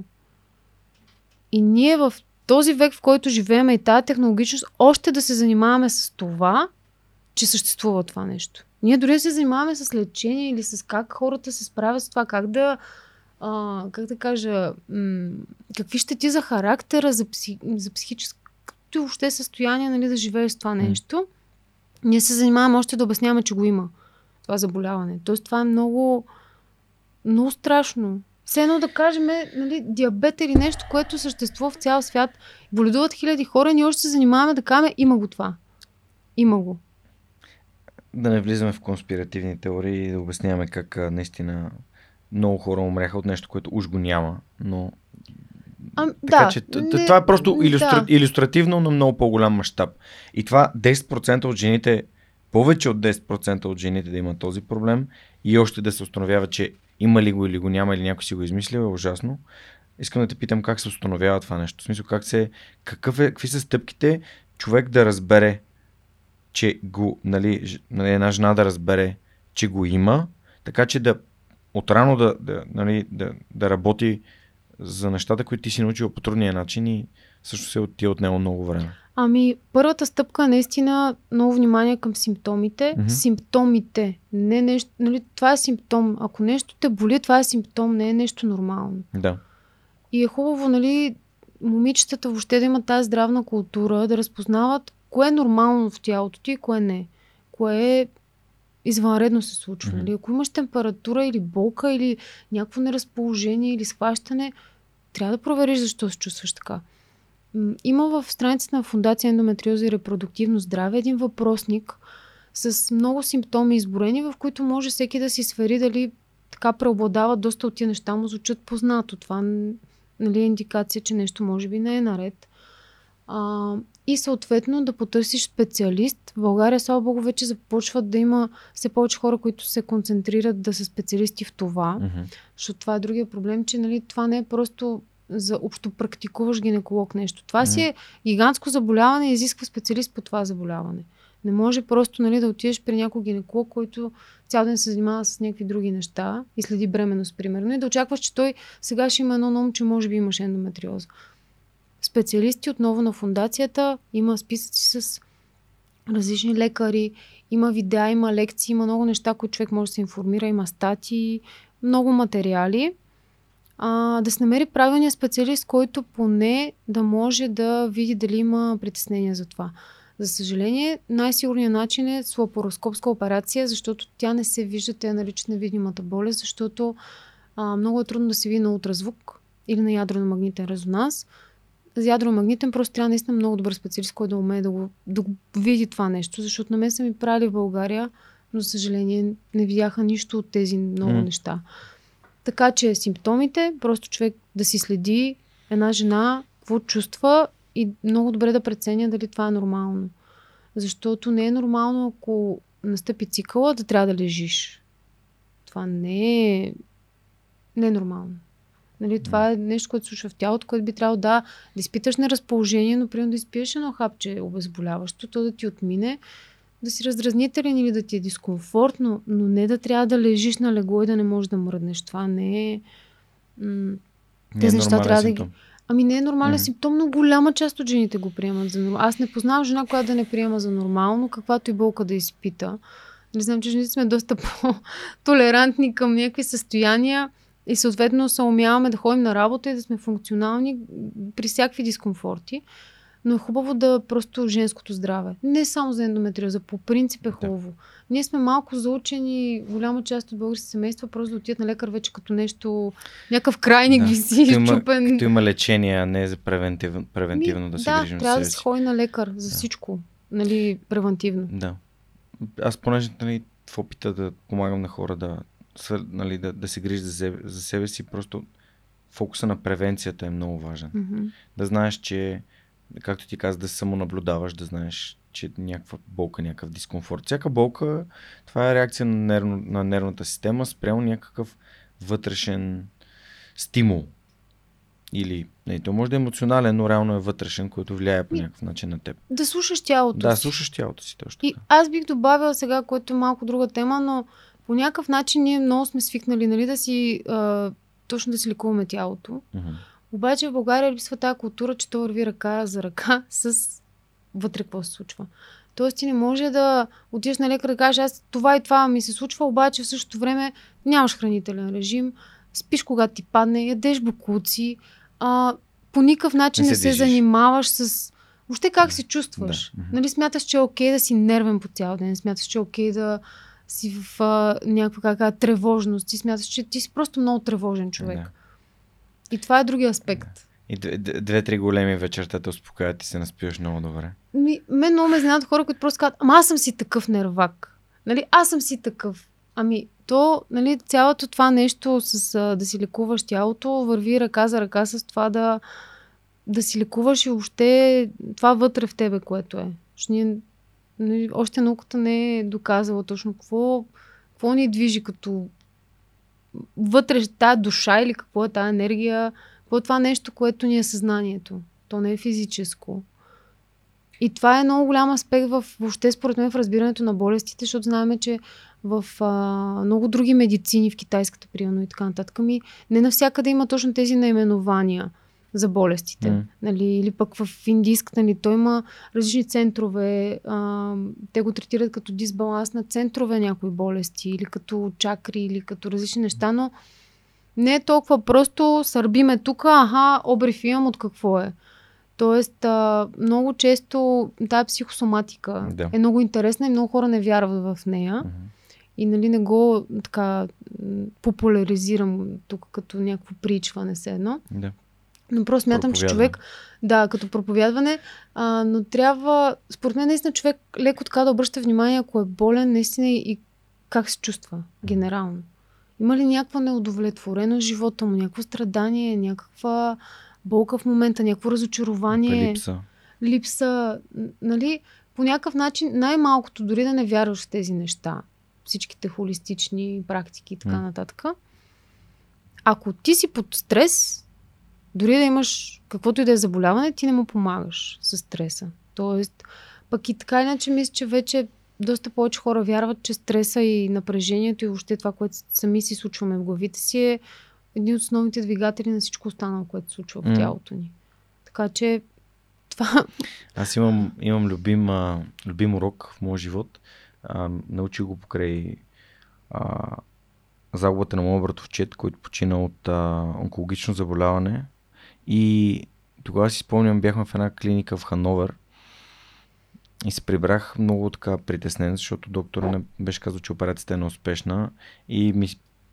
И ние в този век, в който живеем и тази технологичност, още да се занимаваме с това, че съществува това нещо. Ние дори да се занимаваме с лечение или с как хората се справят с това, как да, а, как да кажа, м- какви щети за характера, за, пси, за психическото въобще състояние нали, да живееш с това нещо. Ние се занимаваме още да обясняваме, че го има това заболяване. Тоест това е много, много страшно. Все едно да кажем, нали, диабет или нещо, което съществува в цял свят. Боледуват хиляди хора, ние още се занимаваме да кажем, има го това. Има го. Да не влизаме в конспиративни теории и да обясняваме как наистина много хора умряха от нещо, което уж го няма, но А, Така да, че не- това е просто илюстра... да. илюстративно на много по-голям мащаб. И това 10% от жените, повече от 10% от жените да имат този проблем и още да се установява, че има ли го или го няма или някой си го измислил е ужасно. Искам да те питам как се установява това нещо. В смисъл как се, какъв е, какви са стъпките човек да разбере, че го, нали, нали, една жена да разбере, че го има, така че да отрано да, да, нали, да, да работи за нещата, които ти си научил по трудния начин и също се от- ти е отнело много време. Ами, първата стъпка е наистина много внимание към симптомите. Мгм. Симптомите. Не нещо, нали, това е симптом. Ако нещо те боли, това е симптом, не е нещо нормално. Да. И е хубаво, нали, момичетата въобще да имат тази здравна култура, да разпознават кое е нормално в тялото ти и кое не. Кое е извънредно се случва. Мгм. Нали? Ако имаш температура или болка или някакво неразположение или схващане, трябва да провериш защо се чувстваш така. Има в страницата на Фундация Ендометриоза и репродуктивно здраве един въпросник с много симптоми изборени, в които може всеки да си свери дали така преобладават доста от тия неща, му звучат познато. Това нали, е индикация, че нещо може би не е наред. А, и съответно да потърсиш специалист. В България, слава богу, вече започват да има все повече хора, които се концентрират да са специалисти в това. Мгм. Защото това е другия проблем, че нали, това не е просто за общопрактикуваш гинеколог нещо. Това си е гигантско заболяване и изисква специалист по това заболяване. Не може просто нали, да отидеш при някой гинеколог, който цял ден се занимава с някакви други неща и следи бременност, примерно, и да очакваш, че той сега ще има едно ном, че може би имаш ендометриоза. Специалисти отново на фундацията, има списъци с различни лекари, има видеа, има лекции, има много неща, които човек може да се информира, има статии, много материали. А, да се намери правилния специалист, който поне да може да види дали има притеснения за това. За съжаление, най-сигурният начин е с лапароскопска операция, защото тя не се вижда, те я наричат невидимата болест, защото а, много е трудно да се види на ултразвук или на ядрено-магнитен резонанс. За ядрено-магнитен просто трябва наистина много добър специалист, който да умее да го, да го види това нещо, защото на мен са ми правили в България, но за съжаление не видяха нищо от тези много М. неща. Така че симптомите, просто човек да си следи една жена, какво чувства и много добре да преценя дали това е нормално. Защото не е нормално, ако настъпи цикъла, да трябва да лежиш. Това не е, не е нормално. Нали, това е нещо, което се случва в тялото, което би трябвало да, да изпиташ неразположение, но примерно да изпиеш едно хапче обезболяващо, то да ти отмине, да си раздразнителен или да ти е дискомфортно, но не да трябва да лежиш на легло и да не можеш да мръднеш. Това не е... М- тези е неща трябва симптом. да ги... Ами не е нормален Мгм. симптом, но голяма част от жените го приемат за нормално. Аз не познавам жена, която да не приема за нормално, каквато и болка да изпита. Не знам, че жените сме доста по-толерантни към някакви състояния и съответно се умяваме да ходим на работа и да сме функционални при всякакви дискомфорти. Но е хубаво да просто женското здраве. Не само за ендометриоза, по принцип е хубаво. Ние сме малко заучени, голяма част от българските семейства просто да отидат на лекар вече като нещо, някакъв крайник Да. виси, Като има, като има лечение, а не за превентив, превентивно да се да, грижим за трябва да се ходи на лекар за Да. всичко. Нали, превентивно. Да. Аз понеже нали, в опита да помагам на хора да, нали, да, да се грижат за себе, за себе си, просто фокуса на превенцията е много важен. Мгм. Да знаеш, че, както ти каза, да се самонаблюдаваш, да знаеш, че някаква болка, някакъв дискомфорт. Всяка болка, това е реакция на, нервно, на нервната система спрямо някакъв вътрешен стимул. Или, не, то може да е емоционален, но реално е вътрешен, който влияе по някакъв начин на теб. Да слушаш тялото Да, си. слушаш тялото си точно И аз бих добавила сега, което е малко друга тема, но по някакъв начин ние много сме свикнали, нали, да си, а, точно да си лекуваме тялото. Мгм. Обаче в България липсва тази култура, че то върви ръка за ръка с вътре какво се случва. Тоест ти не може да отидеш на лекар да кажеш, аз това и това ми се случва, обаче в същото време нямаш хранителен режим, спиш когато ти падне, ядеш букуци, а, по никакъв начин Не не се се, движиш. занимаваш с... Въобще как се чувстваш? Да. Нали смяташ, че е окей да си нервен по цял ден, смяташ, че е окей да си в а, някаква как, кажа, тревожност, ти смяташ, че ти си просто много тревожен човек. Да. И това е другия аспект. И две- две- две-три големи вечерта те успокоят и се наспиваш много добре. Ми, мен много ме знаят хора, които просто казват, ама аз съм си такъв нервак. Нали, аз съм си такъв. Ами, то, нали, цялото това нещо с а, да си лекуваш тялото върви ръка за ръка с това да, да си лекуваш и въобще това вътре в тебе, което е. Ние, нали, още науката не е доказала точно какво, какво ни движи като вътре тази душа или какво е тази енергия, какво е това нещо, което ни е съзнанието. То не е физическо. И това е много голям аспект в, въобще според мен в разбирането на болестите, защото знаем, че в а, много други медицини, в китайската примерно и така нататък, ми не навсякъде има точно тези наименования за болестите. М. Нали, или пък в индийската, нали, той има различни центрове. А, те го третират като дисбаланс на центрове някои болести, или като чакри, или като различни неща, но не е толкова просто сърбиме тук, аха, обрив имам от какво е. Тоест, а, много често тази психосоматика Да. е много интересна и много хора не вярват в нея. Мгм. И нали не го така популяризирам тук като някакво причване се едно. Да. Но просто смятам, че човек, да, като проповядване, а, но трябва, според мен, наистина човек леко така да обръща внимание, ако е болен, наистина и, как се чувства генерално. Има ли някаква неудовлетвореност в живота му, някакво страдание, някаква болка в момента, някакво разочарование, Липса. липса, нали, по някакъв начин, най-малкото, дори да не вярваш в тези неща, всичките холистични практики и така нататък, ако ти си под стрес, дори да имаш каквото и да е заболяване, ти не му помагаш с стреса. Тоест, пък и така иначе мисля, че вече доста повече хора вярват, че стреса и напрежението и въобще това, което сами си случваме в главите си е един от основните двигатели на всичко останало, което се случва в М. тялото ни. Така че това Аз имам, имам любим, а, любим урок в моя живот. А, научих го покрай а, загубата на моят братовчет, който почина от а, онкологично заболяване. И тогава си спомням, бяхме в една клиника в Хановер и се прибрах много така притеснен, защото доктора не беше казал, че операцията е неуспешна и ми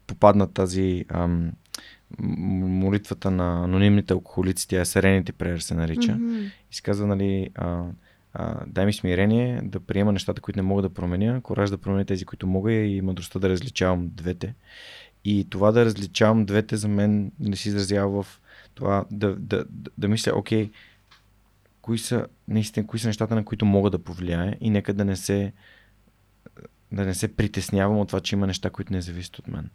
попадна тази ам, молитвата на анонимните алкохолици, тя е Serenity Prayer се нарича. Мгм. И се казва, нали, а, а, дай ми смирение да приема нещата, които не мога да променя, кораж да променя тези, които мога и мъдростта да различавам двете. И това да различавам двете за мен не се изразява в това да, да, да, да мисля, окей, кои са, наистина, кои са нещата, на които мога да повлияе и нека да не се да не се притеснявам от това, че има неща, които не зависят от мен.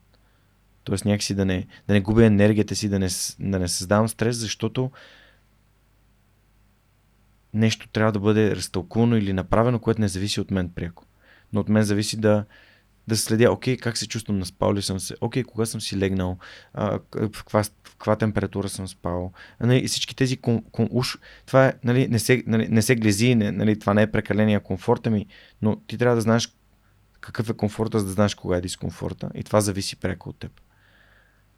Тоест някакси да не, да не губя енергията си, да не, да не създавам стрес, защото нещо трябва да бъде разтълкувано или направено, което не зависи от мен пряко. Но от мен зависи да, да следя, окей, как се чувствам, наспал ли съм се, окей, кога съм си легнал, в, каква, в каква температура съм спал. Нали, и всички тези, кон, кон, уж, това е, нали, не, се, нали, не се глези, не, нали, това не е прекаления комфорт, ами, но ти трябва да знаеш какъв е комфорта, за да знаеш кога е дискомфорта. И това зависи пряко от теб.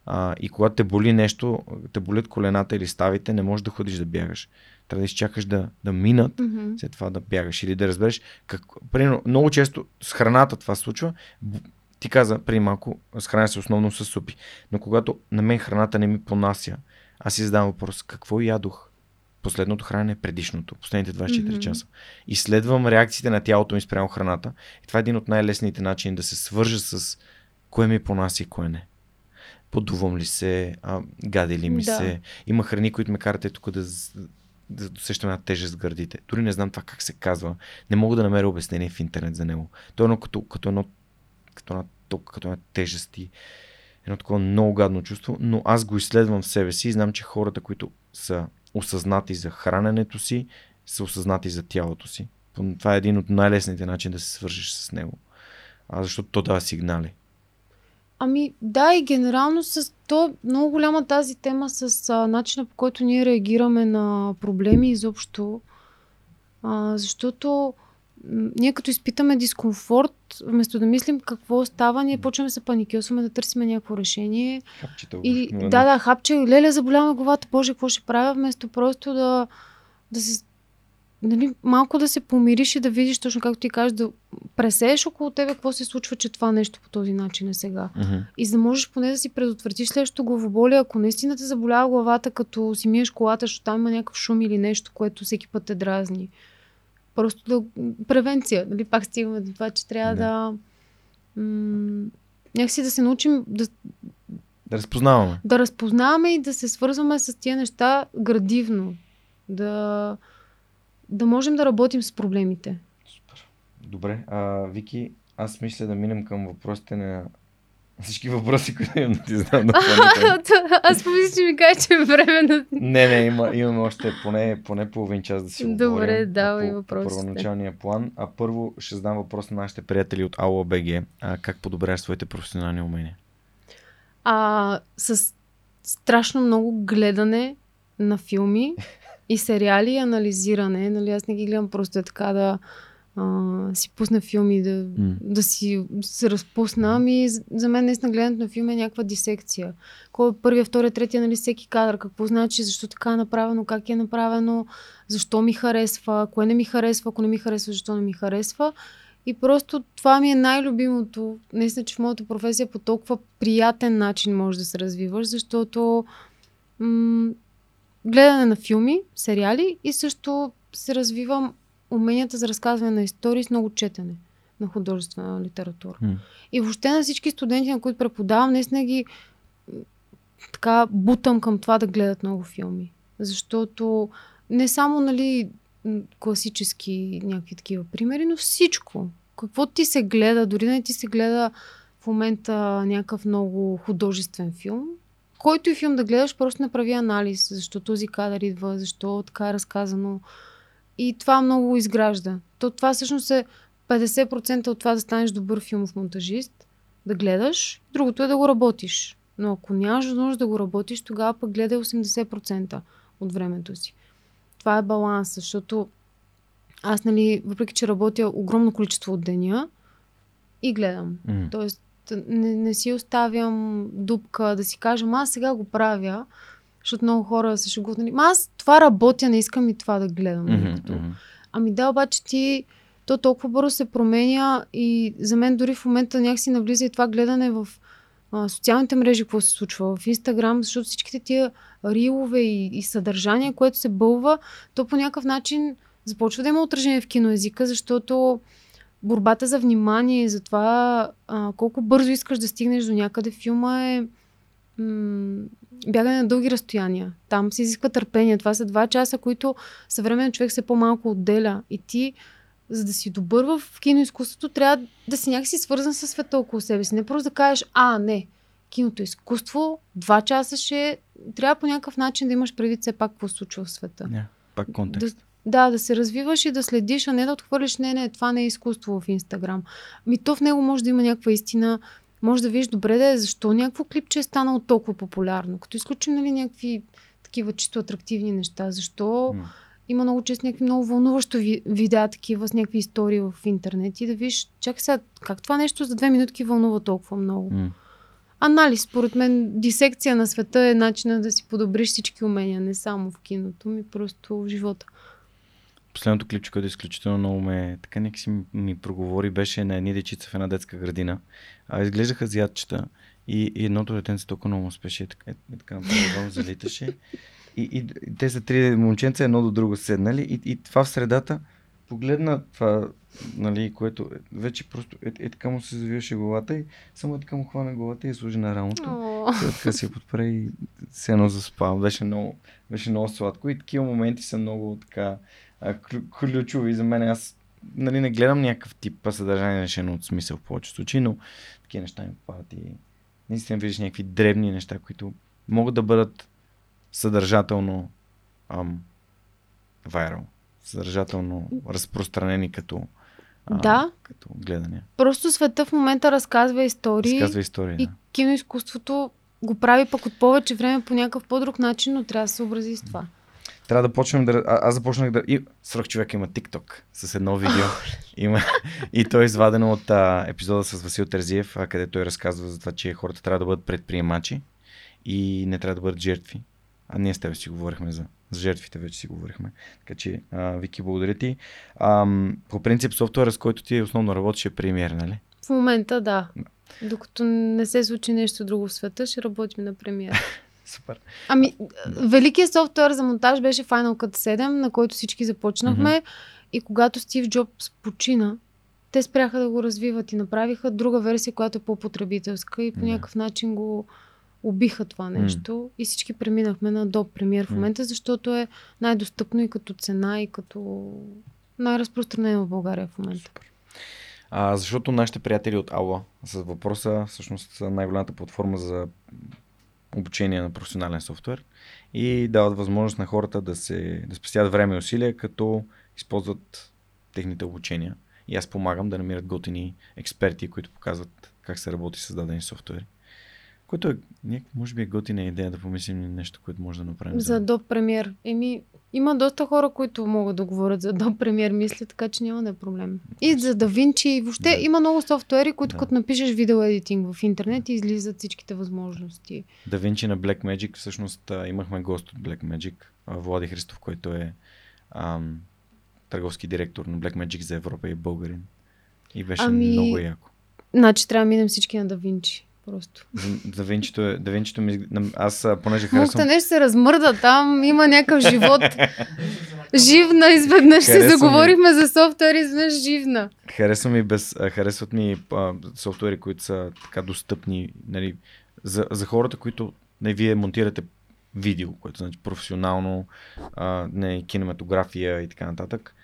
А, и когато те боли нещо, те болят колената или ставите, не можеш да ходиш да бягаш. Трябва да изчакаш да, да минат, mm-hmm. след това да бягаш или да разбереш. Как, примерно, много често с храната това се случва. Ти каза преди малко, с храна се основно с супи. Но когато на мен храната не ми понася, аз си задавам въпрос, какво ядох? Последното хранене е предишното, последните 24 mm-hmm. часа. Изследвам реакциите на тялото ми спрямо храната. И това е един от най-лесните начини да се свържа с кое ми понася и кое не подувам ли се, а, гади ли ми да. се. Има храни, които ме карат тук да, да усещам една тежест в гърдите. Дори не знам това как се казва. Не мога да намеря обяснение в интернет за него. То е едно като, като едно като една, като една тежест и едно такова много гадно чувство, но аз го изследвам в себе си и знам, че хората, които са осъзнати за храненето си, са осъзнати за тялото си. Това е един от най-лесните начини да се свържиш с него. А, защото то дава сигнали. Ами да, и генерално с то много голяма тази тема с а, начина по който ние реагираме на проблеми изобщо. А, защото м- ние като изпитаме дискомфорт, вместо да мислим какво става, ние почваме да се паникьосваме, да търсиме някакво решение. Хапчета, и, да, да, хапче, леле, заболява главата, боже, какво ще правя, вместо просто да, да се нали, малко да се помириш и да видиш точно както ти кажеш, да пресееш около тебе какво се случва, че това нещо по този начин е сега. Uh-huh. И за да можеш поне да си предотвратиш следващото главоболие, ако наистина те заболява главата, като си миеш колата, защото там има някакъв шум или нещо, което всеки път те дразни. Просто да... Превенция. Нали? Пак стигаме до това, че трябва да... да м- някакси да се научим да, да разпознаваме. Да разпознаваме и да се свързваме с тия неща градивно. Да, да можем да работим с проблемите. Супер. Добре. А, Вики, аз мисля да минем към въпросите на всички въпроси, които имам да ти знам на Аз помисля, че ми кажа, че е време на... Не, не, има, имаме още поне, поне половин час да си Добре, говорим. давай въпросите. Първоначалния план. А първо ще задам въпрос на нашите приятели от Аула БГ. А, как подобряваш своите професионални умения? А, с страшно много гледане на филми и сериали и анализиране. Нали, аз не ги гледам просто е така да а, си пусна филми, да, mm. да си се разпусна. Ами за мен наистина гледането на филми е някаква дисекция. Кой е първия, втория, третия, нали, всеки кадър, какво значи, защо така е направено, как е направено, защо ми харесва, кое не ми харесва, ако не ми харесва, защо не ми харесва. И просто това ми е най-любимото. Наистина, че в моята професия по толкова приятен начин можеш да се развиваш, защото м- гледане на филми, сериали и също се развивам уменията за разказване на истории с много четене на художествена литература. Mm. И въобще на всички студенти, на които преподавам, наистина ги така бутам към това да гледат много филми. Защото не само, нали, класически някакви такива примери, но всичко. Какво ти се гледа, дори не ти се гледа в момента някакъв много художествен филм, който и филм да гледаш, просто направи анализ, защо този кадър идва, защо така е разказано. И това много изгражда. То, това всъщност е 50% от това да станеш добър филмов монтажист, да гледаш, другото е да го работиш. Но ако нямаш нужда да го работиш, тогава пък гледай 80% от времето си. Това е баланс, защото аз, нали, въпреки че работя огромно количество от деня и гледам. Mm. Тоест, не, не си оставям дупка да си кажем, аз сега го правя, защото много хора се шегуват. Нали? Аз това работя, не искам и това да гледам. Mm-hmm, като... mm-hmm. Ами да, обаче ти то толкова бързо се променя и за мен дори в момента някакси навлиза и това гледане в а, социалните мрежи, какво се случва, в Инстаграм, защото всичките тия рилове и, и съдържание, което се бълва, то по някакъв начин започва да има отражение в киноезика, защото борбата за внимание и за това а, колко бързо искаш да стигнеш до някъде, филма е м- бягане на дълги разстояния. Там се изисква търпение. Това са два часа, които съвременен човек се по-малко отделя. И ти, за да си добър в киноизкуството, трябва да си някакси свързан с света около себе си. Не просто да кажеш, а, не, киното е изкуство, два часа ще... Трябва по някакъв начин да имаш предвид все пак какво се случва в света. Yeah, пак контекст. Да, да, да се развиваш и да следиш, а не да отхвърлиш, не, не, това не е изкуство в Инстаграм. Ми то в него може да има някаква истина, може да видиш добре да е защо някакво клипче е станало толкова популярно. Като изключим нали, някакви такива чисто атрактивни неща, защо mm. има много често някакви много вълнуващо ви, видеа такива с някакви истории в интернет и да видиш, чакай сега, как това нещо за две минутки вълнува толкова много. Mm. Анализ, според мен, дисекция на света е начина да си подобриш всички умения, не само в киното ми, просто в живота последното клипче, което изключително много ме, така някак си ми проговори, беше на едни дечица в една детска градина. А, изглеждаха азиатчета и, и едното детенце толкова много успеше, така, е, така напълно залиташе. И, и, и, те са три момченца, едно до друго седнали и, и това в средата погледна това, нали, което вече просто е, е така му се завиваше главата и само е така му хвана главата и сложи на рамото. Oh. И така си я подпре и се едно заспа. Беше много, беше много сладко и такива моменти са много така ключови за мен. Аз нали, не гледам някакъв тип съдържание решено от смисъл в повечето случаи, но такива неща ми попадат и наистина виждаш някакви дребни неща, които могат да бъдат съдържателно ам, вайрал, съдържателно разпространени като, а, да. като гледания. Просто света в момента разказва истории. Разказва истории, И да. киноизкуството го прави пък от повече време по някакъв по-друг начин, но трябва да се съобрази с това. Трябва да почнем да... А, аз започнах да... И срок човек има TikTok с едно видео. има... И то е извадено от а, епизода с Васил Терзиев, а, където той разказва за това, че хората трябва да бъдат предприемачи и не трябва да бъдат жертви. А ние с теб си говорихме за, за жертвите, вече си говорихме. Така че, а, Вики, благодаря ти. А, по принцип, софтуера, с който ти основно работиш е премиер, нали? В момента да. Докато не се случи нещо друго в света, ще работим на премиер. Супер. Ами, великият софтуер за монтаж беше Final Cut 7, на който всички започнахме. Mm-hmm. И когато Стив Джобс почина, те спряха да го развиват и направиха друга версия, която е по-потребителска и по yeah. някакъв начин го убиха това нещо. Mm. И всички преминахме на Adobe Premiere в момента, защото е най-достъпно и като цена, и като най-разпространено в България в момента. Супер. А, защото нашите приятели от Аула с въпроса, всъщност най-голямата платформа за обучение на професионален софтуер и дават възможност на хората да, се, да спестят време и усилия, като използват техните обучения. И аз помагам да намират готини експерти, които показват как се работи с дадени софтуери. Което е, може би е готина идея да помислим нещо, което може да направим. За до премьер. Еми, има доста хора, които могат да говорят за до премьер мисли, така че няма да е проблем. И за да Винчи, въобще да. има много софтуери, които да. като напишеш видео едитинг в интернет и излизат всичките възможности. Винчи на Blackmagic, всъщност имахме гост от Blackmagic, Влади Христов, който е ам, търговски директор на Blackmagic за Европа и българин. И беше ами... много яко. Значи трябва да минем всички на Винчи просто. Да Винчито, е, да Винчито ми... Аз понеже харесвам... Мухта нещо се размърда там, има някакъв живот. живна изведнъж се заговорихме ми... за софтуер, изведнъж живна. Харесва ми без, харесват ми а, софтуери, които са така достъпни нали, за, за хората, които не вие монтирате видео, което значи професионално, а, не кинематография и така нататък.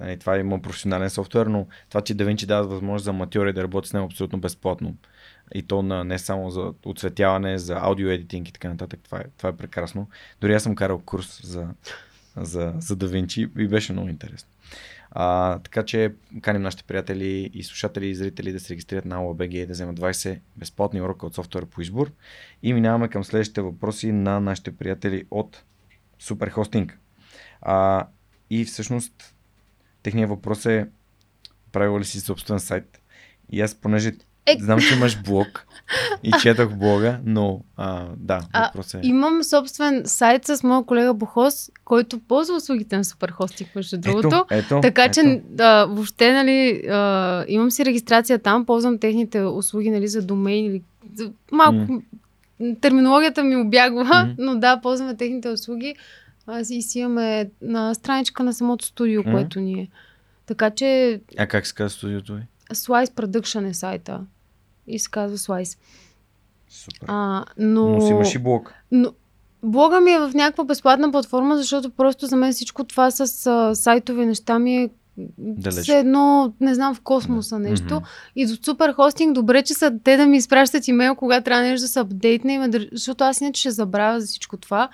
Нали, това е има професионален софтуер, но това, че DaVinci дава възможност за аматьори да работят с него абсолютно безплатно. И то на, не само за оцветяване, за аудио едитинг и така нататък. Това е, това е прекрасно. Дори аз съм карал курс за, за, за DaVinci и беше много интересно. А, така че каним нашите приятели и слушатели и зрители да се регистрират на AOBG и да вземат 20 безплатни урока от софтуера по избор. И минаваме към следващите въпроси на нашите приятели от Superhosting. А, и всъщност техният въпрос е правил ли си собствен сайт? И аз, понеже е... Знам, че имаш блог и четох блога, но а, да, въпрос е. Имам собствен сайт с моя колега Бохос, който ползва услугите на Суперхостик, между другото. Ето, така ето. че да, въобще, нали, а, имам си регистрация там, ползвам техните услуги, нали, за домейн или малко mm. терминологията ми обягва, mm-hmm. но да, ползваме техните услуги. Аз и си имаме на страничка на самото студио, mm-hmm. което ни е. Така че... А как се казва студиото ви? Slice Production е сайта и се казва Slice. Супер. А, но... но си имаш и блог. Но, блога ми е в някаква безплатна платформа, защото просто за мен всичко това с а, сайтови неща ми е Далеч. все едно, не знам, в космоса нещо. Мгм. И до супер хостинг, добре, че са те да ми изпращат имейл, когато трябва нещо да се апдейтне, защото аз иначе ще забравя за всичко това.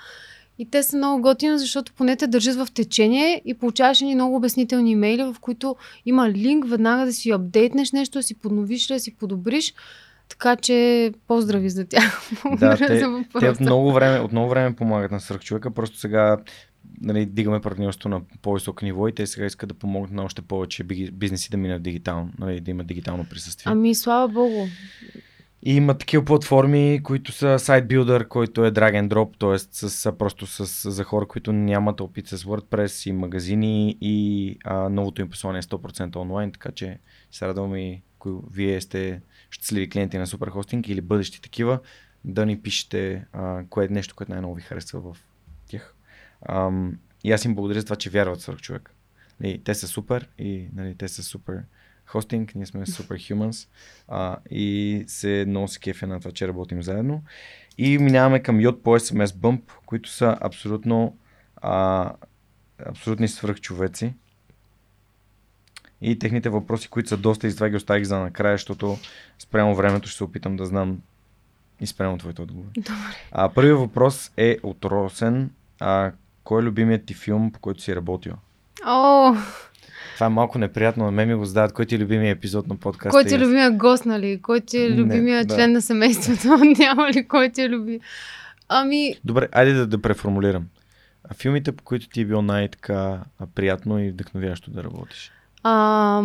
И те са много готини, защото поне те държат в течение и получаваш ни много обяснителни имейли, в които има линк веднага да си апдейтнеш нещо, да си подновиш, да си подобриш. Така че поздрави за тях. Благодаря те- за Те въпроса. от много време, от много време помагат на свръхчовека, просто сега нали, дигаме партньорство на по-високо ниво и те сега искат да помогнат на още повече би- бизнеси да минат дигитално, нали, да има дигитално присъствие. Ами, слава богу. И има такива платформи, които са SiteBuilder, който е drag and drop, т.е. С, просто с, за хора, които нямат опит с WordPress и магазини и а, новото им послание е 100% онлайн, така че се радвам и ако вие сте щастливи клиенти на Superhosting или бъдещи такива, да ни пишете а, кое е нещо, което най-много ви харесва в тях. Ам, и аз им благодаря за това, че вярват свърх човек. И те са супер и нали, те са супер хостинг, ние сме супер humans а, и се много се кефя на това, че работим заедно. И минаваме към Yot по SMS Bump, които са абсолютно а, абсолютни свръхчовеци. И техните въпроси, които са доста и това ги оставих за накрая, защото спрямо времето ще се опитам да знам и спрямо твоите отговори. Добре. А, първият въпрос е от Росен. А, кой е любимият ти филм, по който си работил? О, Това е малко неприятно, на мен ми го задават. Кой ти е любимият епизод на подкаста? кой ти е любимия гост, нали? Кой ти е Не, любимия да. член на семейството? Няма ли кой ти е люби? Ами, Добре, айде да, да преформулирам. А филмите, по които ти е било най-така приятно и вдъхновящо да работиш? а,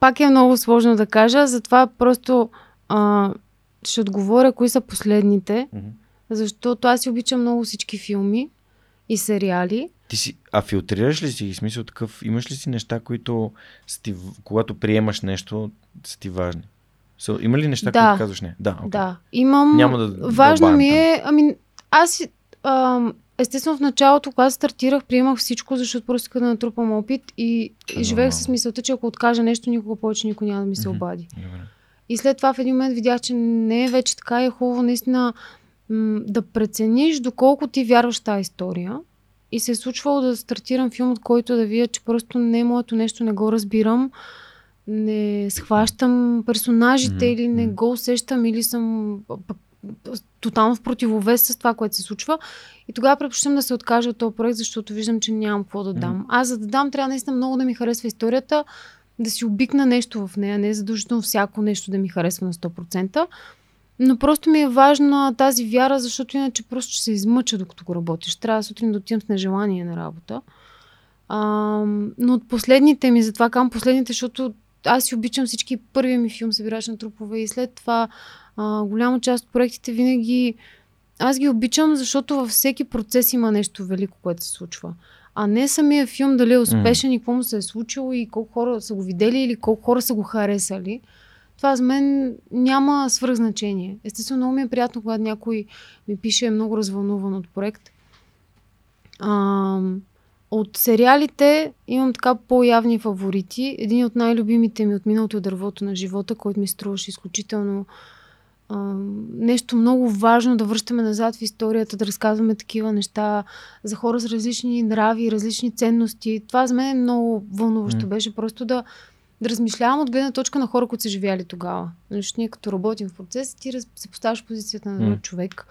пак е много сложно да кажа, затова просто а, ще отговоря кои са последните, Мгм. защото аз си обичам много всички филми и сериали. Ти си, а филтрираш ли си ги? Смисъл такъв, имаш ли си неща, които са ти, в- когато приемаш нещо, са ти важни? So, има ли неща, Да. които казваш не? Да, okay. Да, имам. Няма да Важно дълбаем ми е. Ами, аз ам, естествено в началото, когато стартирах, приемах всичко, защото просто исках да натрупам опит и, и живеех с мисълта, че ако откажа нещо, никога повече никой няма да ми се обади. Добре. И след това в един момент видях, че не е вече така и е хубаво наистина м- да прецениш доколко ти вярваш в тази история. И се е случвало да стартирам филм, от който да видя, че просто не е моето нещо, не го разбирам, не схващам персонажите Мгм, или не го усещам или съм тотално в противовес с това, което се случва. И тогава предпочитам да се откажа от този проект, защото виждам, че нямам какво да дам. Мгм. Аз за да дам, трябва наистина много да ми харесва историята, да си обикна нещо в нея, не е задължително всяко нещо да ми харесва на 100%. Но просто ми е важна тази вяра, защото иначе просто ще се измъча докато го работиш. Трябва сутрин да отивам с нежелание на работа. А, но от последните ми, затова казвам последните, защото аз си обичам всички. Първия ми филм Събирач на трупове и след това а, голяма част от проектите винаги аз ги обичам, защото във всеки процес има нещо велико, което се случва. А не самия филм дали е успешен и какво му се е случило и колко хора са го видели или колко хора са го харесали. Това за мен няма свръхзначение. Естествено, много ми е приятно, когато някой ми пише много развълнуван от проект. А, от сериалите имам така по-явни фаворити. Един от най-любимите ми от миналото е Дървото на живота, който ми струваше изключително а, нещо много важно да връщаме назад в историята, да разказваме такива неща за хора с различни нрави, различни ценности. Това за мен е много вълнуващо. М. Беше просто да, да размишлявам от гледна точка на хора, които са живяли тогава. Защото ние като работим в процес, ти раз, се поставяш позицията на друг човек,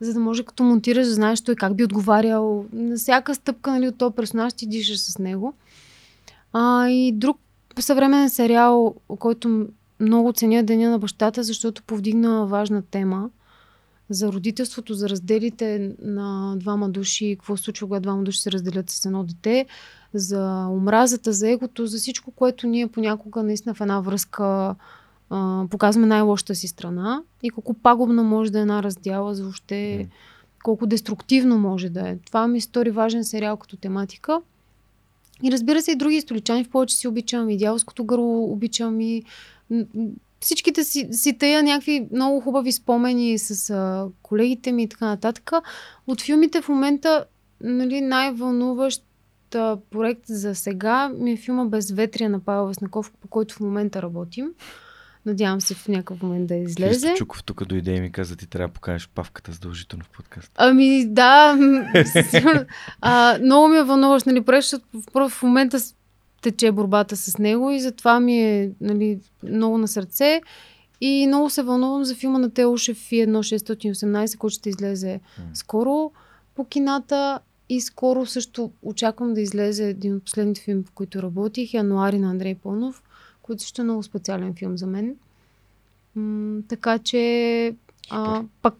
за да може като монтираш да знаеш той как би отговарял на всяка стъпка нали, от този персонаж, ти дишаш с него. А, и друг съвременен сериал, който много ценя Деня на бащата, защото повдигна важна тема за родителството, за разделите на двама души, какво се случва, когато двама души се разделят с едно дете, за омразата, за егото, за всичко, което ние понякога наистина в една връзка а, показваме най-лошата си страна и колко пагубна може да е една раздяла, за въобще колко деструктивно може да е. Това ми стори важен сериал като тематика. И разбира се, и други столичани в повече си обичам, и дяволското гърло обичам, и всичките си, си тая някакви много хубави спомени с а, колегите ми и така нататък. От филмите в момента нали, най-вълнуващ а, проект за сега ми е филма Безветрие на Павел Веснаков, по който в момента работим. Надявам се в някакъв момент да излезе. Христо Чуков тук дойде и ми каза, ти трябва да покажеш павката задължително в подкаст. Ами да, а, много ми е вълнуващ, нали, проект, в, момента тече борбата с него и затова ми е нали, много на сърце. И много се вълнувам за филма на Телушев и 1618, който ще излезе mm. скоро по кината. И скоро също очаквам да излезе един от последните филми, в които работих, Януари на Андрей Пълнов, който също е много специален филм за мен. М- така че, а, пак,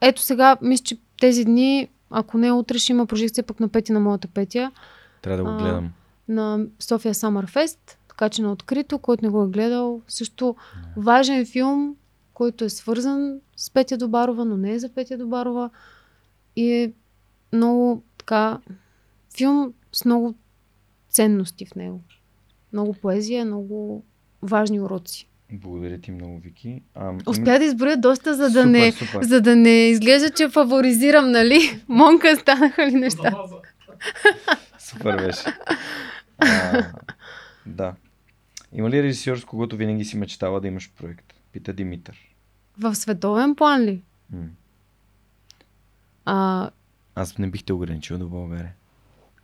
ето сега, мисля, че тези дни, ако не утре, ще има прожекция пък на пети на моята петия. Трябва да го гледам. А, на София Fest, така че на открито, който не го е гледал. Също важен филм, който е свързан с Петя Добарова, но не е за Петя Добарова. И е много така филм с много ценности в него. Много поезия, много важни уроци. Благодаря ти много, Вики. А, Успя да изброя доста, за да, супер, не, супер. за да не изглежда, че фаворизирам, нали? Монка станаха ли неща? супер беше. А, да. Има ли режисьор, с когото винаги си мечтала да имаш проект? Пита Димитър. В световен план ли? М. А, аз не бих те ограничил до България.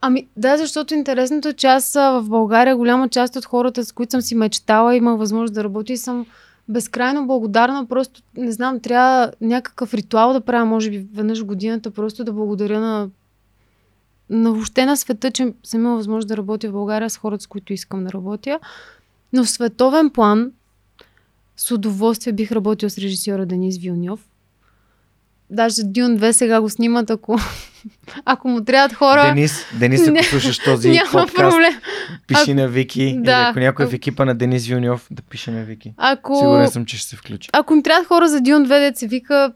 Ами да, защото интересното е, че аз в България голяма част от хората, с които съм си мечтала, имах възможност да работя и съм безкрайно благодарна. Просто, не знам, трябва някакъв ритуал да правя, може би веднъж годината, просто да благодаря на, на въобще на света, че съм имала възможност да работя в България с хората, с които искам да работя. Но в световен план, с удоволствие бих работил с режисьора Денис Вилньов. Даже Дюн 2 сега го снимат, ако, ако му трябват хора. Денис, Денис, ако слушаш този няма подкаст, проблем. пиши а, на Вики. Да, или ако някой е в екипа на Денис Вилньов, да пише на Вики. Ако, Сигурен съм, че ще се включи. Ако им трябват хора за Дюн 2, деца вика,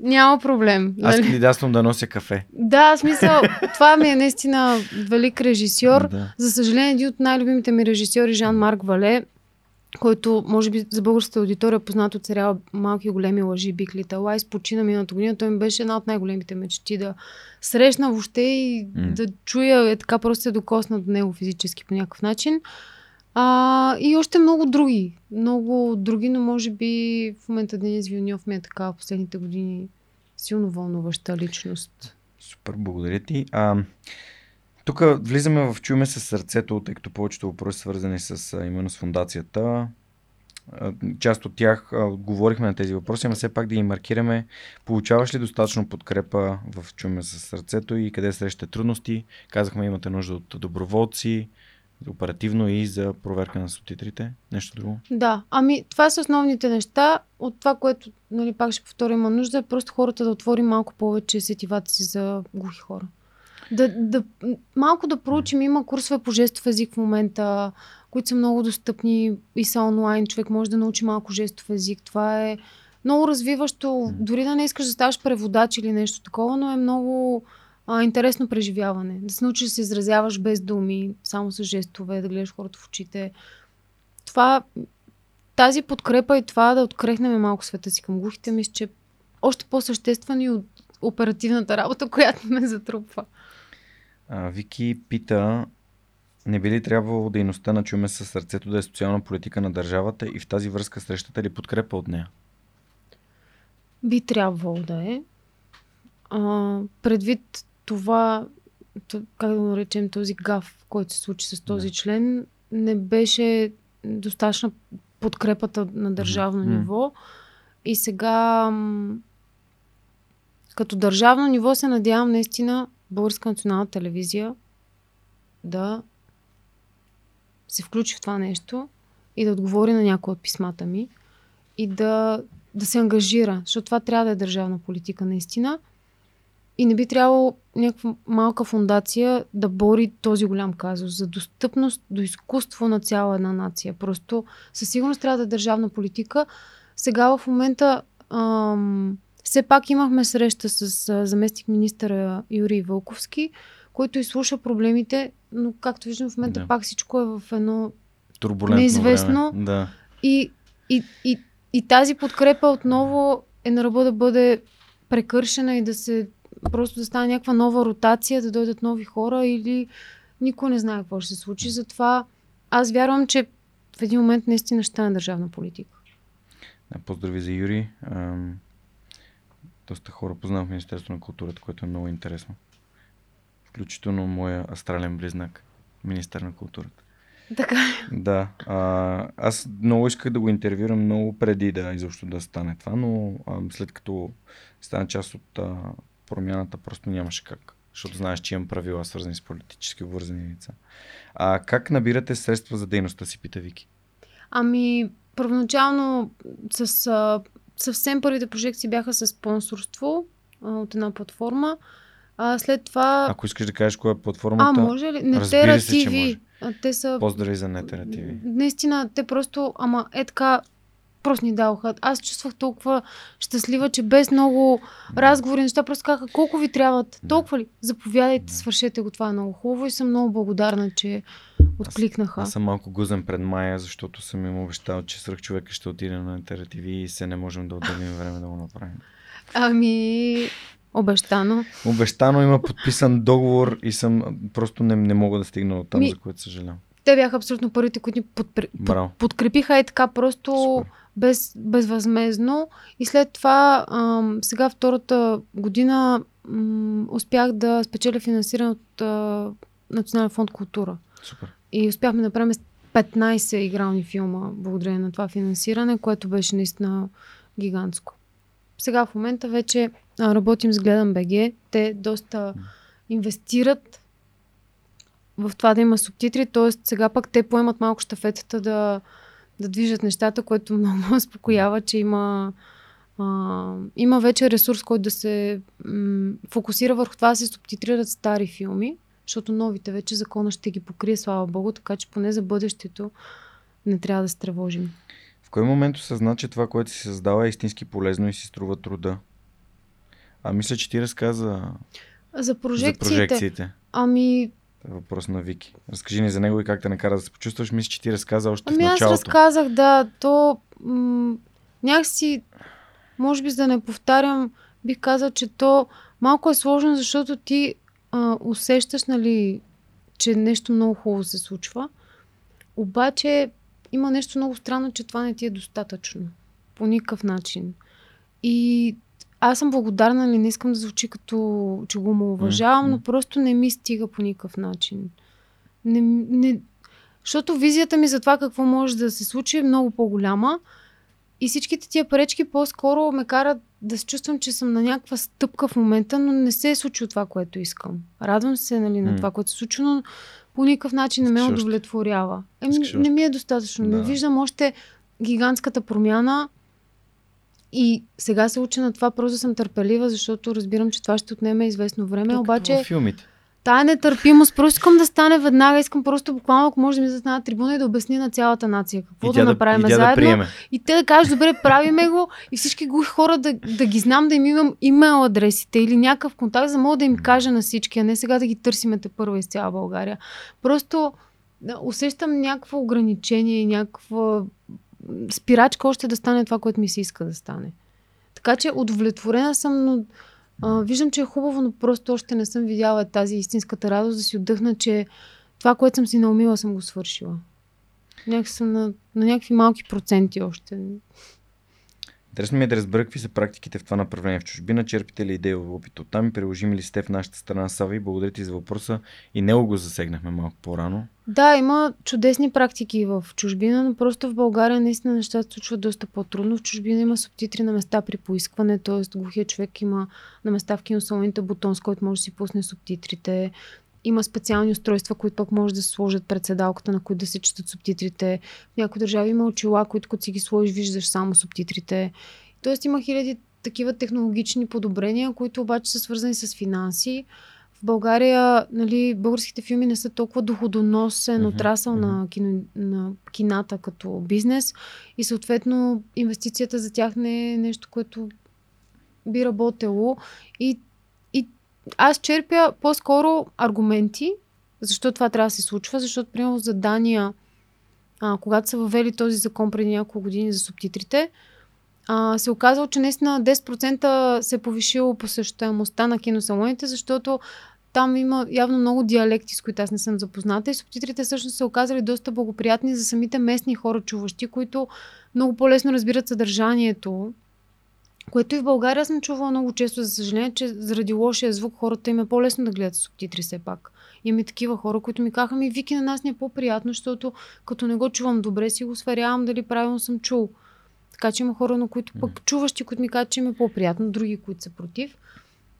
няма проблем. Аз нали? кандидатствам да нося кафе. Да, смисъл, това ми е наистина велик режисьор. Да. За съжаление, един от най-любимите ми режисьори, Жан-Марк Вале, който може би за българската аудитория е познат от сериала Малки и големи лъжи, Биг Little Lies, почина миналата година. Той ми беше една от най-големите мечти да срещна въобще и mm. да чуя, е така просто се докосна до него физически по някакъв начин. А, и още много други. Много други, но може би в момента Денис Вилньов ми е така в последните години силно вълнуваща личност. Супер, благодаря ти. А, тук влизаме в чуме с сърцето, тъй като повечето въпроси свързани с именно с фундацията. Част от тях отговорихме на тези въпроси, но все пак да ги маркираме. Получаваш ли достатъчно подкрепа в чуме с сърцето и къде срещате трудности? Казахме, имате нужда от доброволци, оперативно и за проверка на субтитрите. Нещо друго? Да, ами това са основните неща. От това, което нали, пак ще повторя, има нужда е просто хората да отворим малко повече сетивата си за глухи хора. Да, да, малко да проучим. Има курсове по жестов език в момента, които са много достъпни и са онлайн. Човек може да научи малко жестов език. Това е много развиващо. Дори да не искаш да ставаш преводач или нещо такова, но е много а, интересно преживяване. Да се научиш да се изразяваш без думи, само с жестове, да гледаш хората в очите. Това, тази подкрепа и това да открехнем малко света си към глухите, мисля, че още по-съществено и от оперативната работа, която ме затрупва. А, Вики пита, не би ли трябвало дейността на Чуме със сърцето да е социална политика на държавата и в тази връзка срещате ли подкрепа от нея? Би трябвало да е. А, предвид това, как да го наречем, този гаф, който се случи с този да. член, не беше достатъчна подкрепата на държавно mm-hmm. ниво. И сега като държавно ниво се надявам наистина Българска национална телевизия да се включи в това нещо и да отговори на някои от писмата ми и да, да се ангажира, защото това трябва да е държавна политика наистина. И не би трябвало някаква малка фундация да бори този голям казус за достъпност до изкуство на цяла една нация. Просто със сигурност трябва да е държавна политика. Сега в момента ам, все пак имахме среща с а, заместник министъра Юрий Вълковски, който изслуша проблемите, но както виждам в момента да. пак всичко е в едно Турбулентно неизвестно. Време. Да. И, и, и, и тази подкрепа отново е на ръба да бъде прекършена и да се просто да стане някаква нова ротация, да дойдат нови хора или никой не знае какво ще се случи. Затова аз вярвам, че в един момент наистина ще стане държавна политика. Поздрави за Юри доста хора познавам в Министерство на културата, което е много интересно. Включително моя астрален близнак министър на културата. Така. Да. А, аз много исках да го интервюрам много преди да изобщо да стане това, но а, след като стана част от а, промяната, просто нямаше как. Защото знаеш, че имам правила, свързани с политически обвързани лица. А как набирате средства за дейността си, пита Вики? Ами, първоначално с а, съвсем първите прожекции бяха с спонсорство а, от една платформа. А след това... Ако искаш да кажеш коя е платформата... А, може ли? Нетера TV. Те са... Поздрави за Нетера TV. Наистина, те просто, ама е така, просто ни даваха. Аз чувствах толкова щастлива, че без много разговори, неща, просто казаха колко ви трябват. Толкова ли? Заповядайте, да. свършете го. Това е много хубаво и съм много благодарна, че откликнаха. Аз, аз съм малко гузен пред Майя, защото съм им обещал, че сръх човека ще отиде на TV и се не можем да отделим време да го направим. Ами, Обещано. Обещано има подписан договор и съм просто не, не мога да стигна от там, Ми, за което съжалявам. Те бяха абсолютно първите, които ни подпр... под, подкрепиха и така просто без, безвъзмезно. И след това, ам, сега втората година ам, успях да спечеля финансиране от а, Национален фонд култура. Супер. И успяхме да направим 15 игрални филма благодарение на това финансиране, което беше наистина гигантско. Сега в момента вече а, работим с Гледам БГ. Те доста инвестират в това да има субтитри, т.е. сега пък те поемат малко щафетата да, да движат нещата, което много ме успокоява, че има, а, има вече ресурс, който да се м- фокусира върху това да се субтитрират стари филми, защото новите вече закона ще ги покрие, слава Богу, така че поне за бъдещето не трябва да се тревожим. В кой момент осъзна, че това, което си създава е истински полезно и си струва труда? А мисля, че ти разказа за прожекциите. За прожекциите. Ами, въпрос на Вики. Разкажи ни за него и как те накара да се почувстваш. Мисля, че ти разказа още ами в началото. аз разказах, да. То м- някакси, може би за да не повтарям, бих казал, че то малко е сложно, защото ти а, усещаш, нали, че нещо много хубаво се случва. Обаче има нещо много странно, че това не ти е достатъчно. По никакъв начин. И аз съм благодарна, ли нали, не искам да звучи като, че го му уважавам, mm-hmm. но просто не ми стига по никакъв начин. Не, не, защото визията ми за това какво може да се случи е много по-голяма и всичките тия пречки по-скоро ме карат да се чувствам, че съм на някаква стъпка в момента, но не се е случило това, което искам. Радвам се нали, на mm. това, което се случва, но по никакъв начин не ме удовлетворява. Еми, не ми е достатъчно. Да. Не виждам още гигантската промяна и сега се уча на това, просто съм търпелива, защото разбирам, че това ще отнеме известно време. Тук обаче. В филмите. Тая нетърпимост, просто искам да стане веднага, искам просто буквално, ако може да ми застана на трибуна и да обясни на цялата нация какво да направим и заедно. Да и те да кажат, добре, правиме го и всички го хора да, да ги знам, да им имам имейл адресите или някакъв контакт, за да мога да им кажа на всички, а не сега да ги търсиме те първа из цяла България. Просто да, усещам някакво ограничение и някаква спирачка още да стане това, което ми се иска да стане. Така че удовлетворена съм, но а, виждам, че е хубаво, но просто още не съм видяла тази истинската радост да си отдъхна, че това, което съм си наумила, съм го свършила. Някак съм на, на някакви малки проценти още. Интересно ми е да разбера какви са практиките в това направление в чужбина. Черпите ли идеи опит от там и приложими ли сте в нашата страна, Сави? Благодаря ти за въпроса. И него го засегнахме малко по-рано. Да, има чудесни практики в чужбина, но просто в България наистина нещата се случват доста по-трудно. В чужбина има субтитри на места при поискване, т.е. глухия човек има на места в киносалоните бутон, с който може да си пусне субтитрите. Има специални устройства, които пък може да се сложат пред седалката, на които да се четат субтитрите. В някои държави има очила, които като си ги сложиш, виждаш само субтитрите. Тоест има хиляди такива технологични подобрения, които обаче са свързани с финанси. В България нали, българските филми не са толкова доходоносен отрасъл mm-hmm. на, кино, на кината като бизнес и съответно инвестицията за тях не е нещо, което би работело и аз черпя по-скоро аргументи, защо това трябва да се случва, защото, примерно, за Дания, а, когато са въвели този закон преди няколко години за субтитрите, а, се оказало, че наистина 10% се е повишило посещаемостта на киносалоните, защото там има явно много диалекти, с които аз не съм запозната. И субтитрите всъщност се оказали доста благоприятни за самите местни хора, чуващи, които много по-лесно разбират съдържанието Което и в България съм чувала много често, за съжаление, че заради лошия звук хората им е по-лесно да гледат субтитри все пак. Има и такива хора, които ми казаха, ми Вики, на нас ни е по-приятно, защото като не го чувам добре, си го сверявам дали правилно съм чул. Така че има хора, на които пък чуващи, които ми казват, че им е по-приятно, други, които са против.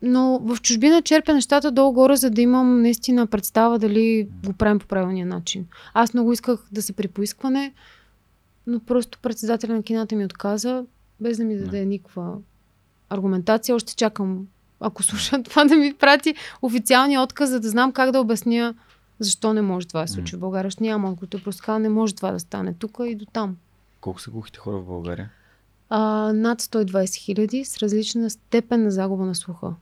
Но в чужбина черпя нещата долу-горе, за да имам наистина представа дали го правим по правилния начин. Аз много исках да се при поискване, но просто председателя на кината ми отказа, без да ми даде никаква аргументация. Още чакам, ако слуша това, да ми прати официалния отказ, за да знам как да обясня защо не може това да се случи в България. Ще няма отговор. Просто казва, не може това да стане тук и до там. Колко са глухите хора в България? А, над 120 хиляди с различна степен на загуба на слуха.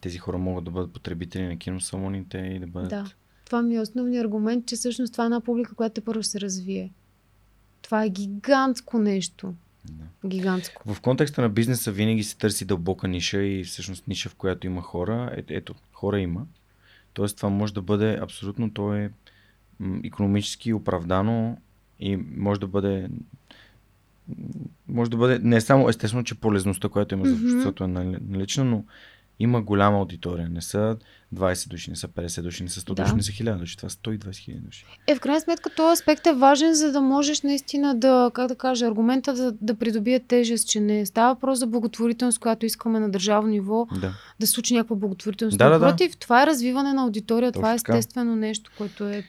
Тези хора могат да бъдат потребители на киносалоните и да бъдат... Да. Това ми е основният аргумент, че всъщност това е една публика, която първо се развие. Това е гигантско нещо. Да. Гигантско. В контекста на бизнеса винаги се търси дълбока ниша и всъщност ниша, в която има хора. Е, ето, хора има. Тоест това може да бъде абсолютно, то е економически оправдано и може да бъде може да бъде не само естествено, че полезността, която има за обществото е налична, но има голяма аудитория. Не са 20 души, не са 50 души, не са 100 да. души, не са 1000 души. Това са 120 хиляди души. Е, в крайна сметка този аспект е важен, за да можеш наистина да, как да кажа, аргумента да, да придобие тежест, че не става въпрос за благотворителност, която искаме на държавно ниво, да, да случи някаква благотворителност. Да, да, Против, да. това е развиване на аудитория, Точно това е естествено нещо, което е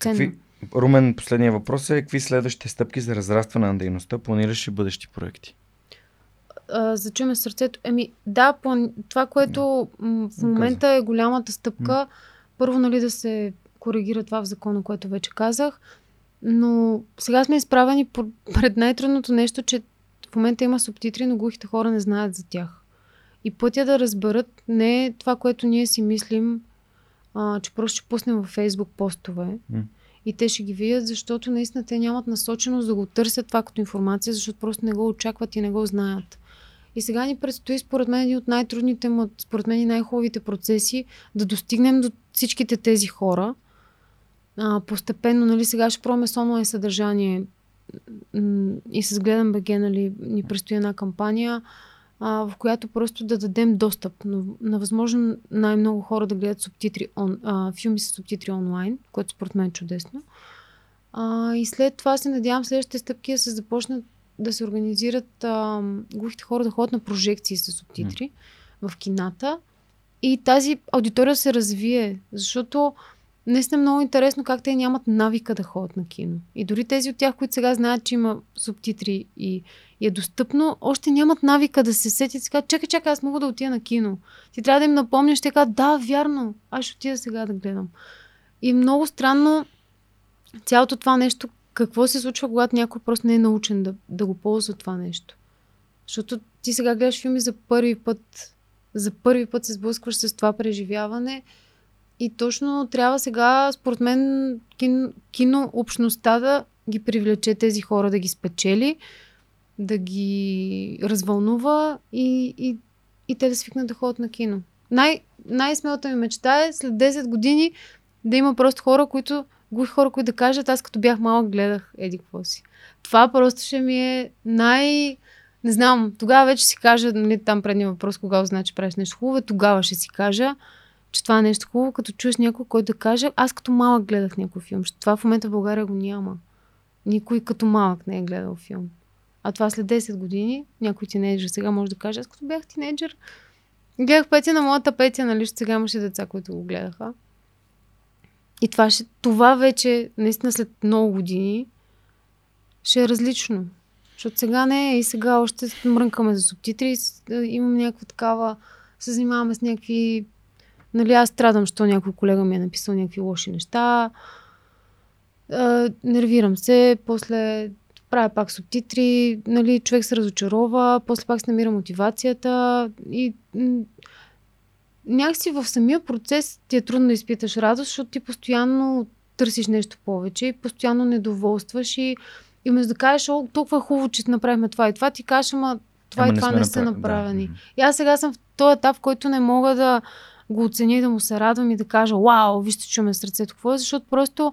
ценно. Какви, Румен, последния въпрос е какви следващите стъпки за разрастване на дейността планираш и бъдещи проекти? За чуме сърцето. Еми, да, план... това, което м- в момента е голямата стъпка, първо, нали, да се коригира това в закона, което вече казах, но сега сме изправени пред най-трудното нещо, че в момента има субтитри, но глухите хора не знаят за тях. И пътя да разберат не е това, което ние си мислим, а, че просто ще пуснем във Фейсбук постове. М- и те ще ги видят, защото наистина те нямат насоченост да го търсят това като информация, защото просто не го очакват и не го знаят. И сега ни предстои, според мен, един от най-трудните, според мен и най-хубавите процеси да достигнем до всичките тези хора. А, постепенно, нали, сега ще пробваме с онлайн съдържание и с Гледам БГ, нали, ни предстои една кампания, а, в която просто да дадем достъп на, на възможно най-много хора да гледат субтитри он, а, филми с субтитри онлайн, което според мен е чудесно. А, и след това се надявам следващите стъпки да се започнат да се организират а, глухите хора да ходят на прожекции с субтитри mm. в кината и тази аудитория се развие, защото наистина е много интересно как те нямат навика да ходят на кино. И дори тези от тях, които сега знаят, че има субтитри и, и е достъпно, още нямат навика да се сетят сега, чакай, чакай, аз мога да отида на кино. Ти трябва да им напомняш, те казват, да, вярно, аз ще отида сега да гледам. И много странно цялото това нещо, какво се случва, когато някой просто не е научен да, да го ползва това нещо. Защото ти сега гледаш филми за първи път, за първи път се сблъскваш с това преживяване и точно трябва сега, според мен, кино, кино общността да ги привлече тези хора, да ги спечели, да ги развълнува и, и, и те да свикнат да ходят на кино. Най- най-смелата ми мечта е след 10 години да има просто хора, които глухи хора, които да кажат, аз като бях малък гледах еди какво си. Това просто ще ми е най... Не знам, тогава вече си кажа, нали, там предния въпрос, кога узна, че правиш нещо хубаво, тогава ще си кажа, че това е нещо хубаво, като чуеш някой, който да каже, аз като малък гледах някой филм. Това в момента в България го няма. Никой като малък не е гледал филм. А това след 10 години, някой тинейджър сега може да каже, аз като бях тинейджър, гледах петия на моята петия, нали, сега имаше деца, които го гледаха. И това, ще, това вече, наистина след много години, ще е различно. Защото сега не е и сега още мрънкаме за субтитри, имам някаква такава, се занимаваме с някакви, нали аз страдам, що някой колега ми е написал някакви лоши неща, а, нервирам се, после правя пак субтитри, нали, човек се разочарова, после пак се намира мотивацията и някакси в самия процес ти е трудно да изпиташ радост, защото ти постоянно търсиш нещо повече и постоянно недоволстваш и, и вместо да кажеш, о, толкова е хубаво, че направихме това и това, ти кажеш, ама това ама и това не, не са направени. Да. И аз сега съм в този етап, в който не мога да го оценя и да му се радвам и да кажа, вау, вижте, че ме сърцето какво е, защото просто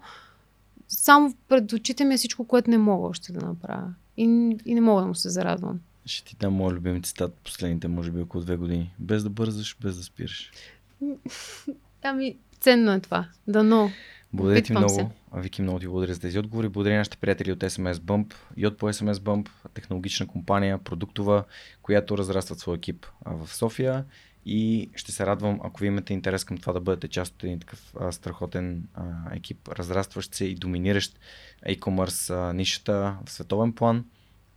само пред очите ми е всичко, което не мога още да направя. И, и не мога да му се зарадвам. Ще ти дам моят любим цитат последните, може би, около две години. Без да бързаш, без да спираш. Ами, ценно е това. Дано. Благодаря ти много. Вики, много ти благодаря за тези отговори. Благодаря на нашите приятели от SMS Bump и от по SMS Bump, технологична компания, продуктова, която разрастват своя екип в София. И ще се радвам, ако ви имате интерес към това да бъдете част от един такъв а, страхотен а, екип, разрастващ се и доминиращ e-commerce а, нишата в световен план,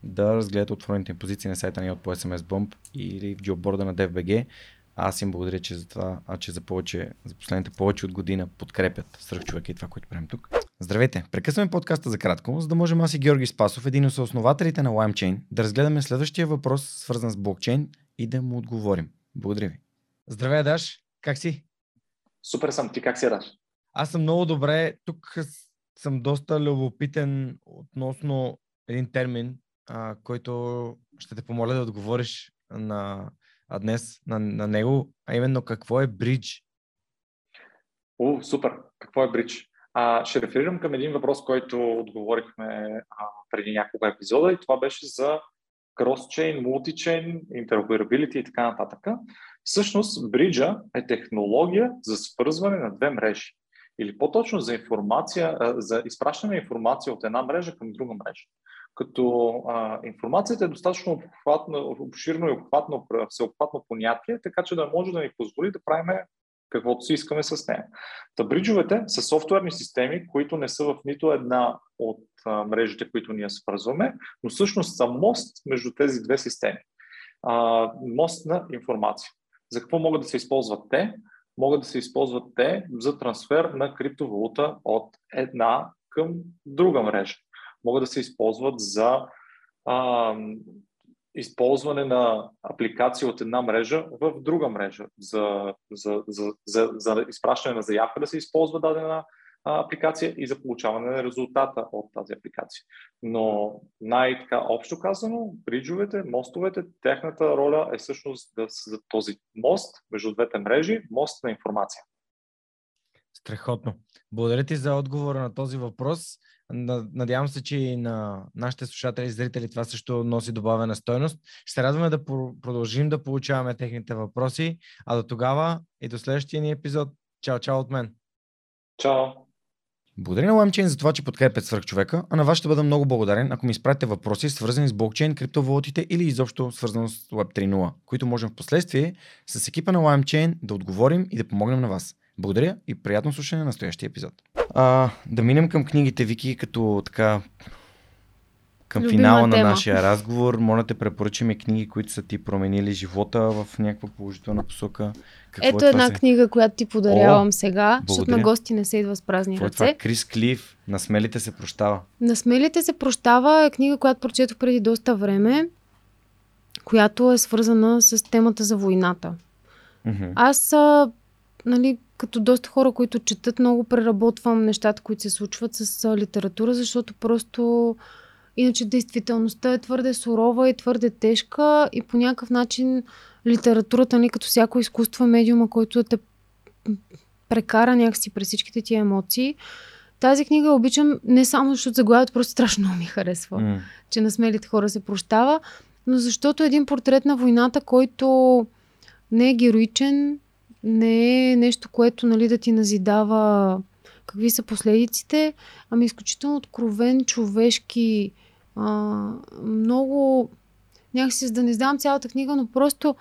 да разгледате отворените им позиции на сайта ни от по SMS Bump или в джобборда на DFBG. Аз им благодаря, че за това, а че за повече, за последните повече от година подкрепят сръх човека и това, което правим тук. Здравейте! Прекъсваме подкаста за кратко, за да можем аз и Георги Спасов, един от основателите на LimeChain, да разгледаме следващия въпрос, свързан с блокчейн и да му отговорим. Благодаря ви. Здравей, Даш! Как си? Супер съм. Ти как си, Даш? Аз съм много добре. Тук съм доста любопитен относно един термин, а, който ще те помоля да отговориш на а днес на, на него, а именно какво е бридж? О, супер! Какво е бридж? А, ще реферирам към един въпрос, който отговорихме а, преди няколко епизода и това беше за кросчейн, мултичейн, интероперабилити и така нататък. Всъщност, бриджа е технология за свързване на две мрежи. Или по-точно за информация, за изпращане на информация от една мрежа към друга мрежа. Като а, информацията е достатъчно обхватно, обширно и обхватно, всеобхватно понятие, така че да може да ни позволи да правим каквото си искаме с нея. Та бриджовете са софтуерни системи, които не са в нито една от а, мрежите, които ние свързваме, но всъщност са мост между тези две системи. А, мост на информация. За какво могат да се използват те? Могат да се използват те за трансфер на криптовалута от една към друга мрежа. Могат да се използват за а, използване на апликация от една мрежа в друга мрежа. За, за, за, за, за изпращане на заявка да се използва дадена апликация и за получаване на резултата от тази апликация. Но най-така общо казано, бриджовете, мостовете, техната роля е всъщност да са този мост между двете мрежи, мост на информация. Страхотно. Благодаря ти за отговора на този въпрос. Надявам се, че и на нашите слушатели и зрители това също носи добавена стойност. Ще се радваме да продължим да получаваме техните въпроси, а до тогава и до следващия ни епизод. Чао, чао от мен. Чао. Благодаря на LimeChain за това, че подкрепят свърх човека, а на вас ще бъда много благодарен, ако ми изпратите въпроси, свързани с блокчейн, криптовалутите или изобщо свързано с Web 3.0, които можем в последствие с екипа на LimeChain да отговорим и да помогнем на вас. Благодаря и приятно слушане на настоящия епизод. А, да минем към книгите, Вики, като така към Любима финала тема. на нашия разговор. Моля те препоръчаме книги, които са ти променили живота в някаква положителна посока. Какво Ето е това една се- книга, която ти подарявам О, сега, защото благодаря. на гости не се идва с празни Какво е това? ръце. Крис Клиф, на смелите се прощава. На смелите се прощава е книга, която прочетох преди доста време, която е свързана с темата за войната. Мгм. Аз, а, нали, като доста хора, които четат, много преработвам нещата, които се случват с литература, защото просто иначе действителността е твърде сурова и твърде тежка и по някакъв начин литературата ни като всяко изкуство е медиума, който те прекара някакси през всичките ти емоции. Тази книга обичам не само защото заглавието просто страшно много ми харесва М. че на смелите хора се прощава, но защото е един портрет на войната, който не е героичен, не е нещо, което нали, да ти назидава какви са последиците, ами изключително откровен, човешки, а, много, някакси, да не издавам цялата книга, но просто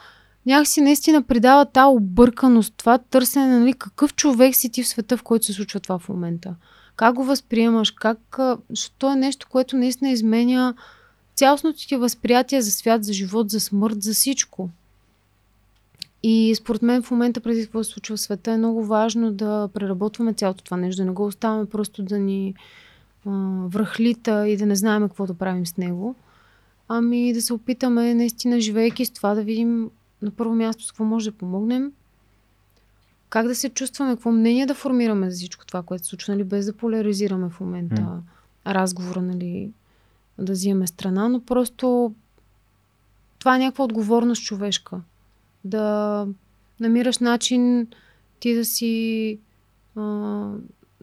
някакси наистина придава тази обърканост, това търсене, нали, какъв човек си ти в света, в който се случва това в момента. Как го възприемаш, как, защото то е нещо, което наистина изменя цялостното ти възприятие за свят, за живот, за смърт, за всичко. И според мен в момента преди какво се случва в света е много важно да преработваме цялото това нещо, да не го оставяме просто да ни а, връхлита и да не знаем какво да правим с него. Ами да се опитаме наистина, живеейки с това, да видим на първо място с какво може да помогнем, как да се чувстваме, какво мнение да формираме за всичко това, което се случва, нали, без да поляризираме в момента М. разговора, нали, да взимаме страна, но просто това е някаква отговорност човешка. Да намираш начин ти да си а,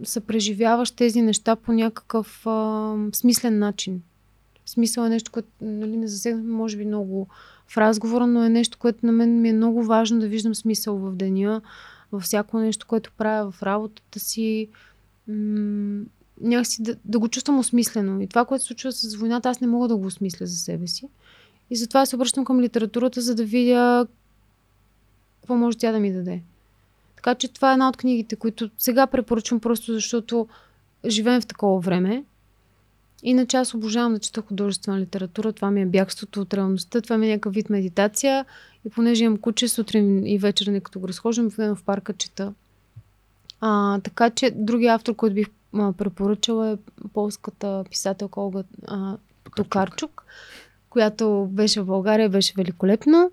съпреживяваш тези неща по някакъв а, смислен начин. Смисъл е нещо, което нали, не засегнахме, може би, много в разговора, но е нещо, което на мен ми е много важно да виждам смисъл в деня, във всяко нещо, което правя в работата си. М- някакси да, да го чувствам осмислено. И това, което се случва с войната, аз не мога да го осмисля за себе си. И затова се обръщам към литературата, за да видя какво може тя да ми даде. Така че това е една от книгите, които сега препоръчвам просто защото живеем в такова време. Иначе аз обожавам да чета художествена литература. Това ми е бягството от реалността. Това ми е някакъв вид медитация. И понеже имам куче, сутрин и вечер, не като го разхождам, в парка чета. А, така че другия автор, който бих а, препоръчала е полската писателка Олга а, Токарчук, която беше в България, беше великолепно.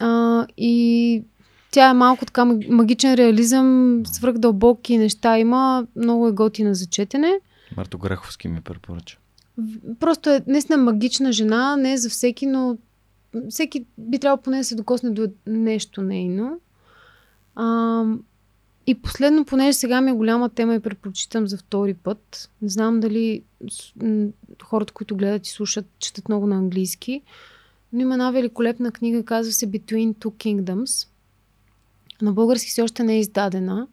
А, и тя е малко така магичен реализъм, свръхдълбоки неща има, много е готина за четене. Марто Граховски ми препоръча. Просто е наистина магична жена, не е за всеки, но всеки би трябвало поне да се докосне до нещо нейно. А, и последно, понеже сега ми е голяма тема и предпочитам за втори път. Не знам дали хората, които гледат и слушат, четат много на английски. Но има една великолепна книга, казва се Between Two Kingdoms. На български все още не е издадена,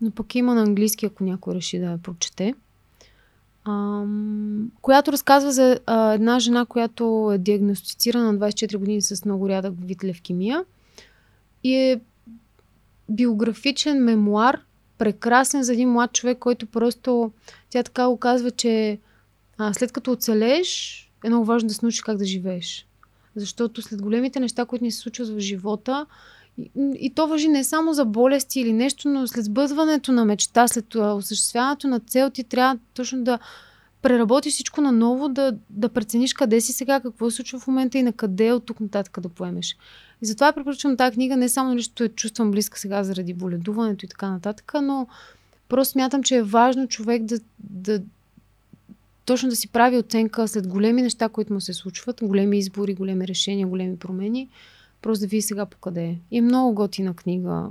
но пък има на английски, ако някой реши да я прочете. Ам, която разказва за а, една жена, която е диагностицирана на 24 години с много рядък вид левкемия и е биографичен мемуар, прекрасен за един млад човек, който просто, тя така го казва, че а, след като оцелееш, е много важно да се научиш как да живееш. Защото след големите неща, които ни се случват в живота, и, и то въжи не само за болести или нещо, но след сбъдването на мечта, след осъществяването на цел, ти трябва точно да преработиш всичко наново, да, да прецениш къде си сега, какво се случва в момента и на къде от тук нататък да поемеш. И затова препоръчвам тази книга не само защото я чувствам близка сега заради боледуването и така нататък, но просто смятам, че е важно човек да, да точно да си прави оценка след големи неща, които му се случват, големи избори, големи решения, големи промени, просто да види сега по къде е. И е много готина книга,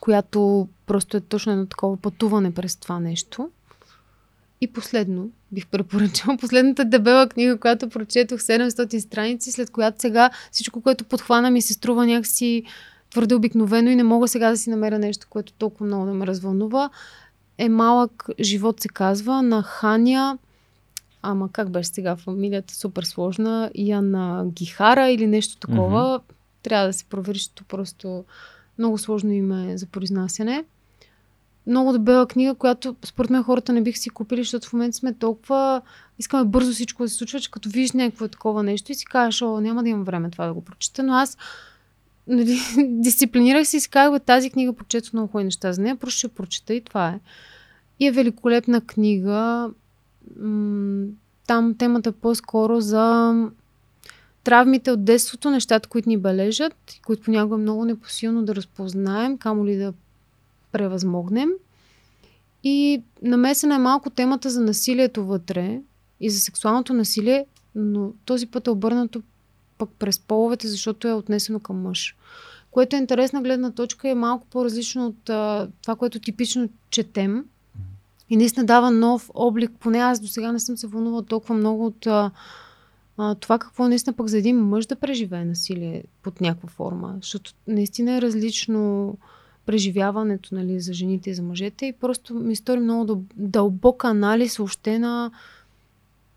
която просто е точно едно такова пътуване през това нещо. И последно, бих препоръчала последната дебела книга, която прочетох 700 страници, след която сега всичко, което подхвана ми се струва някакси твърде обикновено и не мога сега да си намеря нещо, което толкова много да ме развълнува. Е малък живот се казва на Ханя, ама как беше сега фамилията, супер сложна, Яна Гихара или нещо такова. Mm-hmm. Трябва да се провери, защото просто много сложно име за произнасяне много дебела книга, която според мен хората не бих си купили, защото в момента сме толкова... Искаме бързо всичко да се случва, че като видиш някакво такова нещо и си кажеш, о, няма да имам време това да го прочета, но аз нали, дисциплинирах се и си казах, тази книга прочетох много хубави неща за нея, просто ще прочета и това е. И е великолепна книга. Там темата е по-скоро за травмите от детството, нещата, които ни бележат, които понякога е много непосилно да разпознаем, камо ли да превъзмогнем. И намесена е малко темата за насилието вътре и за сексуалното насилие, но този път е обърнато пък през половете, защото е отнесено към мъж. Което е интересна гледна точка е малко по-различно от а, това, което типично четем. И наистина дава нов облик. Поне аз до сега не съм се вълнувала толкова много от а, а, това какво наистина пък за един мъж да преживее насилие под някаква форма. Защото наистина е различно преживяването нали, за жените и за мъжете и просто ми стори много дълбок анализ още на,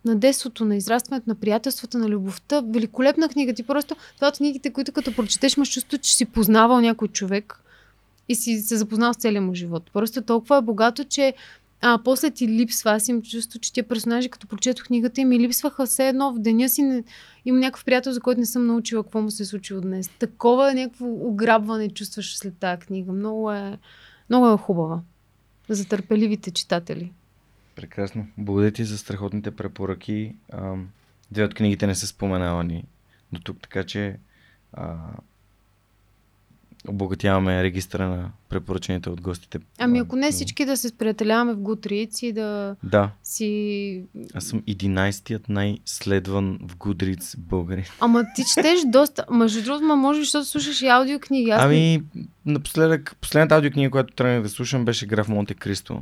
на детството, на израстването, на приятелствата, на любовта. Великолепна книга. Ти просто, това от книгите, които като прочетеш, имаш чувство, че си познавал някой човек и си се запознал с целия му живот. Просто толкова е богато, че а после ти липсва. Аз им чувство, че тия персонажи, като прочетох книгата, и ми липсваха все едно в деня си. Не, имам някакъв приятел, за който не съм научила какво му се е случило днес. Такова е някакво ограбване чувстваш след тази книга. Много е, много е хубава. За търпеливите читатели. Прекрасно. Благодаря ти за страхотните препоръки. Две от книгите не са споменавани до тук, така че а, обогатяваме регистра на препоръчените от гостите. Ами ако не всички да се сприятеляваме в Goodreads и да, да. си... Аз съм 11-тият най-следван в Goodreads българин. Ама ти четеш доста... Между другото, ма може, защото слушаш и аудиокниги. Аз ами, напоследък, последната аудиокнига, която тръгнах да слушам, беше Граф Монте Кристо.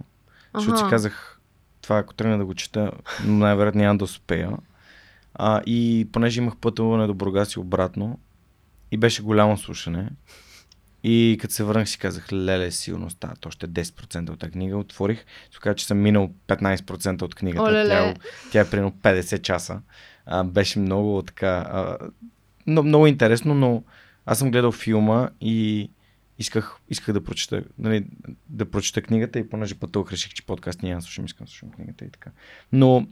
Защото си казах, това ако тръгна да го чета, най-вероятно няма да успея. А, и понеже имах пътуване до Бургас и обратно, и беше голямо слушане, и като се върнах си казах, леле, сигурно стават още 10% от тази книга. Отворих, се каза, че съм минал 15% от книгата. Оле-ле. Тя, тя е примерно 50 часа. А, беше много така... А, много, много интересно, но аз съм гледал филма и исках, исках да прочета, нали, да прочета книгата и понеже пътувах, реших, че подкаст няма да слушам, искам да слушам книгата и така. Но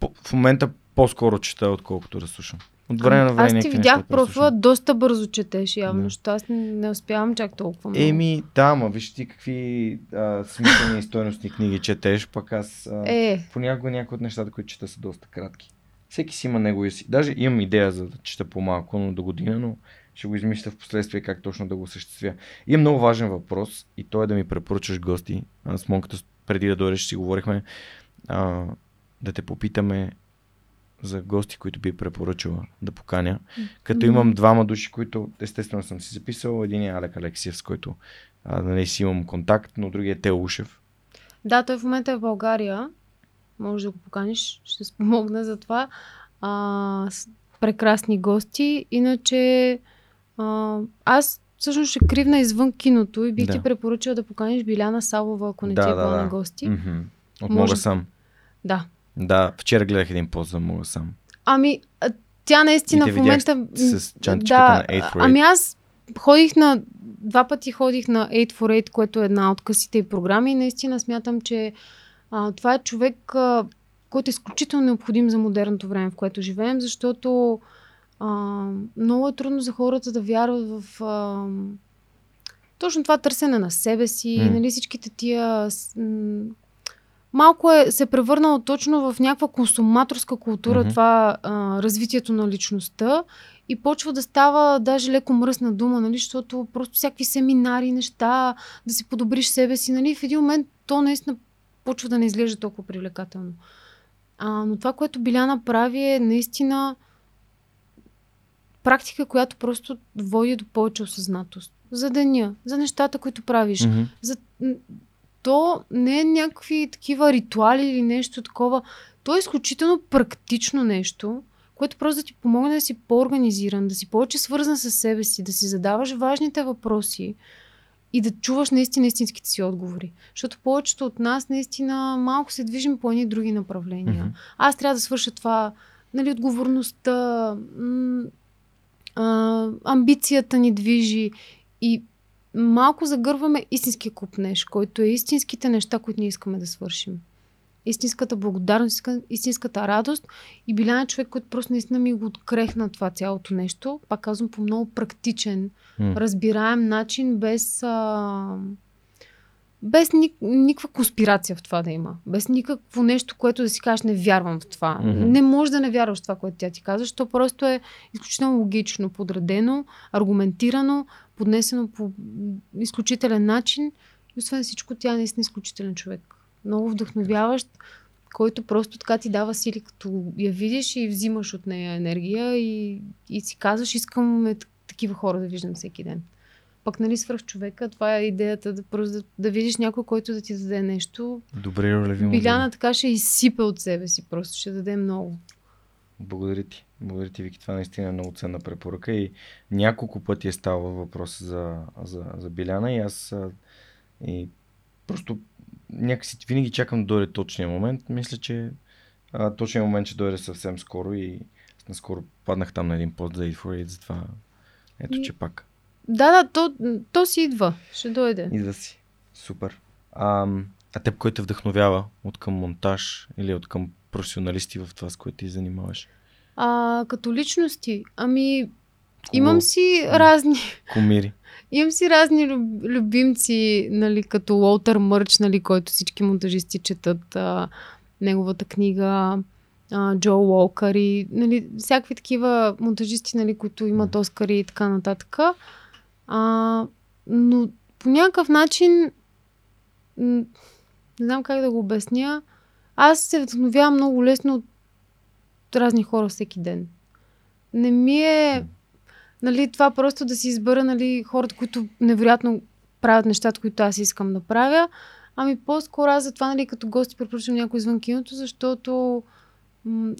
по, в момента по-скоро чета, отколкото да слушам. От време на време Аз ти видях неща профила, доста бързо четеш явно, Да. защото аз не, не успявам чак толкова много. Еми, да, ма виж ти какви а, смислени и стойностни книги четеш, пък аз а, Е, понякога някои от нещата, които чета са доста кратки. Всеки си има неговия си. Даже имам идея за да чета по-малко, но до година, но ще го измисля в последствие как точно да го осъществя. И е много важен въпрос и то е да ми препоръчаш гости. А, С Монката преди да дойдеш си говорихме а, да те попитаме за гости, които би препоръчала да поканя. Като имам двама души, които естествено съм си записал. Един е Алек Алексиев, с който а, нали, си имам контакт, но другият е Тео Ушев. да, той в момента е в България. Може да го поканиш, ще спомогна за това. А, прекрасни гости. Иначе а, аз всъщност ще кривна извън киното и бих Да. ти препоръчала да поканиш Биляна Савова, ако не Да, ти е да, била да. на гости. Мгм. От Може- Мога сам. Да. Да, вчера гледах един пост за Мога сам. Ами, тя наистина в момента... с- чантичката на 8 for Ами аз ходих на... Два пъти ходих на 8 for 8, което е една от късите и програми и наистина смятам, че а, това е човек, а, който е изключително необходим за модерното време, в което живеем, защото а, много е трудно за хората да вярват в а, точно това търсене на себе си, М. нали, всичките тия... м, малко е, се е превърнало точно в някаква консуматорска култура Мгм. това а, развитието на личността и почва да става даже леко мръсна дума, нали, защото просто всякакви семинари, неща, да си подобриш себе си, нали, в един момент то наистина почва да не изглежда толкова привлекателно. А, но това, което Биляна прави е наистина практика, която просто води до повече осъзнатост. За деня, за нещата, които правиш. Мгм. За... То не е някакви такива ритуали или нещо такова. То е изключително практично нещо, което просто да ти помогне да си по-организиран, да си повече свързан с себе си, да си задаваш важните въпроси и да чуваш наистина истинските си отговори. Защото повечето от нас наистина малко се движим по едни други направления. Мгм. Аз трябва да свърша това, нали, отговорността, м- а, амбицията ни движи и малко загърваме истинския купнеж, който е истинските неща, които ние искаме да свършим. Истинската благодарност, истинската радост. И Билян е човек, който просто наистина ми го открехна това цялото нещо. Пак казвам по много практичен, разбираем начин, без, а, без ни, никаква конспирация в това да има. Без никакво нещо, което да си кажеш, не вярвам в това. Мгм. Не можеш да не вярваш в това, което тя ти казва, защото просто е изключително логично, подредено, аргументирано, поднесено по изключителен начин. И освен всичко, тя е наистина изключителен човек. Много вдъхновяващ, който просто така ти дава сили, като я видиш и взимаш от нея енергия и, и си казваш, искам е, такива хора да виждам всеки ден. Пък, нали, свръх човека, това е идеята да, просто да, да видиш някой, който да ти даде нещо. Добре, ролеви Биляна така ще изсипе от себе си, просто ще даде много. Благодаря ти. Благодаря ти, Вики. Това наистина е много ценна препоръка и няколко пъти е ставал въпрос за, за, за Биляна и аз и просто някакси винаги чакам да дойде точния момент. Мисля, че а, точният момент ще дойде съвсем скоро и наскоро паднах там на един пост за 8 for 8, затова ето, И- че пак. Да, да, то, то си идва. Ще дойде. Идва си. Супер. А, а теб кой те вдъхновява от към монтаж или от към професионалисти в това, с което ти занимаваш? А, като личности, ами, Кого? имам си М. разни Кумири. Имам си разни люб, любимци, нали, като Уолтер Мърч, нали, който всички монтажисти четат а, неговата книга, а, Джо Уолкър и нали, всякакви такива монтажисти, нали, които имат Оскари и така нататък. А, но по някакъв начин, не знам как да го обясня, аз се вдъхновявам много лесно от разни хора всеки ден. Не ми е нали, това просто да си избера нали, хората, които невероятно правят нещата, които аз искам да правя. Ами по-скоро аз затова, нали, като гости препоръчвам някой извън киното, защото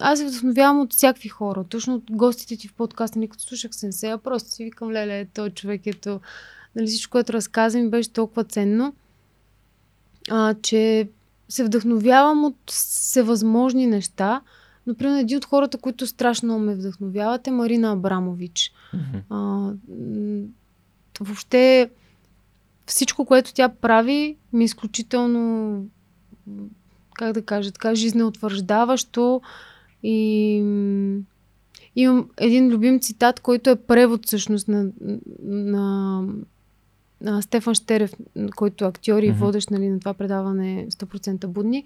аз се вдъхновявам от всякакви хора. Точно от гостите ти в подкаста, нали, като слушах Сенсея, просто си викам, леле, той човек ето, нали, всичко, което разказа ми беше толкова ценно, а, че се вдъхновявам от всевъзможни неща. Например, един от хората, които страшно ме вдъхновяват е Марина Абрамович. А, въобще всичко, което тя прави, ми е изключително, как да кажа, така жизнеутвърждаващо и имам един любим цитат, който е превод всъщност на, на, на Стефан Штерев, който е актьор и водещ нали, на това предаване 100% будни.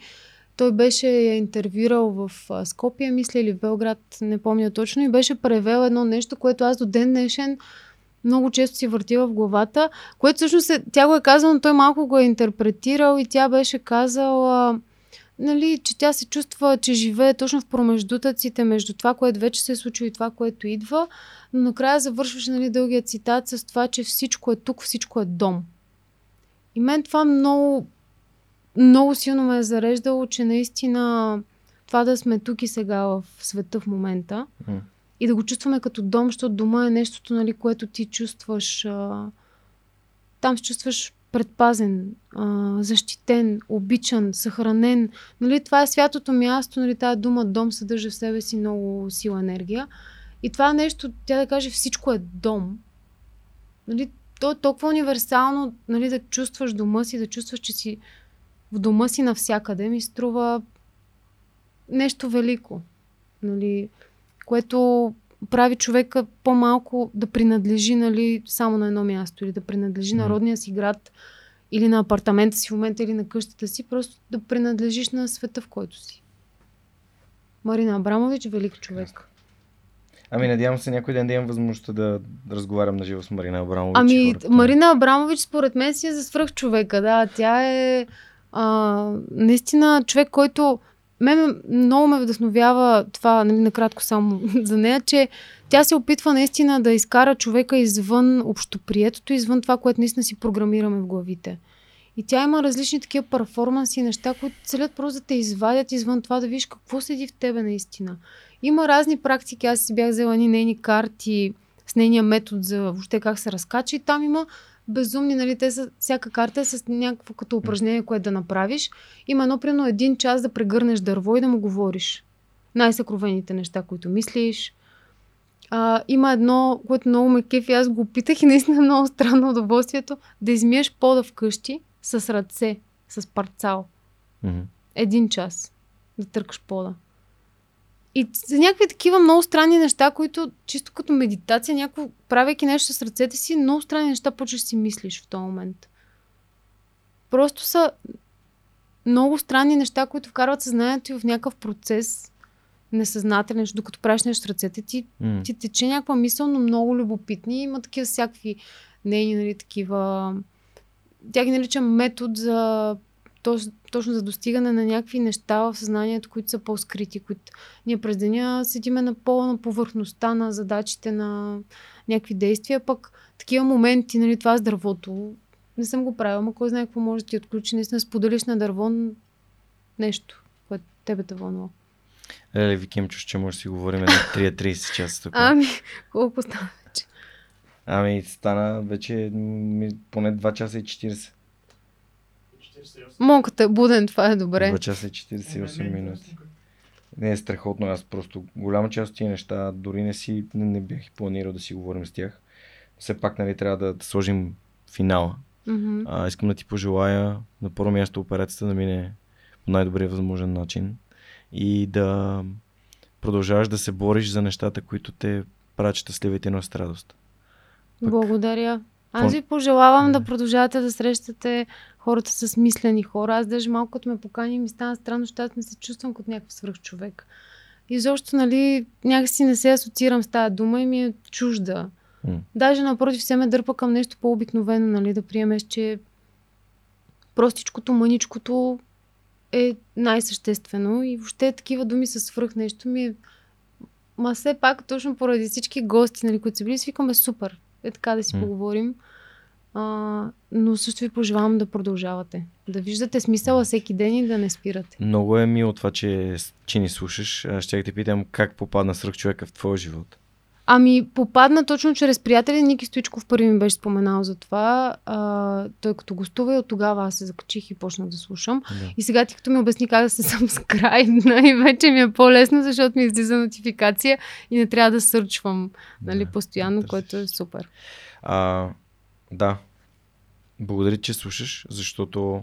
Той беше я интервюрал в Скопия, мисля, или в Белград, не помня точно, и беше превел едно нещо, което аз до ден днешен много често си въртила в главата, което всъщност е, тя го е казала, но той малко го е интерпретирал и тя беше казала, нали, че тя се чувства, че живее точно в промеждутъците между това, което вече се е случило и това, което идва, но накрая завършваше нали, дългия цитат с това, че всичко е тук, всичко е дом. И мен това много, много силно ме е зареждало, че наистина това да сме тук и сега в света в момента М. и да го чувстваме като дом, защото дома е нещото, нали, което ти чувстваш. А, там се чувстваш предпазен, а, защитен, обичан, съхранен. Нали, това е святото място, нали, тази дума дом съдържа в себе си много сила енергия. И това нещо, тя да каже, всичко е дом. Нали, то е толкова универсално, нали, да чувстваш дома си, да чувстваш, че си в дома си навсякъде, ми струва нещо велико. Нали, което прави човека по-малко да принадлежи нали, само на едно място или да принадлежи на Мгм. родния си град или на апартамента си в момента или на къщата си, просто да принадлежиш на света, в който си. Марина Абрамович, велик човек. Ами надявам се някой ден да имам възможността да разговарям на живо с Марина Абрамович. Ами, хората. Марина Абрамович, според мен си е за свръх човека, да. Тя е а, наистина човек, който мен много ме вдъхновява това, нали, накратко само за нея, че тя се опитва наистина да изкара човека извън общоприетото, извън това, което наистина си програмираме в главите. И тя има различни такива перформанси и неща, които целят просто да те извадят извън това, да видиш какво седи в тебе наистина. Има разни практики, аз си бях взела ни нейни карти с нейния метод за въобще как се разкача и там има безумни, нали, те са, всяка карта е с някакво като упражнение, което да направиш. Има едно, примерно, един час да прегърнеш дърво и да му говориш. Най-съкровените неща, които мислиш. А, има едно, което много ме кефи, аз го опитах и наистина е много странно удоволствието, да измиеш пода вкъщи с ръце, с парцал. Мгм. Един час да търкаш пода. И за някакви такива много странни неща, които чисто като медитация, някакво, правейки нещо с ръцете си, много странни неща почваш си мислиш в този момент. Просто са много странни неща, които вкарват съзнанието в някакъв процес несъзнателен, докато правиш нещо с ръцете ти, М. ти тече някаква мисъл, но много любопитни. Има такива всякакви нейни, нали, такива... Тя ги нарича метод за точ- точно за достигане на някакви неща в съзнанието, които са по-скрити, които ние през деня седиме на по-на повърхността на задачите, на някакви действия, пък такива моменти, нали, това с дървото, не съм го правила, ама кой знае какво може да ти отключи, наистина споделиш на дърво нещо, което тебе те вълнува. Леле, Виким, чуш, че може да си говорим на 3-30 часа тук. Ами, колко стана? Ами, стана вече поне 2 часа и 40. Монката е буден, това е добре. 2 часа и 48 минути. Не е страхотно, аз просто голяма част от тия неща дори не си, не, не бях планирал да си говорим с тях. Все пак, нали, трябва да, да сложим финала. Мгм. А, искам да ти пожелая на първо място операцията да мине по най-добрия възможен начин и да продължаваш да се бориш за нещата, които те правят щастлива и носят радост. Пък- Благодаря. Аз ви пожелавам да Е. продължавате да срещате хората с мислени хора. Аз даже малко като ме покани ми стана странно, защото аз не се чувствам като някакъв свръх човек. И защо, нали, някакси не се асоциирам с тази дума и ми е чужда. Даже напротив се ме дърпа към нещо по-обикновено, нали, да приемеш, че простичкото, мъничкото е най-съществено и въобще такива думи са свръх нещо ми е... Ма все пак, точно поради всички гости, нали, които са били, свикаме супер. Е така да си М. поговорим. А, но също ви пожелавам да продължавате. Да виждате смисъла всеки ден и да не спирате. Много е мило това, че, че ни слушаш. Ще те питам как попадна свръх човека в твоя живот. Ами, попадна точно чрез приятели. Ники Стоичков първи ми беше споменал за това. А, той като гостува и от тогава аз се закачих и почнах да слушам. Да. И сега ти като ми обясни как да се съм скрайдна и вече ми е по-лесно, защото ми излиза нотификация и не трябва да сърчвам нали, да, постоянно, да което е супер. А, да. Благодаря, че слушаш, защото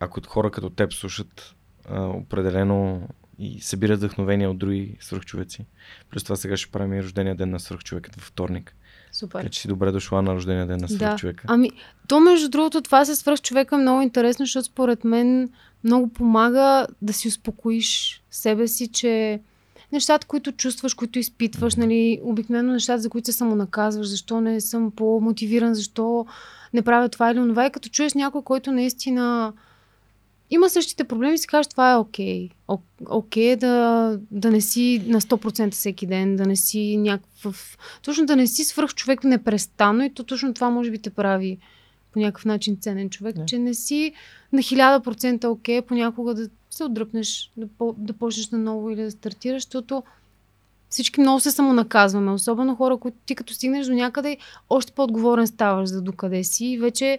ако хора като теб слушат, а, определено и събират вдъхновение от други свръхчовеци. Плюс това сега ще правим и рождения ден на свръхчовекът във вторник. Супер. Така че си добре дошла на рождения ден на свръхчовека. Да. Ами, то между другото, това с свръхчовека е много интересно, защото според мен много помага да си успокоиш себе си, че нещата, които чувстваш, които изпитваш, нали, обикновено нещата, за които се самонаказваш, защо не съм по-мотивиран, защо не правя това или онова. И като чуеш някой, който наистина има същите проблеми, си кажеш, това е окей. Okay. Окей okay, да, да не си на 100% всеки ден, да не си някакъв... Точно да не си свръх човек непрестанно и то точно това може би те прави по някакъв начин ценен човек, не. че не си на 1000% окей, okay, понякога да се отдръпнеш, да, да почнеш на ново или да стартираш, защото всички много се самонаказваме, особено хора, които ти като стигнеш до някъде, още по-отговорен ставаш за докъде си и вече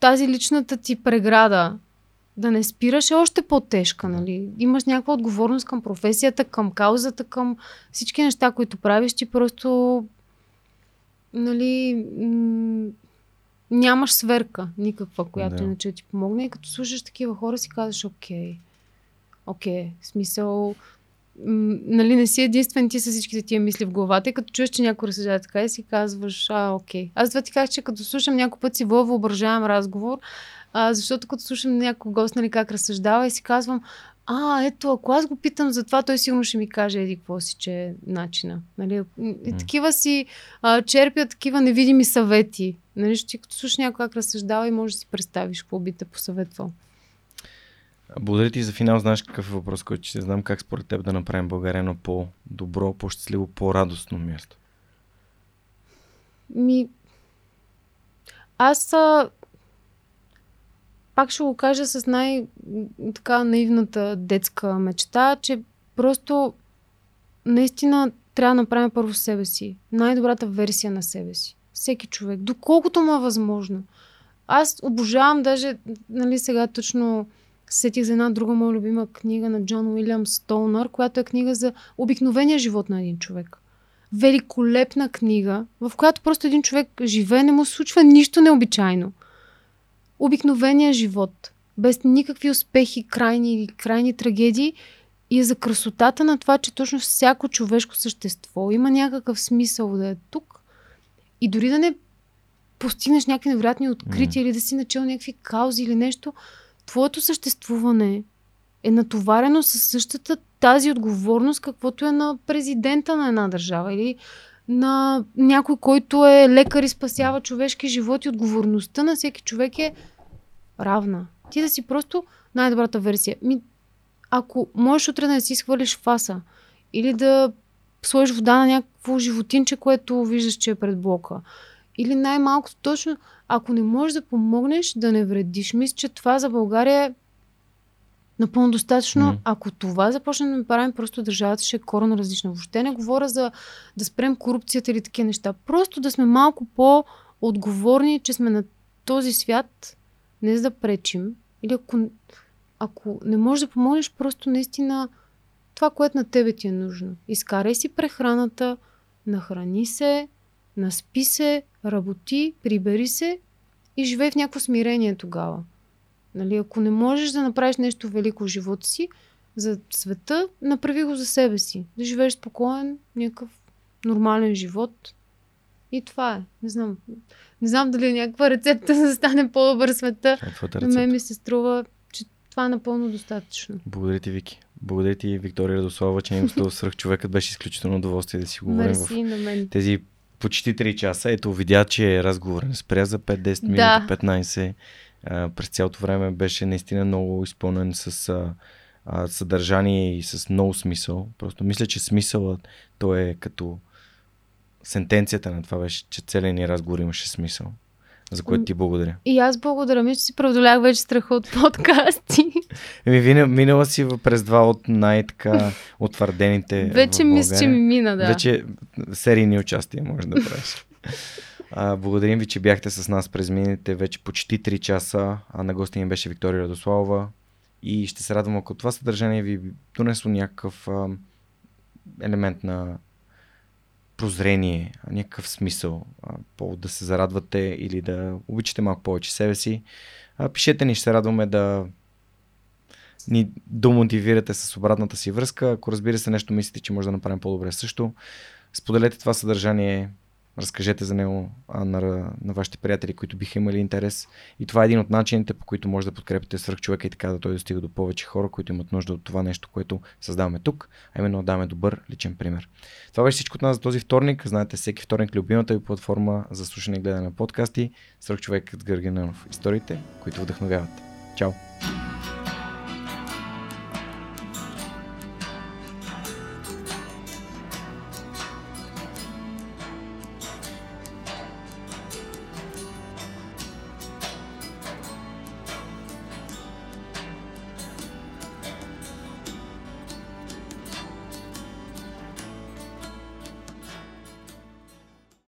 тази личната ти преграда да не спираш е още по-тежка, нали? Имаш някаква отговорност към професията, към каузата, към всички неща, които правиш, ти просто нали, нямаш сверка никаква, която да. иначе ти помогне. И като слушаш такива хора си казваш, окей, окей, смисъл, м- нали, не си единствен ти с всичките тия мисли в главата и като чуеш, че някой разсъждава така и си казваш, а, окей. Аз това ти казах, че като слушам някой път си въображаем разговор, а, защото като слушам някой гост, нали, как разсъждава и си казвам, а, ето, ако аз го питам за това, той сигурно ще ми каже еди какво си, че е начина. Нали? И такива си а, черпят такива невидими съвети. Нали? Ще ти като слушаш някой как разсъждава и можеш да си представиш какво би те посъветвал. Благодаря ти за финал. Знаеш какъв е въпрос, който ще знам как според теб да направим България едно по-добро, по-щастливо, по-радостно място? Ми... Аз а, пак ще го кажа с най-така наивната детска мечта, че просто наистина трябва да направим първо себе си. Най-добрата версия на себе си. Всеки човек. Доколкото му е възможно. Аз обожавам даже, нали сега точно сетих за една друга моя любима книга на Джон Уилям Стоунър, която е книга за обикновения живот на един човек. Великолепна книга, в която просто един човек живее, не му случва нищо необичайно обикновения живот, без никакви успехи, крайни или крайни трагедии и е за красотата на това, че точно всяко човешко същество има някакъв смисъл да е тук и дори да не постигнеш някакви невероятни открития mm. или да си начал някакви каузи или нещо, твоето съществуване е натоварено със същата тази отговорност, каквото е на президента на една държава или на някой, който е лекар и спасява човешки животи. Отговорността на всеки човек е равна. Ти да си просто най-добрата версия. Ми, ако можеш утре да си свалиш фаса или да сложиш вода на някакво животинче, което виждаш, че е пред блока. Или най-малкото точно, ако не можеш да помогнеш, да не вредиш. Мисля, че това за България е напълно достатъчно. Mm. Ако това започнем да ми правим, просто държавата ще е коренно различна. Въобще не говоря за да спрем корупцията или такива неща. Просто да сме малко по-отговорни, че сме на този свят, не за да пречим. Или ако, ако не можеш да помогнеш, просто наистина това, което на тебе ти е нужно. Изкарай си прехраната, нахрани се, наспи се, работи, прибери се и живей в някакво смирение тогава. Нали, ако не можеш да направиш нещо велико в живота си, за света, направи го за себе си. Да живееш спокоен, някакъв нормален живот. И това е. Не знам. Не знам дали е някаква рецепта за да стане по-добър света. Е На мен ми се струва, че това е напълно достатъчно. Благодаря ти, Вики. Благодаря ти, Виктория Радослава, че ни гостува свръх човекът. Беше изключително удоволствие да си говорим Мерси, в на мен. тези почти 3 часа. Ето, видя, че разговор не спря за 5-10 минути, да. 15 а, през цялото време беше наистина много изпълнен с а, а, съдържание и с много смисъл. Просто мисля, че смисълът той е като сентенцията на това беше, че целият ни разговор имаше смисъл. за което ти благодаря. И аз благодаря. Мисля, че си преодолях вече страха от подкасти. Еми, минала си през два от най-така утвърдените. Вече мисля, че ми мина, да. Вече серийни участия може да правиш. А, благодарим ви, че бяхте с нас през миналите вече почти 3 часа. А на гости ни беше Виктория Радославова. И ще се радвам, ако това съдържание ви донесло някакъв а, елемент на прозрение, някакъв смисъл, а, повод да се зарадвате или да обичате малко повече себе си. А, пишете ни, ще се радваме да ни домотивирате с обратната си връзка. Ако разбира се нещо мислите, че може да направим по-добре също, споделете това съдържание разкажете за него а, на, на вашите приятели, които биха имали интерес. И това е един от начините, по които може да подкрепите свърх човека и така да той достига до повече хора, които имат нужда от това нещо, което създаваме тук, а именно да даваме добър личен пример. Това беше всичко от нас за този вторник. Знаете, всеки вторник любимата ви платформа за слушане и гледане на подкасти. Свърх човекът Гъргенанов. Историите, които вдъхновяват. Чао!